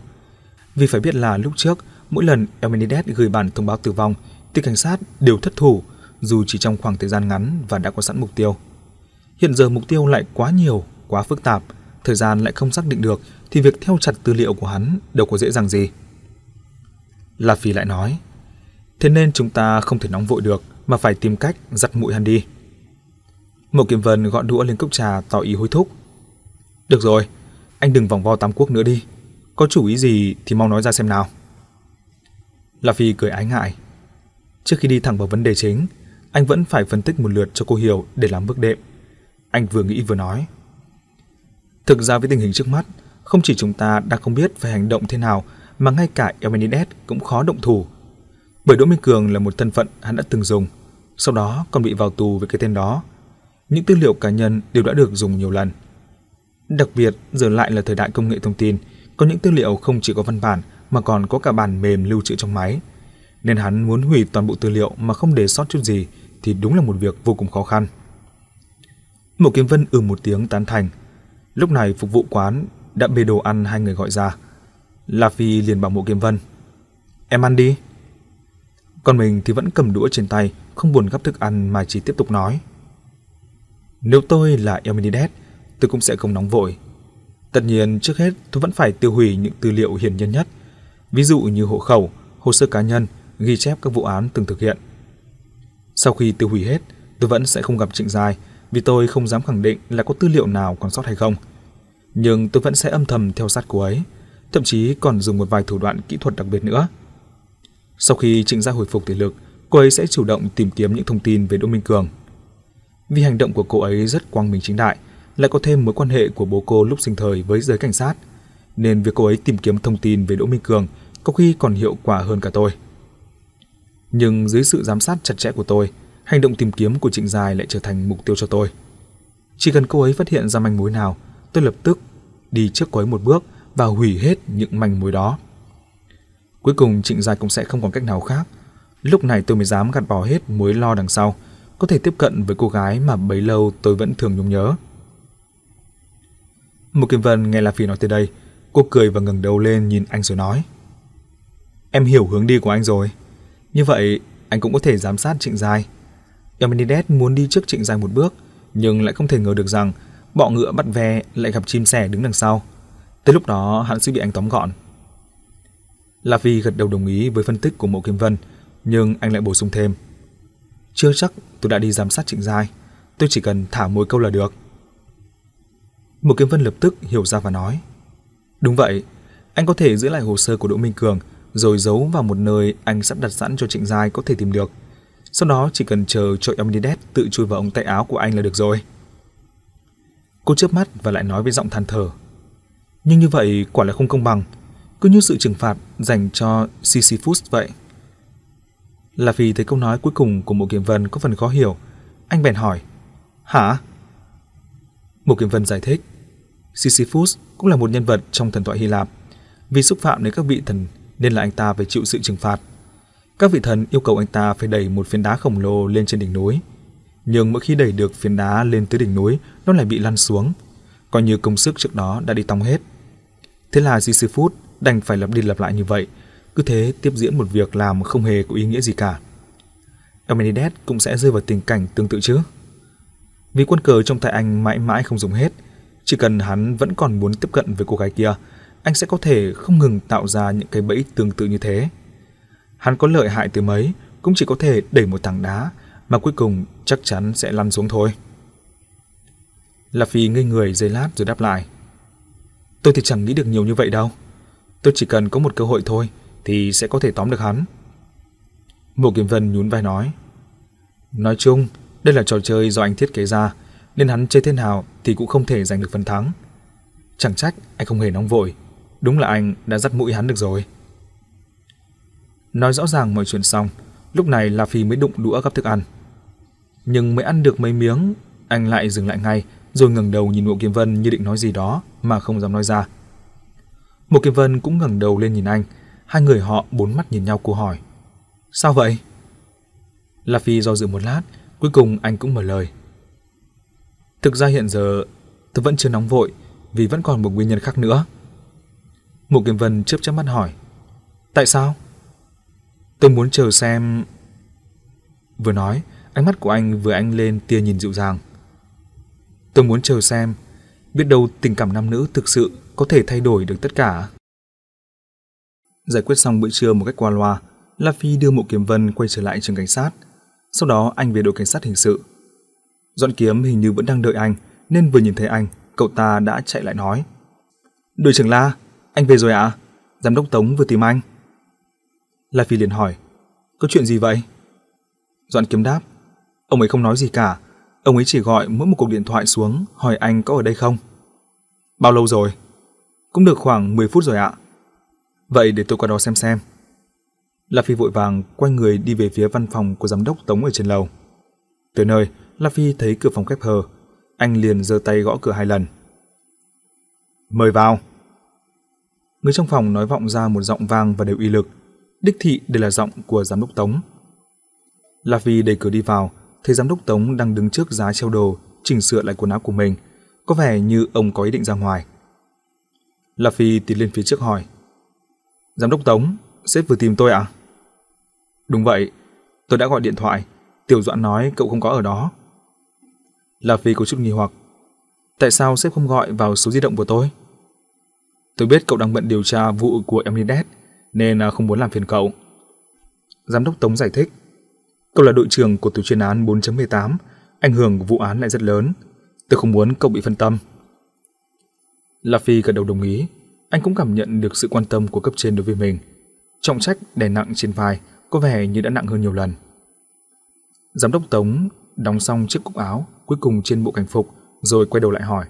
Vì phải biết là lúc trước, mỗi lần Elmenides gửi bản thông báo tử vong thì cảnh sát đều thất thủ dù chỉ trong khoảng thời gian ngắn và đã có sẵn mục tiêu. Hiện giờ mục tiêu lại quá nhiều, quá phức tạp, thời gian lại không xác định được thì việc theo chặt tư liệu của hắn đâu có dễ dàng gì. La Phi lại nói, thế nên chúng ta không thể nóng vội được mà phải tìm cách giặt mũi hắn đi. Mộ Kiếm Vân gọn đũa lên cốc trà tỏ ý hối thúc. Được rồi, anh đừng vòng vo tam quốc nữa đi. Có chủ ý gì thì mau nói ra xem nào. La Phi cười ái ngại. Trước khi đi thẳng vào vấn đề chính, anh vẫn phải phân tích một lượt cho cô hiểu để làm bước đệm. Anh vừa nghĩ vừa nói. Thực ra với tình hình trước mắt, không chỉ chúng ta đã không biết phải hành động thế nào mà ngay cả Elmenides cũng khó động thủ. Bởi Đỗ Minh Cường là một thân phận hắn đã từng dùng, sau đó còn bị vào tù với cái tên đó. Những tư liệu cá nhân đều đã được dùng nhiều lần. Đặc biệt, giờ lại là thời đại công nghệ thông tin, có những tư liệu không chỉ có văn bản mà còn có cả bản mềm lưu trữ trong máy. Nên hắn muốn hủy toàn bộ tư liệu mà không để sót chút gì thì đúng là một việc vô cùng khó khăn. Mộ Kiếm Vân ừ một tiếng tán thành. Lúc này phục vụ quán đã bê đồ ăn hai người gọi ra. La Phi liền bảo Mộ Kiếm Vân. Em ăn đi. Còn mình thì vẫn cầm đũa trên tay, không buồn gắp thức ăn mà chỉ tiếp tục nói. Nếu tôi là Elmenides, tôi cũng sẽ không nóng vội. Tất nhiên, trước hết tôi vẫn phải tiêu hủy những tư liệu hiển nhiên nhất, ví dụ như hộ khẩu, hồ sơ cá nhân, ghi chép các vụ án từng thực hiện. Sau khi tiêu hủy hết, tôi vẫn sẽ không gặp Trịnh Giai vì tôi không dám khẳng định là có tư liệu nào còn sót hay không. Nhưng tôi vẫn sẽ âm thầm theo sát cô ấy, thậm chí còn dùng một vài thủ đoạn kỹ thuật đặc biệt nữa. Sau khi Trịnh Gia hồi phục thể lực, cô ấy sẽ chủ động tìm kiếm những thông tin về Đỗ Minh Cường. Vì hành động của cô ấy rất quang minh chính đại, lại có thêm mối quan hệ của bố cô lúc sinh thời với giới cảnh sát, nên việc cô ấy tìm kiếm thông tin về Đỗ Minh Cường có khi còn hiệu quả hơn cả tôi. Nhưng dưới sự giám sát chặt chẽ của tôi, hành động tìm kiếm của Trịnh Dài lại trở thành mục tiêu cho tôi. Chỉ cần cô ấy phát hiện ra manh mối nào, tôi lập tức đi trước cô ấy một bước và hủy hết những manh mối đó. Cuối cùng Trịnh Dài cũng sẽ không còn cách nào khác. Lúc này tôi mới dám gạt bỏ hết mối lo đằng sau, có thể tiếp cận với cô gái mà bấy lâu tôi vẫn thường nhung nhớ. Một Kim Vân nghe La Phi nói tới đây, cô cười và ngẩng đầu lên nhìn anh rồi nói. Em hiểu hướng đi của anh rồi. Như vậy, anh cũng có thể giám sát Trịnh Dài. Eumenides muốn đi trước Trịnh Giai một bước, nhưng lại không thể ngờ được rằng bọ ngựa bắt ve lại gặp chim sẻ đứng đằng sau. Tới lúc đó, hắn sẽ bị anh tóm gọn. La Phi gật đầu đồng ý với phân tích của Mộ Kim Vân, nhưng anh lại bổ sung thêm. Chưa chắc tôi đã đi giám sát Trịnh Giai, tôi chỉ cần thả mối câu là được. Mộ Kim Vân lập tức hiểu ra và nói. Đúng vậy, anh có thể giữ lại hồ sơ của Đỗ Minh Cường rồi giấu vào một nơi anh sắp đặt sẵn cho Trịnh Giai có thể tìm được. Sau đó chỉ cần chờ cho Omnidet tự chui vào ống tay áo của anh là được rồi. Cô chớp mắt và lại nói với giọng than thở. Nhưng như vậy quả là không công bằng, cứ như sự trừng phạt dành cho Sisyphus vậy. Là vì thấy câu nói cuối cùng của Mộ kiểm Vân có phần khó hiểu, anh bèn hỏi: "Hả?" Mộ kiểm Vân giải thích: Sisyphus cũng là một nhân vật trong thần thoại Hy Lạp. Vì xúc phạm đến các vị thần nên là anh ta phải chịu sự trừng phạt. Các vị thần yêu cầu anh ta phải đẩy một phiến đá khổng lồ lên trên đỉnh núi. Nhưng mỗi khi đẩy được phiến đá lên tới đỉnh núi, nó lại bị lăn xuống, coi như công sức trước đó đã đi tong hết. Thế là Sisyphus đành phải lặp đi lặp lại như vậy, cứ thế tiếp diễn một việc làm không hề có ý nghĩa gì cả. Eumenides cũng sẽ rơi vào tình cảnh tương tự chứ. Vì quân cờ trong tay anh mãi mãi không dùng hết, chỉ cần hắn vẫn còn muốn tiếp cận với cô gái kia, anh sẽ có thể không ngừng tạo ra những cái bẫy tương tự như thế. Hắn có lợi hại từ mấy, cũng chỉ có thể đẩy một tảng đá, mà cuối cùng chắc chắn sẽ lăn xuống thôi. La Phi ngây người giây lát rồi đáp lại. Tôi thì chẳng nghĩ được nhiều như vậy đâu. Tôi chỉ cần có một cơ hội thôi thì sẽ có thể tóm được hắn. Mộ Kiếm Vân nhún vai nói. Nói chung, đây là trò chơi do anh thiết kế ra, nên hắn chơi thế nào thì cũng không thể giành được phần thắng. Chẳng trách anh không hề nóng vội, đúng là anh đã dắt mũi hắn được rồi. Nói rõ ràng mọi chuyện xong, lúc này La Phi mới đụng đũa gắp thức ăn. Nhưng mới ăn được mấy miếng, anh lại dừng lại ngay, rồi ngẩng đầu nhìn Mộ Kiếm Vân như định nói gì đó mà không dám nói ra. Mộ Kiếm Vân cũng ngẩng đầu lên nhìn anh, hai người họ bốn mắt nhìn nhau cô hỏi: "Sao vậy?" La Phi do dự một lát, cuối cùng anh cũng mở lời. Thực ra hiện giờ tôi vẫn chưa nóng vội vì vẫn còn một nguyên nhân khác nữa. Mộ Kiếm Vân chớp chớp mắt hỏi. Tại sao? Tôi muốn chờ xem... Vừa nói, Ánh mắt của anh vừa anh lên tia nhìn dịu dàng. Tôi muốn chờ xem, biết đâu tình cảm nam nữ thực sự có thể thay đổi được tất cả. Giải quyết xong bữa trưa một cách qua loa, La Phi đưa Mộ Kiếm Vân quay trở lại trường cảnh sát. Sau đó anh về đội cảnh sát hình sự. Dọn kiếm hình như vẫn đang đợi anh, nên vừa nhìn thấy anh, cậu ta đã chạy lại nói. Đội trưởng La, anh về rồi ạ? À? Giám đốc Tống vừa tìm anh. La Phi liền hỏi, có chuyện gì vậy? Doãn kiếm đáp, ông ấy không nói gì cả, ông ấy chỉ gọi mỗi một cuộc điện thoại xuống hỏi anh có ở đây không. Bao lâu rồi? Cũng được khoảng 10 phút rồi ạ. Vậy để tôi qua đó xem xem. La Phi vội vàng quay người đi về phía văn phòng của giám đốc Tống ở trên lầu. Tới nơi, La Phi thấy cửa phòng khép hờ, anh liền giơ tay gõ cửa hai lần. Mời vào. Người trong phòng nói vọng ra một giọng vang và đều uy lực. Đích thị đây là giọng của giám đốc Tống. La Phi đẩy cửa đi vào, thấy giám đốc Tống đang đứng trước giá treo đồ, chỉnh sửa lại quần áo của mình. Có vẻ như ông có ý định ra ngoài. La Phi tiến lên phía trước hỏi. Giám đốc Tống, sếp vừa tìm tôi à? Đúng vậy, tôi đã gọi điện thoại. Tiểu Doãn nói cậu không có ở đó. La Phi có chút nghi hoặc. Tại sao sếp không gọi vào số di động của tôi? Tôi biết cậu đang bận điều tra vụ của Emnidet, nên à, không muốn làm phiền cậu. Giám đốc Tống giải thích. Cậu là đội trưởng của tổ chuyên án 4.18, ảnh hưởng của vụ án lại rất lớn. Tôi không muốn cậu bị phân tâm. La Phi gật đầu đồng ý. Anh cũng cảm nhận được sự quan tâm của cấp trên đối với mình. Trọng trách đè nặng trên vai có vẻ như đã nặng hơn nhiều lần. Giám đốc Tống đóng xong chiếc cúc áo cuối cùng trên bộ cảnh phục rồi quay đầu lại hỏi.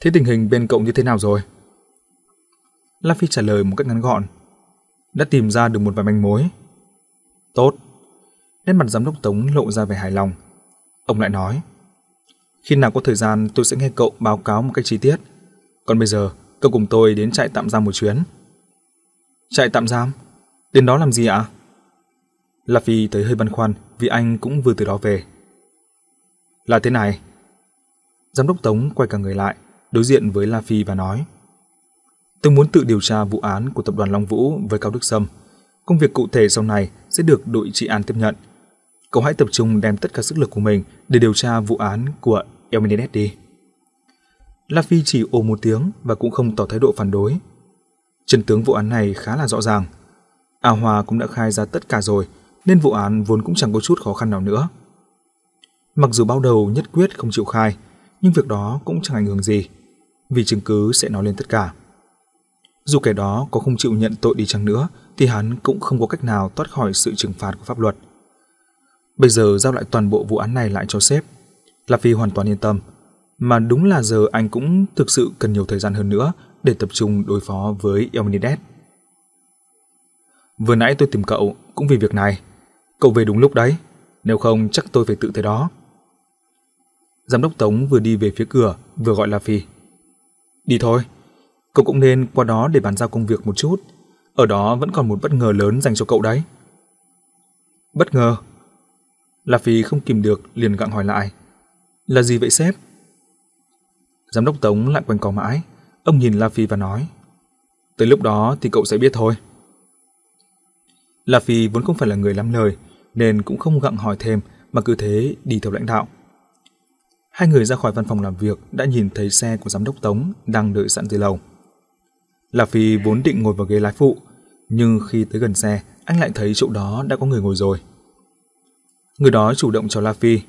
Thế tình hình bên cậu như thế nào rồi? La Phi trả lời một cách ngắn gọn. Đã tìm ra được một vài manh mối. Tốt. Nét mặt giám đốc Tống lộ ra vẻ hài lòng. Ông lại nói. Khi nào có thời gian tôi sẽ nghe cậu báo cáo một cách chi tiết. Còn bây giờ, cậu cùng tôi đến trại tạm giam một chuyến. Trại tạm giam? Đến đó làm gì ạ? La Phi thấy hơi băn khoăn vì anh cũng vừa từ đó về. Là thế này. Giám đốc Tống quay cả người lại, đối diện với La Phi và nói. Tôi muốn tự điều tra vụ án của tập đoàn Long Vũ với Cao Đức Sâm. Công việc cụ thể sau này sẽ được đội trị an tiếp nhận. Cậu hãy tập trung đem tất cả sức lực của mình để điều tra vụ án của El đi. La Phi chỉ ồ một tiếng và cũng không tỏ thái độ phản đối. Trần tướng vụ án này khá là rõ ràng. A Hòa cũng đã khai ra tất cả rồi, nên vụ án vốn cũng chẳng có chút khó khăn nào nữa. Mặc dù bao đầu nhất quyết không chịu khai, nhưng việc đó cũng chẳng ảnh hưởng gì, vì chứng cứ sẽ nói lên tất cả. Dù kẻ đó có không chịu nhận tội đi chăng nữa, thì hắn cũng không có cách nào thoát khỏi sự trừng phạt của pháp luật. Bây giờ giao lại toàn bộ vụ án này lại cho sếp. La Phi hoàn toàn yên tâm, mà đúng là giờ anh cũng thực sự cần nhiều thời gian hơn nữa để tập trung đối phó với Elmenides. Vừa nãy tôi tìm cậu cũng vì việc này. Cậu về đúng lúc đấy, nếu không chắc tôi phải tự tới đó. Giám đốc Tống vừa đi về phía cửa, vừa gọi La Phi. Đi thôi, cậu cũng nên qua đó để bàn giao công việc một chút. Ở đó vẫn còn một bất ngờ lớn dành cho cậu đấy. Bất ngờ? La Phi không kìm được liền gặng hỏi lại. Là gì vậy sếp? Giám đốc Tống lại quanh co mãi. Ông nhìn La Phi và nói. Tới lúc đó thì cậu sẽ biết thôi. La Phi vốn không phải là người lắm lời, nên cũng không gặng hỏi thêm mà cứ thế đi theo lãnh đạo. Hai người ra khỏi văn phòng làm việc đã nhìn thấy xe của giám đốc Tống đang đợi sẵn dưới lầu. La Phi vốn định ngồi vào ghế lái phụ, nhưng khi tới gần xe, anh lại thấy chỗ đó đã có người ngồi rồi. Người đó chủ động chào La Phi.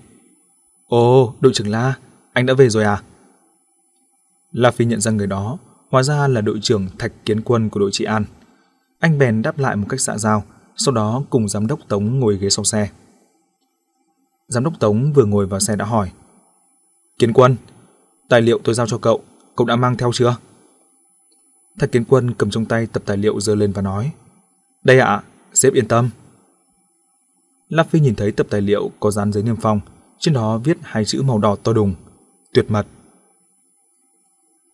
Ồ, đội trưởng La, anh đã về rồi à? La Phi nhận ra người đó, hóa ra là đội trưởng Thạch Kiến Quân của đội trị an. Anh bèn đáp lại một cách xạ giao, sau đó cùng giám đốc Tống ngồi ghế sau xe. Giám đốc Tống vừa ngồi vào xe đã hỏi. Kiến Quân, tài liệu tôi giao cho cậu, cậu đã mang theo chưa? Thạch Kiến Quân cầm trong tay tập tài liệu dơ lên và nói. Đây ạ, à, sếp yên tâm. La Phi nhìn thấy tập tài liệu có dán giấy niêm phong, trên đó viết hai chữ màu đỏ to đùng, tuyệt mật.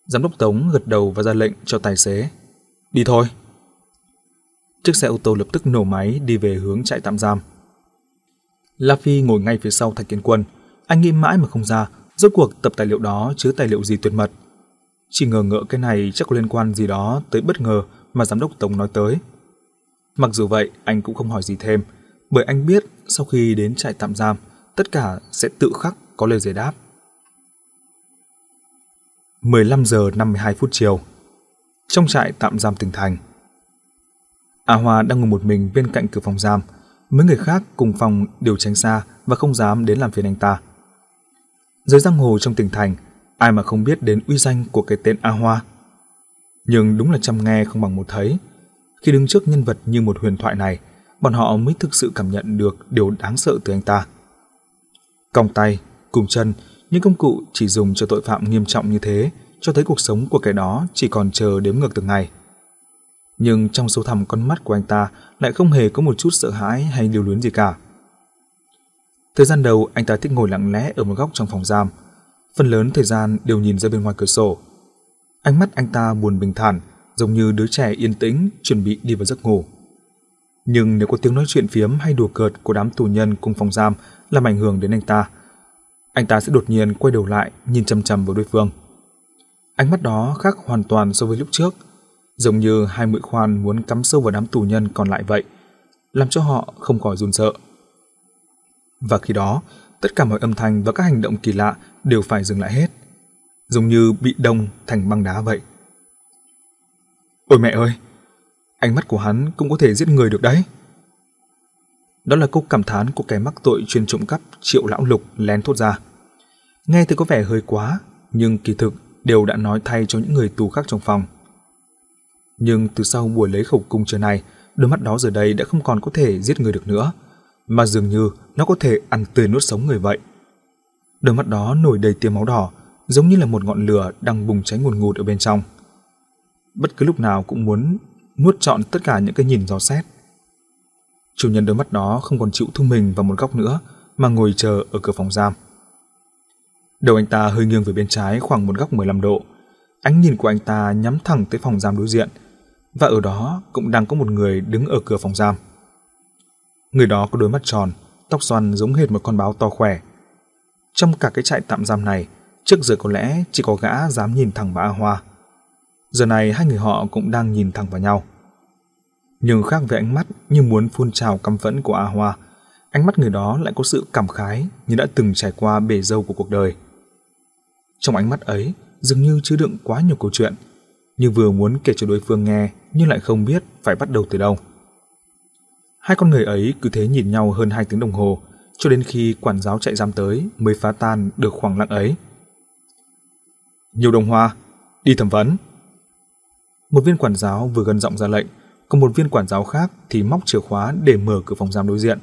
Giám đốc Tống gật đầu và ra lệnh cho tài xế. Đi thôi. Chiếc xe ô tô lập tức nổ máy đi về hướng trại tạm giam. La Phi ngồi ngay phía sau Thạch Kiến Quân. Anh nghĩ mãi mà không ra, rốt cuộc tập tài liệu đó chứa tài liệu gì tuyệt mật. Chỉ ngờ ngỡ cái này chắc có liên quan gì đó tới bất ngờ mà giám đốc Tống nói tới. Mặc dù vậy, anh cũng không hỏi gì thêm, bởi anh biết sau khi đến trại tạm giam, tất cả sẽ tự khắc có lời giải đáp. 15 giờ 52 phút chiều Trong trại tạm giam tỉnh thành A Hoa đang ngồi một mình bên cạnh cửa phòng giam Mấy người khác cùng phòng đều tránh xa Và không dám đến làm phiền anh ta Giới giang hồ trong tỉnh thành Ai mà không biết đến uy danh của cái tên A Hoa Nhưng đúng là chăm nghe không bằng một thấy Khi đứng trước nhân vật như một huyền thoại này Bọn họ mới thực sự cảm nhận được điều đáng sợ từ anh ta Còng tay, cùng chân những công cụ chỉ dùng cho tội phạm nghiêm trọng như thế cho thấy cuộc sống của kẻ đó chỉ còn chờ đếm ngược từng ngày. Nhưng trong sâu thẳm con mắt của anh ta lại không hề có một chút sợ hãi hay điều luyến gì cả. Thời gian đầu anh ta thích ngồi lặng lẽ ở một góc trong phòng giam, phần lớn thời gian đều nhìn ra bên ngoài cửa sổ. Ánh mắt anh ta buồn bình thản, giống như đứa trẻ yên tĩnh chuẩn bị đi vào giấc ngủ. Nhưng nếu có tiếng nói chuyện phiếm hay đùa cợt của đám tù nhân cùng phòng giam làm ảnh hưởng đến anh ta, anh ta sẽ đột nhiên quay đầu lại nhìn chăm chăm vào đối phương. Ánh mắt đó khác hoàn toàn so với lúc trước, giống như hai mũi khoan muốn cắm sâu vào đám tù nhân còn lại vậy, làm cho họ không khỏi run sợ. Và khi đó, tất cả mọi âm thanh và các hành động kỳ lạ đều phải dừng lại hết, giống như bị đông thành băng đá vậy. Ôi mẹ ơi, ánh mắt của hắn cũng có thể giết người được đấy. Đó là câu cảm thán của kẻ mắc tội chuyên trộm cắp Triệu Lão Lục lén thốt ra. Nghe thì có vẻ hơi quá, nhưng kỳ thực đều đã nói thay cho những người tù khác trong phòng. Nhưng từ sau buổi lấy khẩu cung trưa này, đôi mắt đó giờ đây đã không còn có thể giết người được nữa, mà dường như nó có thể ăn tươi nuốt sống người vậy. Đôi mắt đó nổi đầy tia máu đỏ, giống như là một ngọn lửa đang bùng cháy ngùn ngụt ở bên trong. Bất cứ lúc nào cũng muốn nuốt trọn tất cả những cái nhìn gió xét. Chủ nhân đôi mắt đó không còn chịu thu mình vào một góc nữa mà ngồi chờ ở cửa phòng giam. Đầu anh ta hơi nghiêng về bên trái khoảng một góc 15 độ. Ánh nhìn của anh ta nhắm thẳng tới phòng giam đối diện và ở đó cũng đang có một người đứng ở cửa phòng giam. Người đó có đôi mắt tròn, tóc xoăn giống hệt một con báo to khỏe. Trong cả cái trại tạm giam này, trước giờ có lẽ chỉ có gã dám nhìn thẳng vào A Hoa. Giờ này hai người họ cũng đang nhìn thẳng vào nhau nhưng khác với ánh mắt như muốn phun trào căm phẫn của A Hoa, ánh mắt người đó lại có sự cảm khái như đã từng trải qua bể dâu của cuộc đời. Trong ánh mắt ấy dường như chứa đựng quá nhiều câu chuyện, như vừa muốn kể cho đối phương nghe nhưng lại không biết phải bắt đầu từ đâu. Hai con người ấy cứ thế nhìn nhau hơn hai tiếng đồng hồ, cho đến khi quản giáo chạy giam tới mới phá tan được khoảng lặng ấy. Nhiều đồng hoa, đi thẩm vấn. Một viên quản giáo vừa gần giọng ra lệnh, còn một viên quản giáo khác thì móc chìa khóa để mở cửa phòng giam đối diện.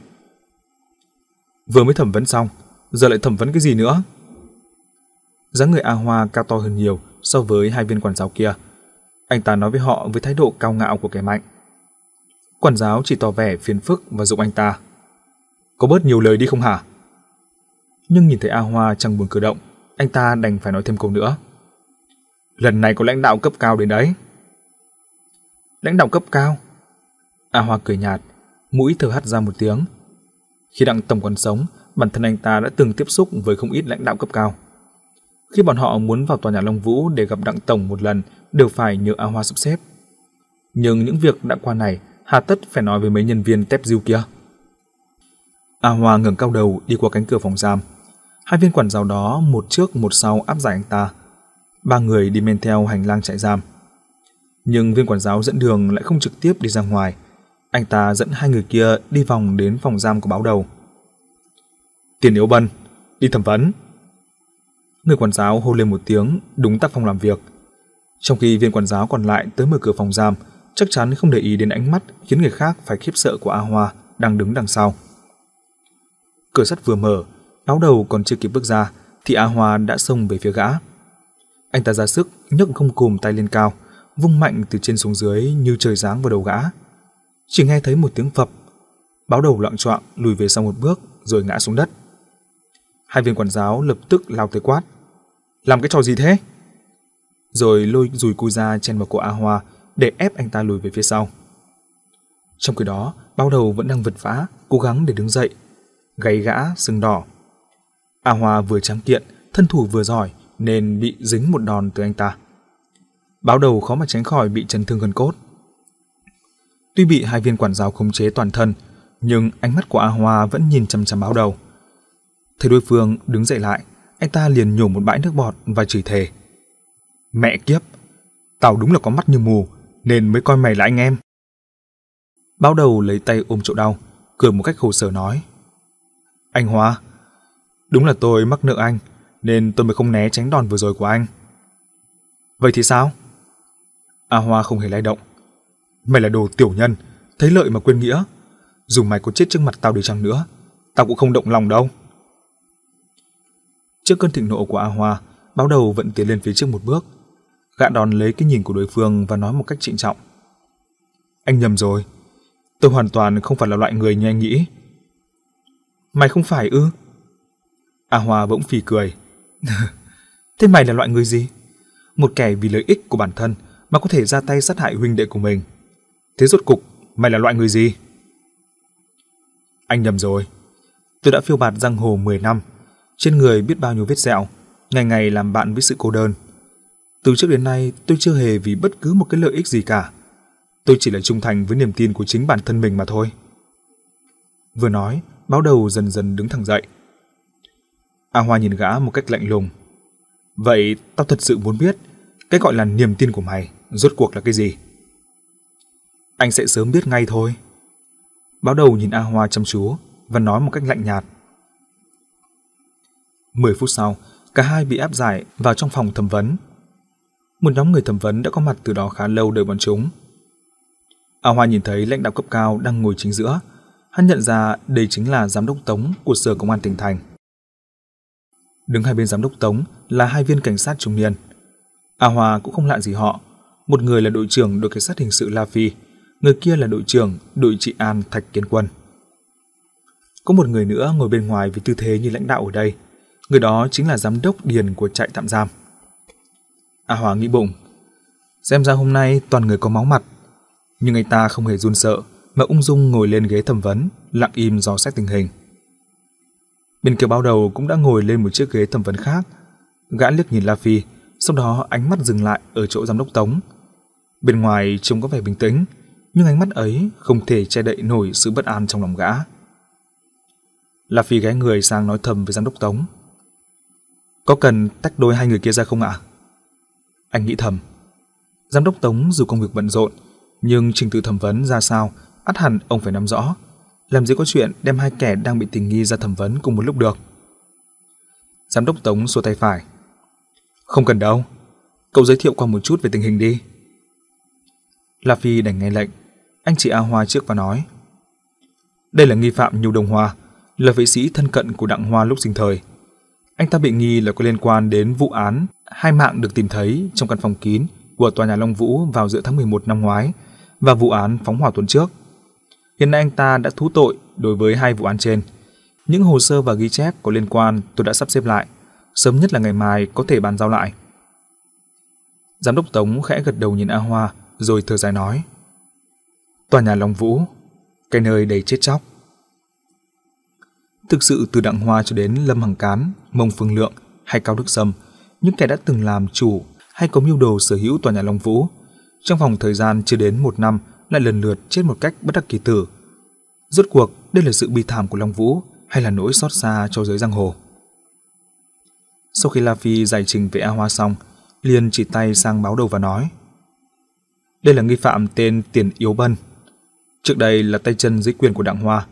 Vừa mới thẩm vấn xong, giờ lại thẩm vấn cái gì nữa? dáng người A Hoa cao to hơn nhiều so với hai viên quản giáo kia. Anh ta nói với họ với thái độ cao ngạo của kẻ mạnh. Quản giáo chỉ tỏ vẻ phiền phức và dụng anh ta. Có bớt nhiều lời đi không hả? Nhưng nhìn thấy A Hoa chẳng buồn cử động, anh ta đành phải nói thêm câu nữa. Lần này có lãnh đạo cấp cao đến đấy lãnh đạo cấp cao. A Hoa cười nhạt, mũi thở hắt ra một tiếng. Khi đặng tổng còn sống, bản thân anh ta đã từng tiếp xúc với không ít lãnh đạo cấp cao. Khi bọn họ muốn vào tòa nhà Long Vũ để gặp đặng tổng một lần, đều phải nhờ A Hoa sắp xếp. Nhưng những việc đã qua này, hà tất phải nói với mấy nhân viên tép diêu kia. A Hoa ngẩng cao đầu đi qua cánh cửa phòng giam. Hai viên quản giáo đó một trước một sau áp giải anh ta. Ba người đi men theo hành lang trại giam. Nhưng viên quản giáo dẫn đường lại không trực tiếp đi ra ngoài. Anh ta dẫn hai người kia đi vòng đến phòng giam của báo đầu. Tiền yếu bân, đi thẩm vấn. Người quản giáo hô lên một tiếng đúng tác phong làm việc. Trong khi viên quản giáo còn lại tới mở cửa phòng giam, chắc chắn không để ý đến ánh mắt khiến người khác phải khiếp sợ của A Hoa đang đứng đằng sau. Cửa sắt vừa mở, báo đầu còn chưa kịp bước ra thì A Hoa đã xông về phía gã. Anh ta ra sức nhấc không cùm tay lên cao, vung mạnh từ trên xuống dưới như trời giáng vào đầu gã. Chỉ nghe thấy một tiếng phập, báo đầu loạn choạng lùi về sau một bước rồi ngã xuống đất. Hai viên quản giáo lập tức lao tới quát. Làm cái trò gì thế? Rồi lôi dùi cui ra chen vào cổ A Hoa để ép anh ta lùi về phía sau. Trong khi đó, bao đầu vẫn đang vật vã, cố gắng để đứng dậy. Gáy gã, sưng đỏ. A Hoa vừa trắng kiện, thân thủ vừa giỏi nên bị dính một đòn từ anh ta báo đầu khó mà tránh khỏi bị chấn thương gần cốt. Tuy bị hai viên quản giáo khống chế toàn thân, nhưng ánh mắt của A Hoa vẫn nhìn chằm chằm báo đầu. Thấy đối phương đứng dậy lại, anh ta liền nhổ một bãi nước bọt và chửi thề. Mẹ kiếp, tao đúng là có mắt như mù, nên mới coi mày là anh em. Báo đầu lấy tay ôm chỗ đau, cười một cách khổ sở nói. Anh Hoa, đúng là tôi mắc nợ anh, nên tôi mới không né tránh đòn vừa rồi của anh. Vậy thì sao? A Hoa không hề lay động. Mày là đồ tiểu nhân, thấy lợi mà quên nghĩa. Dù mày có chết trước mặt tao đi chăng nữa, tao cũng không động lòng đâu. Trước cơn thịnh nộ của A Hoa, báo đầu vẫn tiến lên phía trước một bước. Gã đòn lấy cái nhìn của đối phương và nói một cách trịnh trọng. Anh nhầm rồi. Tôi hoàn toàn không phải là loại người như anh nghĩ. Mày không phải ư? A Hoa bỗng phì cười. [laughs] Thế mày là loại người gì? Một kẻ vì lợi ích của bản thân mà có thể ra tay sát hại huynh đệ của mình. Thế rốt cục, mày là loại người gì? Anh nhầm rồi. Tôi đã phiêu bạt giang hồ 10 năm, trên người biết bao nhiêu vết sẹo, ngày ngày làm bạn với sự cô đơn. Từ trước đến nay, tôi chưa hề vì bất cứ một cái lợi ích gì cả. Tôi chỉ là trung thành với niềm tin của chính bản thân mình mà thôi. Vừa nói, báo đầu dần dần đứng thẳng dậy. A Hoa nhìn gã một cách lạnh lùng. Vậy tao thật sự muốn biết, cái gọi là niềm tin của mày rốt cuộc là cái gì? Anh sẽ sớm biết ngay thôi. Báo đầu nhìn A Hoa chăm chú và nói một cách lạnh nhạt. 10 phút sau, cả hai bị áp giải vào trong phòng thẩm vấn. Một nhóm người thẩm vấn đã có mặt từ đó khá lâu đợi bọn chúng. A Hoa nhìn thấy lãnh đạo cấp cao đang ngồi chính giữa. Hắn nhận ra đây chính là giám đốc Tống của Sở Công an tỉnh thành. Đứng hai bên giám đốc Tống là hai viên cảnh sát trung niên. A Hoa cũng không lạ gì họ. Một người là đội trưởng đội cảnh sát hình sự La Phi, người kia là đội trưởng đội trị an Thạch Kiên Quân. Có một người nữa ngồi bên ngoài với tư thế như lãnh đạo ở đây. Người đó chính là giám đốc điền của trại tạm giam. A Hòa nghĩ bụng. Xem ra hôm nay toàn người có máu mặt. Nhưng anh ta không hề run sợ mà ung dung ngồi lên ghế thẩm vấn, lặng im dò xét tình hình. Bên kia bao đầu cũng đã ngồi lên một chiếc ghế thẩm vấn khác. Gã liếc nhìn La Phi, sau đó ánh mắt dừng lại ở chỗ giám đốc Tống. Bên ngoài trông có vẻ bình tĩnh, nhưng ánh mắt ấy không thể che đậy nổi sự bất an trong lòng gã. La Phi ghé người sang nói thầm với giám đốc Tống. Có cần tách đôi hai người kia ra không ạ? Anh nghĩ thầm. Giám đốc Tống dù công việc bận rộn, nhưng trình tự thẩm vấn ra sao, ắt hẳn ông phải nắm rõ. Làm gì có chuyện đem hai kẻ đang bị tình nghi ra thẩm vấn cùng một lúc được. Giám đốc Tống xua tay phải. Không cần đâu, cậu giới thiệu qua một chút về tình hình đi. La Phi đành nghe lệnh, anh chị A Hoa trước và nói. Đây là nghi phạm Nhu Đồng Hoa, là vệ sĩ thân cận của Đặng Hoa lúc sinh thời. Anh ta bị nghi là có liên quan đến vụ án hai mạng được tìm thấy trong căn phòng kín của tòa nhà Long Vũ vào giữa tháng 11 năm ngoái và vụ án phóng hỏa tuần trước. Hiện nay anh ta đã thú tội đối với hai vụ án trên. Những hồ sơ và ghi chép có liên quan tôi đã sắp xếp lại, sớm nhất là ngày mai có thể bàn giao lại. Giám đốc Tống khẽ gật đầu nhìn A Hoa rồi thở dài nói. Tòa nhà Long Vũ, cái nơi đầy chết chóc. Thực sự từ Đặng Hoa cho đến Lâm Hằng Cán, Mông Phương Lượng hay Cao Đức Sâm, những kẻ đã từng làm chủ hay có mưu đồ sở hữu tòa nhà Long Vũ, trong vòng thời gian chưa đến một năm lại lần lượt chết một cách bất đắc kỳ tử. Rốt cuộc, đây là sự bi thảm của Long Vũ hay là nỗi xót xa cho giới giang hồ? Sau khi La Phi giải trình về A Hoa xong, liền chỉ tay sang báo đầu và nói Đây là nghi phạm tên Tiền Yếu Bân. Trước đây là tay chân dưới quyền của Đặng Hoa,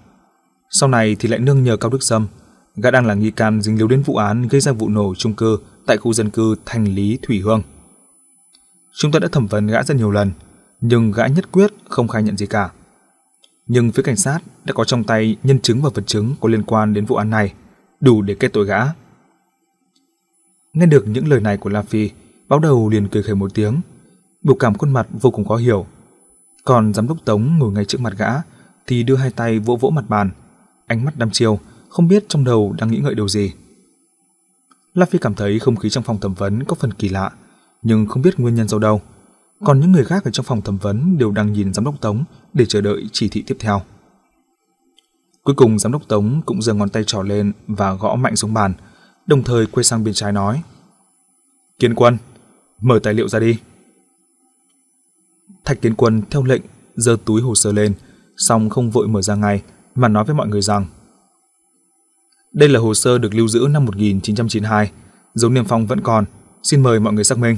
sau này thì lại nương nhờ Cao Đức Sâm, gã đang là nghi can dính líu đến vụ án gây ra vụ nổ chung cư tại khu dân cư Thành Lý Thủy Hương. Chúng ta đã thẩm vấn gã rất nhiều lần, nhưng gã nhất quyết không khai nhận gì cả. Nhưng phía cảnh sát đã có trong tay nhân chứng và vật chứng có liên quan đến vụ án này, đủ để kết tội gã. Nghe được những lời này của La Phi, báo đầu liền cười khẩy một tiếng, biểu cảm khuôn mặt vô cùng khó hiểu. Còn giám đốc Tống ngồi ngay trước mặt gã thì đưa hai tay vỗ vỗ mặt bàn, ánh mắt đăm chiêu, không biết trong đầu đang nghĩ ngợi điều gì. La Phi cảm thấy không khí trong phòng thẩm vấn có phần kỳ lạ, nhưng không biết nguyên nhân do đâu. Còn những người khác ở trong phòng thẩm vấn đều đang nhìn giám đốc Tống để chờ đợi chỉ thị tiếp theo. Cuối cùng giám đốc Tống cũng giơ ngón tay trỏ lên và gõ mạnh xuống bàn, đồng thời quay sang bên trái nói: "Kiến Quân, mở tài liệu ra đi." Thạch Kiến Quân theo lệnh giơ túi hồ sơ lên, song không vội mở ra ngay mà nói với mọi người rằng đây là hồ sơ được lưu giữ năm 1992, dấu niêm phong vẫn còn, xin mời mọi người xác minh.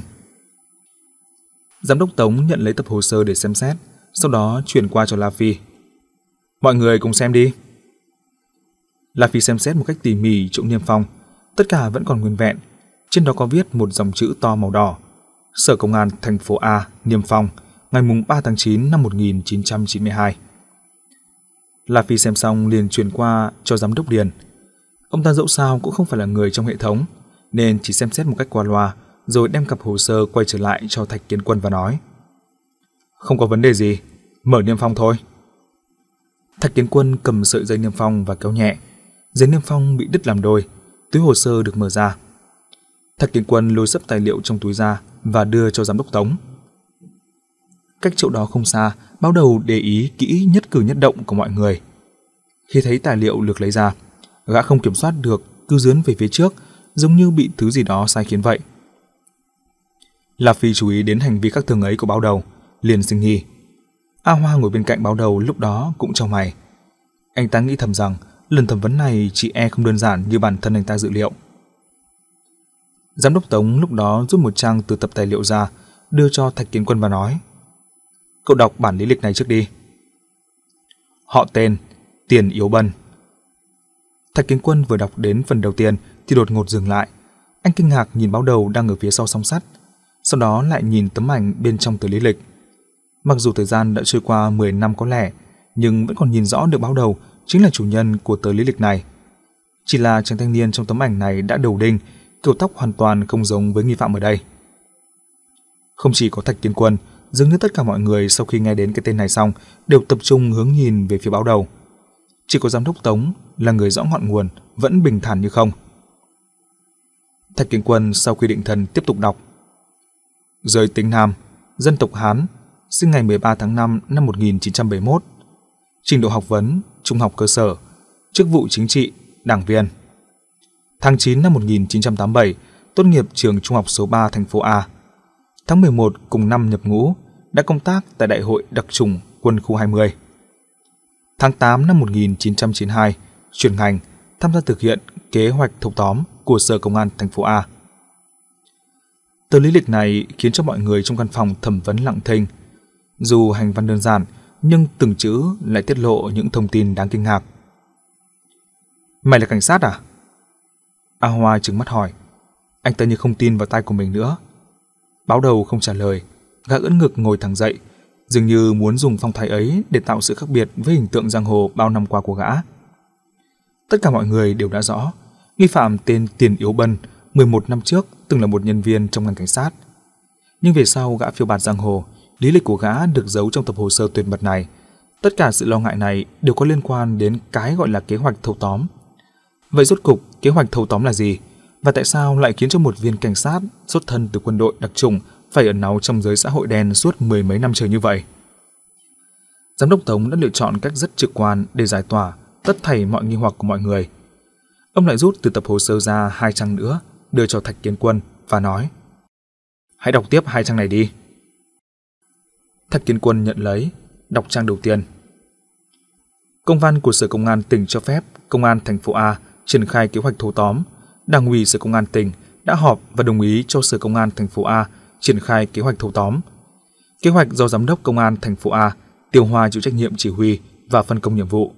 Giám đốc Tống nhận lấy tập hồ sơ để xem xét, sau đó chuyển qua cho La Phi. Mọi người cùng xem đi. La Phi xem xét một cách tỉ mỉ chỗ niêm phong, tất cả vẫn còn nguyên vẹn. Trên đó có viết một dòng chữ to màu đỏ. Sở Công an thành phố A, Niêm Phong, ngày 3 tháng 9 năm 1992. La Phi xem xong liền chuyển qua cho giám đốc Điền. Ông ta dẫu sao cũng không phải là người trong hệ thống, nên chỉ xem xét một cách qua loa, rồi đem cặp hồ sơ quay trở lại cho Thạch Kiến Quân và nói. Không có vấn đề gì, mở niêm phong thôi. Thạch Kiến Quân cầm sợi dây niêm phong và kéo nhẹ. Dây niêm phong bị đứt làm đôi, túi hồ sơ được mở ra. Thạch Kiến Quân lôi sấp tài liệu trong túi ra và đưa cho giám đốc Tống. Cách chỗ đó không xa, báo đầu để ý kỹ nhất cử nhất động của mọi người. Khi thấy tài liệu được lấy ra, gã không kiểm soát được, cứ dướn về phía trước, giống như bị thứ gì đó sai khiến vậy. La Phi chú ý đến hành vi khác thường ấy của báo đầu, liền sinh nghi. A Hoa ngồi bên cạnh báo đầu lúc đó cũng trong mày. Anh ta nghĩ thầm rằng lần thẩm vấn này chị e không đơn giản như bản thân anh ta dự liệu. Giám đốc Tống lúc đó rút một trang từ tập tài liệu ra, đưa cho Thạch Kiến Quân và nói Cậu đọc bản lý lịch này trước đi. Họ tên, Tiền Yếu Bân. Thạch Kiến Quân vừa đọc đến phần đầu tiên thì đột ngột dừng lại. Anh kinh ngạc nhìn báo đầu đang ở phía sau song sắt, sau đó lại nhìn tấm ảnh bên trong tờ lý lịch. Mặc dù thời gian đã trôi qua 10 năm có lẽ, nhưng vẫn còn nhìn rõ được báo đầu chính là chủ nhân của tờ lý lịch này. Chỉ là chàng thanh niên trong tấm ảnh này đã đầu đinh, kiểu tóc hoàn toàn không giống với nghi phạm ở đây. Không chỉ có Thạch Kiến Quân, dường như tất cả mọi người sau khi nghe đến cái tên này xong đều tập trung hướng nhìn về phía báo đầu. Chỉ có giám đốc Tống là người rõ ngọn nguồn, vẫn bình thản như không. Thạch kinh Quân sau khi định thần tiếp tục đọc. Giới tính nam, dân tộc Hán, sinh ngày 13 tháng 5 năm 1971. Trình độ học vấn, trung học cơ sở, chức vụ chính trị, đảng viên. Tháng 9 năm 1987, tốt nghiệp trường trung học số 3 thành phố A. Tháng 11 cùng năm nhập ngũ, đã công tác tại Đại hội đặc trùng quân khu 20. Tháng 8 năm 1992, chuyển ngành, tham gia thực hiện kế hoạch thâu tóm của Sở Công an thành phố A. Tờ lý lịch này khiến cho mọi người trong căn phòng thẩm vấn lặng thinh. Dù hành văn đơn giản, nhưng từng chữ lại tiết lộ những thông tin đáng kinh ngạc. Mày là cảnh sát à? A Hoa trừng mắt hỏi. Anh ta như không tin vào tai của mình nữa. Báo đầu không trả lời, gã ưỡn ngực ngồi thẳng dậy, dường như muốn dùng phong thái ấy để tạo sự khác biệt với hình tượng giang hồ bao năm qua của gã. Tất cả mọi người đều đã rõ, nghi phạm tên Tiền Yếu Bân 11 năm trước từng là một nhân viên trong ngành cảnh sát. Nhưng về sau gã phiêu bạt giang hồ, lý lịch của gã được giấu trong tập hồ sơ tuyệt mật này. Tất cả sự lo ngại này đều có liên quan đến cái gọi là kế hoạch thâu tóm. Vậy rốt cục kế hoạch thâu tóm là gì? Và tại sao lại khiến cho một viên cảnh sát xuất thân từ quân đội đặc trùng phải ẩn náu trong giới xã hội đen suốt mười mấy năm trời như vậy? Giám đốc Tống đã lựa chọn cách rất trực quan để giải tỏa tất thảy mọi nghi hoặc của mọi người. Ông lại rút từ tập hồ sơ ra hai trang nữa, đưa cho Thạch Kiến Quân và nói Hãy đọc tiếp hai trang này đi. Thạch Kiến Quân nhận lấy, đọc trang đầu tiên. Công văn của Sở Công an tỉnh cho phép Công an thành phố A triển khai kế hoạch thâu tóm. Đảng ủy Sở Công an tỉnh đã họp và đồng ý cho Sở Công an thành phố A triển khai kế hoạch thâu tóm. Kế hoạch do Giám đốc Công an thành phố A Tiêu Hoa chịu trách nhiệm chỉ huy và phân công nhiệm vụ.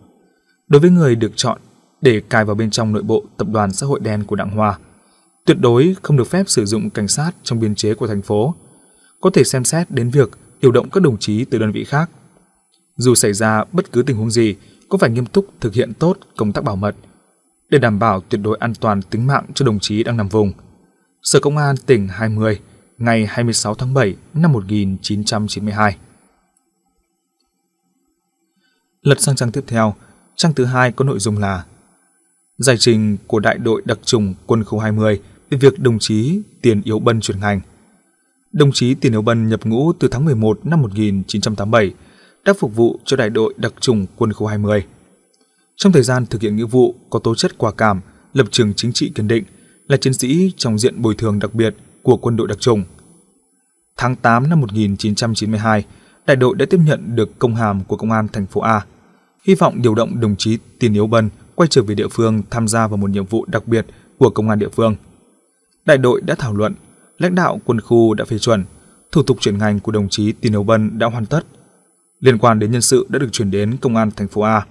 Đối với người được chọn để cài vào bên trong nội bộ tập đoàn xã hội đen của Đảng Hoa, tuyệt đối không được phép sử dụng cảnh sát trong biên chế của thành phố. Có thể xem xét đến việc điều động các đồng chí từ đơn vị khác. Dù xảy ra bất cứ tình huống gì, cũng phải nghiêm túc thực hiện tốt công tác bảo mật để đảm bảo tuyệt đối an toàn tính mạng cho đồng chí đang nằm vùng. Sở Công an tỉnh 20 ngày 26 tháng 7 năm 1992. Lật sang trang tiếp theo, trang thứ hai có nội dung là Giải trình của đại đội đặc trùng quân khu 20 về việc đồng chí Tiền Yếu Bân chuyển ngành. Đồng chí Tiền Yếu Bân nhập ngũ từ tháng 11 năm 1987, đã phục vụ cho đại đội đặc trùng quân khu 20. Trong thời gian thực hiện nghĩa vụ có tố chất quả cảm, lập trường chính trị kiên định, là chiến sĩ trong diện bồi thường đặc biệt của quân đội đặc trùng. Tháng 8 năm 1992, đại đội đã tiếp nhận được công hàm của công an thành phố A. hy vọng điều động đồng chí Tiền Yếu Bân quay trở về địa phương tham gia vào một nhiệm vụ đặc biệt của công an địa phương. Đại đội đã thảo luận, lãnh đạo quân khu đã phê chuẩn, thủ tục chuyển ngành của đồng chí Tiền Yếu Bân đã hoàn tất. Liên quan đến nhân sự đã được chuyển đến công an thành phố A.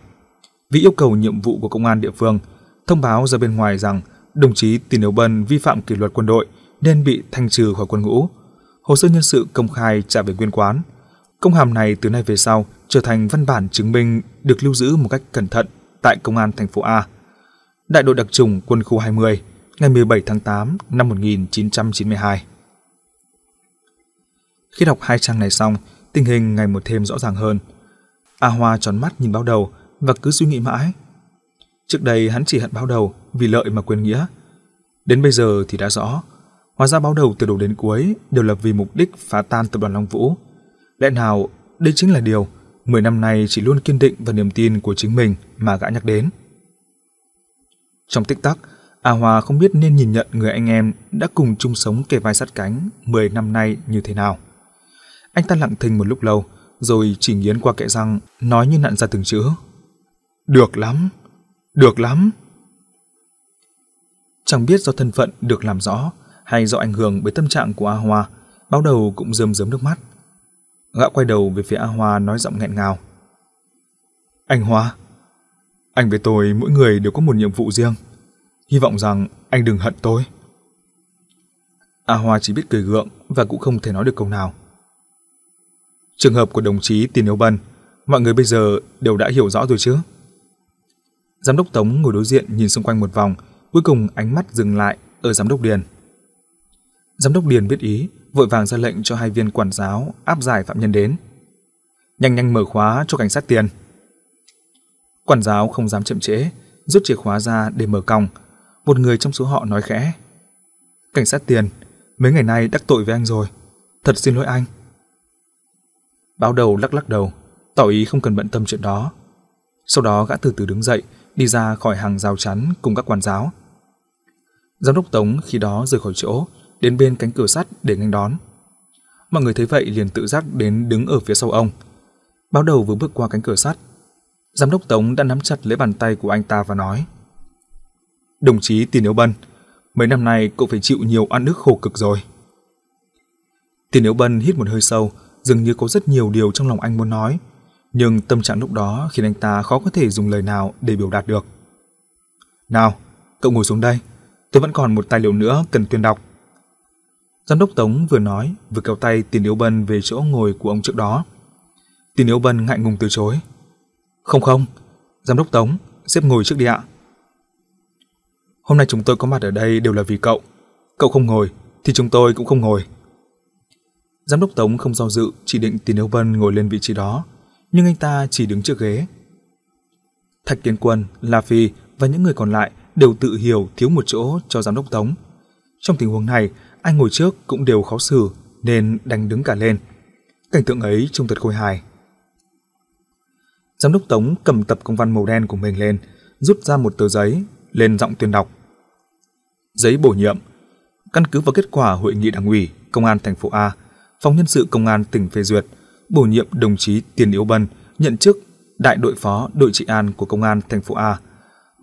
Vì yêu cầu nhiệm vụ của công an địa phương, thông báo ra bên ngoài rằng đồng chí Tiền Yếu Bân vi phạm kỷ luật quân đội nên bị thanh trừ khỏi quân ngũ. Hồ sơ nhân sự công khai trả về nguyên quán. Công hàm này từ nay về sau trở thành văn bản chứng minh được lưu giữ một cách cẩn thận tại công an thành phố A. Đại đội đặc trùng quân khu 20, ngày 17 tháng 8 năm 1992. Khi đọc hai trang này xong, tình hình ngày một thêm rõ ràng hơn. A Hoa tròn mắt nhìn báo đầu và cứ suy nghĩ mãi. Trước đây hắn chỉ hận báo đầu vì lợi mà quên nghĩa. Đến bây giờ thì đã rõ, hóa ra báo đầu từ đầu đến cuối đều là vì mục đích phá tan tập đoàn Long Vũ. Lẽ nào đây chính là điều 10 năm nay chỉ luôn kiên định và niềm tin của chính mình mà gã nhắc đến. Trong tích tắc, A Hòa không biết nên nhìn nhận người anh em đã cùng chung sống kề vai sát cánh 10 năm nay như thế nào. Anh ta lặng thinh một lúc lâu, rồi chỉ nghiến qua kẽ răng, nói như nặn ra từng chữ. Được lắm, được lắm. Chẳng biết do thân phận được làm rõ hay do ảnh hưởng bởi tâm trạng của A Hoa, báo đầu cũng rơm rớm nước mắt. Gã quay đầu về phía A Hoa nói giọng nghẹn ngào. Anh Hoa, anh với tôi mỗi người đều có một nhiệm vụ riêng. Hy vọng rằng anh đừng hận tôi. A Hoa chỉ biết cười gượng và cũng không thể nói được câu nào. Trường hợp của đồng chí Tiền Yếu Bân, mọi người bây giờ đều đã hiểu rõ rồi chứ? Giám đốc Tống ngồi đối diện nhìn xung quanh một vòng, cuối cùng ánh mắt dừng lại ở giám đốc Điền. Giám đốc Điền biết ý, vội vàng ra lệnh cho hai viên quản giáo áp giải phạm nhân đến. Nhanh nhanh mở khóa cho cảnh sát tiền. Quản giáo không dám chậm trễ, rút chìa khóa ra để mở còng. Một người trong số họ nói khẽ. Cảnh sát tiền, mấy ngày nay đắc tội với anh rồi. Thật xin lỗi anh. Báo đầu lắc lắc đầu, tỏ ý không cần bận tâm chuyện đó. Sau đó gã từ từ đứng dậy, đi ra khỏi hàng rào chắn cùng các quản giáo. Giám đốc Tống khi đó rời khỏi chỗ, đến bên cánh cửa sắt để nghênh đón. Mọi người thấy vậy liền tự giác đến đứng ở phía sau ông. Báo đầu vừa bước qua cánh cửa sắt, giám đốc Tống đã nắm chặt lấy bàn tay của anh ta và nói: "Đồng chí Tiền Yếu Bân, mấy năm nay cậu phải chịu nhiều ăn nước khổ cực rồi." Tiền Yếu Bân hít một hơi sâu, dường như có rất nhiều điều trong lòng anh muốn nói, nhưng tâm trạng lúc đó khiến anh ta khó có thể dùng lời nào để biểu đạt được. "Nào, cậu ngồi xuống đây, tôi vẫn còn một tài liệu nữa cần tuyên đọc." Giám đốc Tống vừa nói, vừa kéo tay Tiền Yếu Bân về chỗ ngồi của ông trước đó. Tiền Yếu Bân ngại ngùng từ chối. Không không, Giám đốc Tống, xếp ngồi trước đi ạ. Hôm nay chúng tôi có mặt ở đây đều là vì cậu. Cậu không ngồi, thì chúng tôi cũng không ngồi. Giám đốc Tống không do dự, chỉ định Tiền Yếu Bân ngồi lên vị trí đó, nhưng anh ta chỉ đứng trước ghế. Thạch Kiến Quân, La Phi và những người còn lại đều tự hiểu thiếu một chỗ cho giám đốc Tống. Trong tình huống này, ai ngồi trước cũng đều khó xử nên đành đứng cả lên. Cảnh tượng ấy trông thật khôi hài. Giám đốc Tống cầm tập công văn màu đen của mình lên, rút ra một tờ giấy, lên giọng tuyên đọc. Giấy bổ nhiệm. Căn cứ vào kết quả hội nghị đảng ủy, công an thành phố A, phòng nhân sự công an tỉnh phê duyệt, bổ nhiệm đồng chí Tiền Yếu Bân nhận chức đại đội phó đội trị an của công an thành phố A.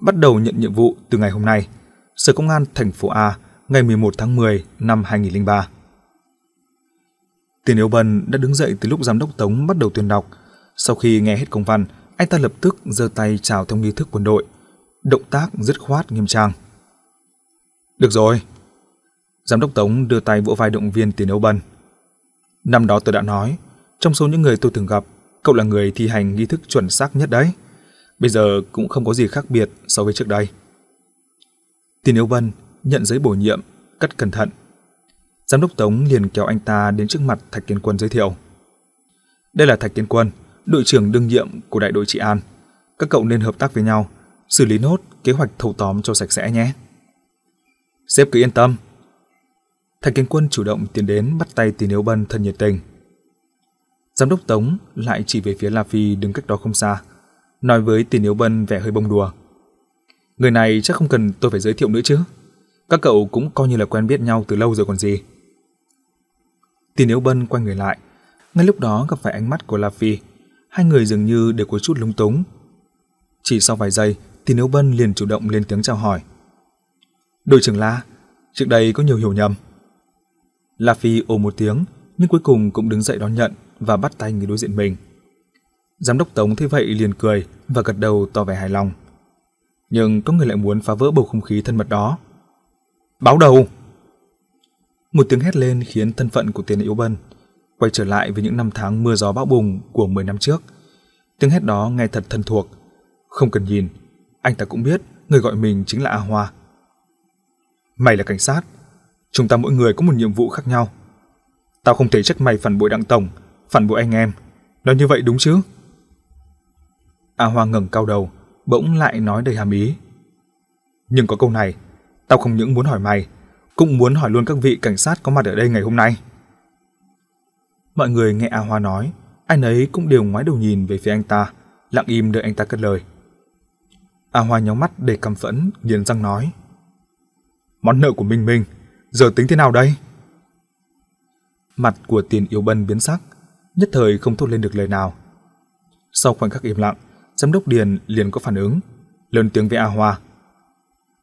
Bắt đầu nhận nhiệm vụ từ ngày hôm nay. Sở Công an thành phố A ngày 11 tháng 10 năm 2003. Tiền Yếu Bân đã đứng dậy từ lúc giám đốc Tống bắt đầu tuyên đọc. Sau khi nghe hết công văn, anh ta lập tức giơ tay chào theo nghi thức quân đội. Động tác dứt khoát nghiêm trang. Được rồi. Giám đốc Tống đưa tay vỗ vai động viên Tiền Yếu Bân. Năm đó tôi đã nói, trong số những người tôi từng gặp, cậu là người thi hành nghi thức chuẩn xác nhất đấy. Bây giờ cũng không có gì khác biệt so với trước đây. Tiền Yếu Bân nhận giấy bổ nhiệm, cất cẩn thận. Giám đốc Tống liền kéo anh ta đến trước mặt Thạch Kiến Quân giới thiệu. Đây là Thạch Kiến Quân, đội trưởng đương nhiệm của đại đội trị an. Các cậu nên hợp tác với nhau, xử lý nốt kế hoạch thâu tóm cho sạch sẽ nhé. Sếp cứ yên tâm. Thạch Kiến Quân chủ động tiến đến bắt tay Tỷ Nếu Bân thân nhiệt tình. Giám đốc Tống lại chỉ về phía La Phi đứng cách đó không xa, nói với Tỷ Nếu Bân vẻ hơi bông đùa. Người này chắc không cần tôi phải giới thiệu nữa chứ. Các cậu cũng coi như là quen biết nhau từ lâu rồi còn gì. Tiền Yếu Bân quay người lại. Ngay lúc đó gặp phải ánh mắt của La Phi. Hai người dường như đều có chút lung túng. Chỉ sau vài giây Tiền Yếu Bân liền chủ động lên tiếng chào hỏi. Đội trưởng La, trước đây có nhiều hiểu nhầm. La Phi ồ một tiếng, nhưng cuối cùng cũng đứng dậy đón nhận và bắt tay người đối diện mình. Giám đốc Tống thấy vậy liền cười và gật đầu tỏ vẻ hài lòng. Nhưng có người lại muốn phá vỡ bầu không khí thân mật đó. Báo đầu! Một tiếng hét lên khiến thân phận của tiền yếu bân quay trở lại với những năm tháng mưa gió bão bùng của 10 năm trước. Tiếng hét đó nghe thật thân thuộc. Không cần nhìn, anh ta cũng biết người gọi mình chính là A Hoa. Mày là cảnh sát, chúng ta mỗi người có một nhiệm vụ khác nhau. Tao không thể trách mày phản bội đặng tổng, phản bội anh em. Nói như vậy đúng chứ? A Hoa ngẩng cao đầu, bỗng lại nói đầy hàm ý. Nhưng có câu này, tao không những muốn hỏi mày, cũng muốn hỏi luôn các vị cảnh sát có mặt ở đây ngày hôm nay. Mọi người nghe A Hoa nói, ai nấy cũng đều ngoái đầu nhìn về phía anh ta, lặng im đợi anh ta cất lời. A Hoa nhóng mắt để căm phẫn, nghiến răng nói. Món nợ của Minh Minh, giờ tính thế nào đây? Mặt của tiền yếu bân biến sắc, nhất thời không thốt lên được lời nào. Sau khoảnh khắc im lặng, giám đốc Điền liền có phản ứng, lớn tiếng với A Hoa.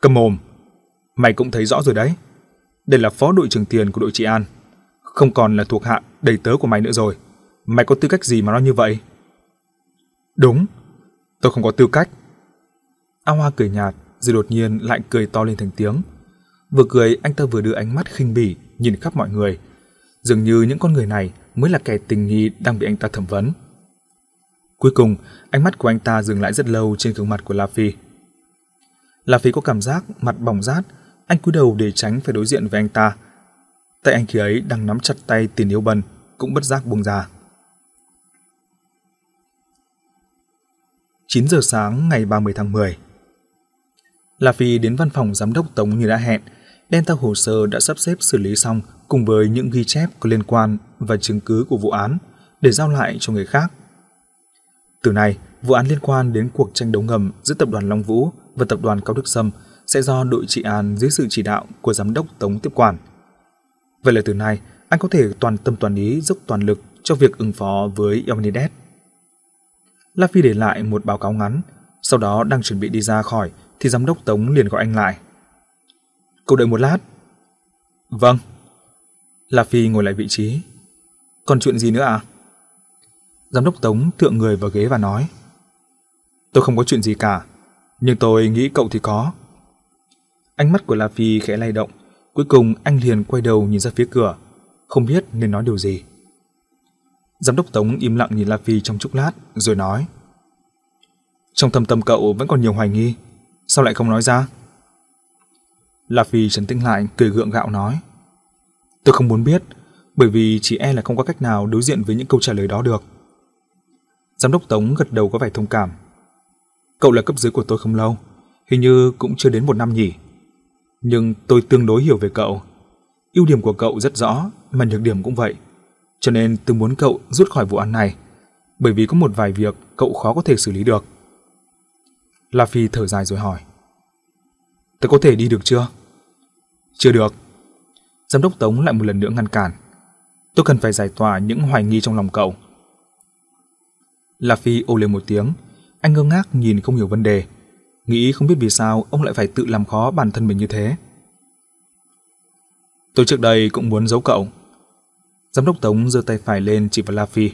Cầm mồm, mày cũng thấy rõ rồi đấy. Đây là phó đội trưởng tiền của đội trị an, không còn là thuộc hạ đầy tớ của mày nữa rồi. Mày có tư cách gì mà nói như vậy? Đúng, tôi không có tư cách. A Hoa cười nhạt, rồi đột nhiên lại cười to lên thành tiếng. Vừa cười, anh ta vừa đưa ánh mắt khinh bỉ nhìn khắp mọi người. Dường như những con người này mới là kẻ tình nghi đang bị anh ta thẩm vấn. Cuối cùng, ánh mắt của anh ta dừng lại rất lâu trên gương mặt của La Phi. La Phi có cảm giác mặt bỏng rát, anh cúi đầu để tránh phải đối diện với anh ta. Tay anh khi ấy đang nắm chặt tay tiền yêu bần, cũng bất giác buông ra. 9 giờ sáng ngày 30 tháng 10 La Phi đến văn phòng giám đốc Tống như đã hẹn, đem theo hồ sơ đã sắp xếp xử lý xong cùng với những ghi chép có liên quan và chứng cứ của vụ án để giao lại cho người khác. Từ nay, vụ án liên quan đến cuộc tranh đấu ngầm giữa tập đoàn Long Vũ và tập đoàn Cao Đức Sâm sẽ do đội trị an dưới sự chỉ đạo của giám đốc Tống tiếp quản. Vậy là từ nay, anh có thể toàn tâm toàn ý dốc toàn lực cho việc ứng phó với Omnidet. La Phi để lại một báo cáo ngắn, sau đó đang chuẩn bị đi ra khỏi thì giám đốc Tống liền gọi anh lại. Cậu đợi một lát. Vâng. La Phi ngồi lại vị trí. Còn chuyện gì nữa à? Giám đốc Tống thượng người vào ghế và nói. Tôi không có chuyện gì cả, nhưng tôi nghĩ cậu thì có. Ánh mắt của La Phi khẽ lay động, cuối cùng anh liền quay đầu nhìn ra phía cửa, không biết nên nói điều gì. Giám đốc Tống im lặng nhìn La Phi trong chốc lát, rồi nói. Trong thâm tâm cậu vẫn còn nhiều hoài nghi, sao lại không nói ra? La Phi trấn tĩnh lại, cười gượng gạo nói. Tôi không muốn biết, bởi vì chỉ e là không có cách nào đối diện với những câu trả lời đó được. Giám đốc Tống gật đầu có vẻ thông cảm. Cậu là cấp dưới của tôi không lâu, hình như cũng chưa đến một năm nhỉ. Nhưng tôi tương đối hiểu về cậu. Ưu điểm của cậu rất rõ, mà nhược điểm cũng vậy. Cho nên tôi muốn cậu rút khỏi vụ án này, bởi vì có một vài việc cậu khó có thể xử lý được. La Phi thở dài rồi hỏi. Tôi có thể đi được chưa? Chưa được. Giám đốc Tống lại một lần nữa ngăn cản. Tôi cần phải giải tỏa những hoài nghi trong lòng cậu. La Phi ô lên một tiếng, anh ngơ ngác nhìn không hiểu vấn đề, nghĩ không biết vì sao ông lại phải tự làm khó bản thân mình như thế. Tôi trước đây cũng muốn giấu cậu. Giám đốc Tống giơ tay phải lên chỉ vào La Phi.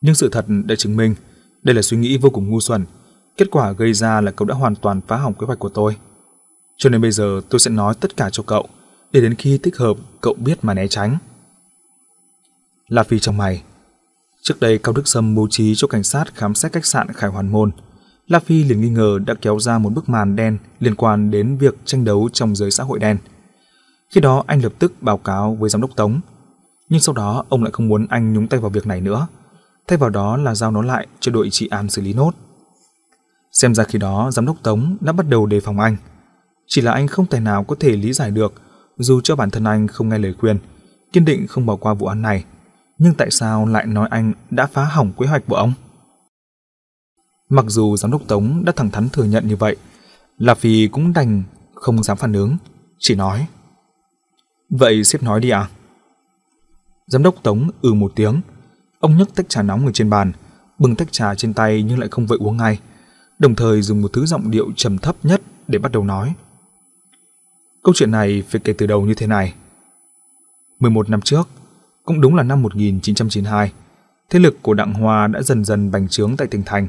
Nhưng sự thật đã chứng minh đây là suy nghĩ vô cùng ngu xuẩn. Kết quả gây ra là cậu đã hoàn toàn phá hỏng kế hoạch của tôi. Cho nên bây giờ tôi sẽ nói tất cả cho cậu, để đến khi thích hợp cậu biết mà né tránh. La Phi trong mày. Trước đây Cao Đức Sâm bố trí cho cảnh sát khám xét khách sạn Khải Hoàn Môn. La Phi liền nghi ngờ đã kéo ra một bức màn đen liên quan đến việc tranh đấu trong giới xã hội đen. Khi đó anh lập tức báo cáo với giám đốc Tống. Nhưng sau đó ông lại không muốn anh nhúng tay vào việc này nữa. Thay vào đó là giao nó lại cho đội trị an xử lý nốt. Xem ra khi đó giám đốc Tống đã bắt đầu đề phòng anh. Chỉ là anh không tài nào có thể lý giải được dù cho bản thân anh không nghe lời khuyên, kiên định không bỏ qua vụ án này. Nhưng tại sao lại nói anh đã phá hỏng kế hoạch của ông? Mặc dù giám đốc Tống đã thẳng thắn thừa nhận như vậy, là vì cũng đành không dám phản ứng, chỉ nói. Vậy sếp nói đi à? Giám đốc Tống ừ một tiếng, ông nhấc tách trà nóng ở trên bàn, bưng tách trà trên tay nhưng lại không vội uống ngay, đồng thời dùng một thứ giọng điệu trầm thấp nhất để bắt đầu nói. Câu chuyện này phải kể từ đầu như thế này. 11 năm trước, cũng đúng là năm 1992, thế lực của Đặng Hoa đã dần dần bành trướng tại tỉnh thành.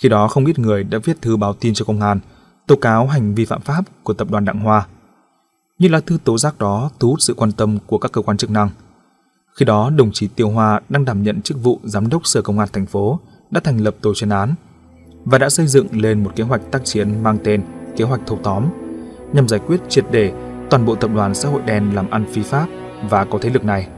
Khi đó không ít người đã viết thư báo tin cho công an, tố cáo hành vi phạm pháp của tập đoàn Đặng Hoa. Như lá thư tố giác đó thu hút sự quan tâm của các cơ quan chức năng. Khi đó, đồng chí Tiêu Hoa đang đảm nhận chức vụ giám đốc Sở Công an thành phố đã thành lập tổ chuyên án và đã xây dựng lên một kế hoạch tác chiến mang tên kế hoạch thâu tóm nhằm giải quyết triệt để toàn bộ tập đoàn xã hội đen làm ăn phi pháp và có thế lực này.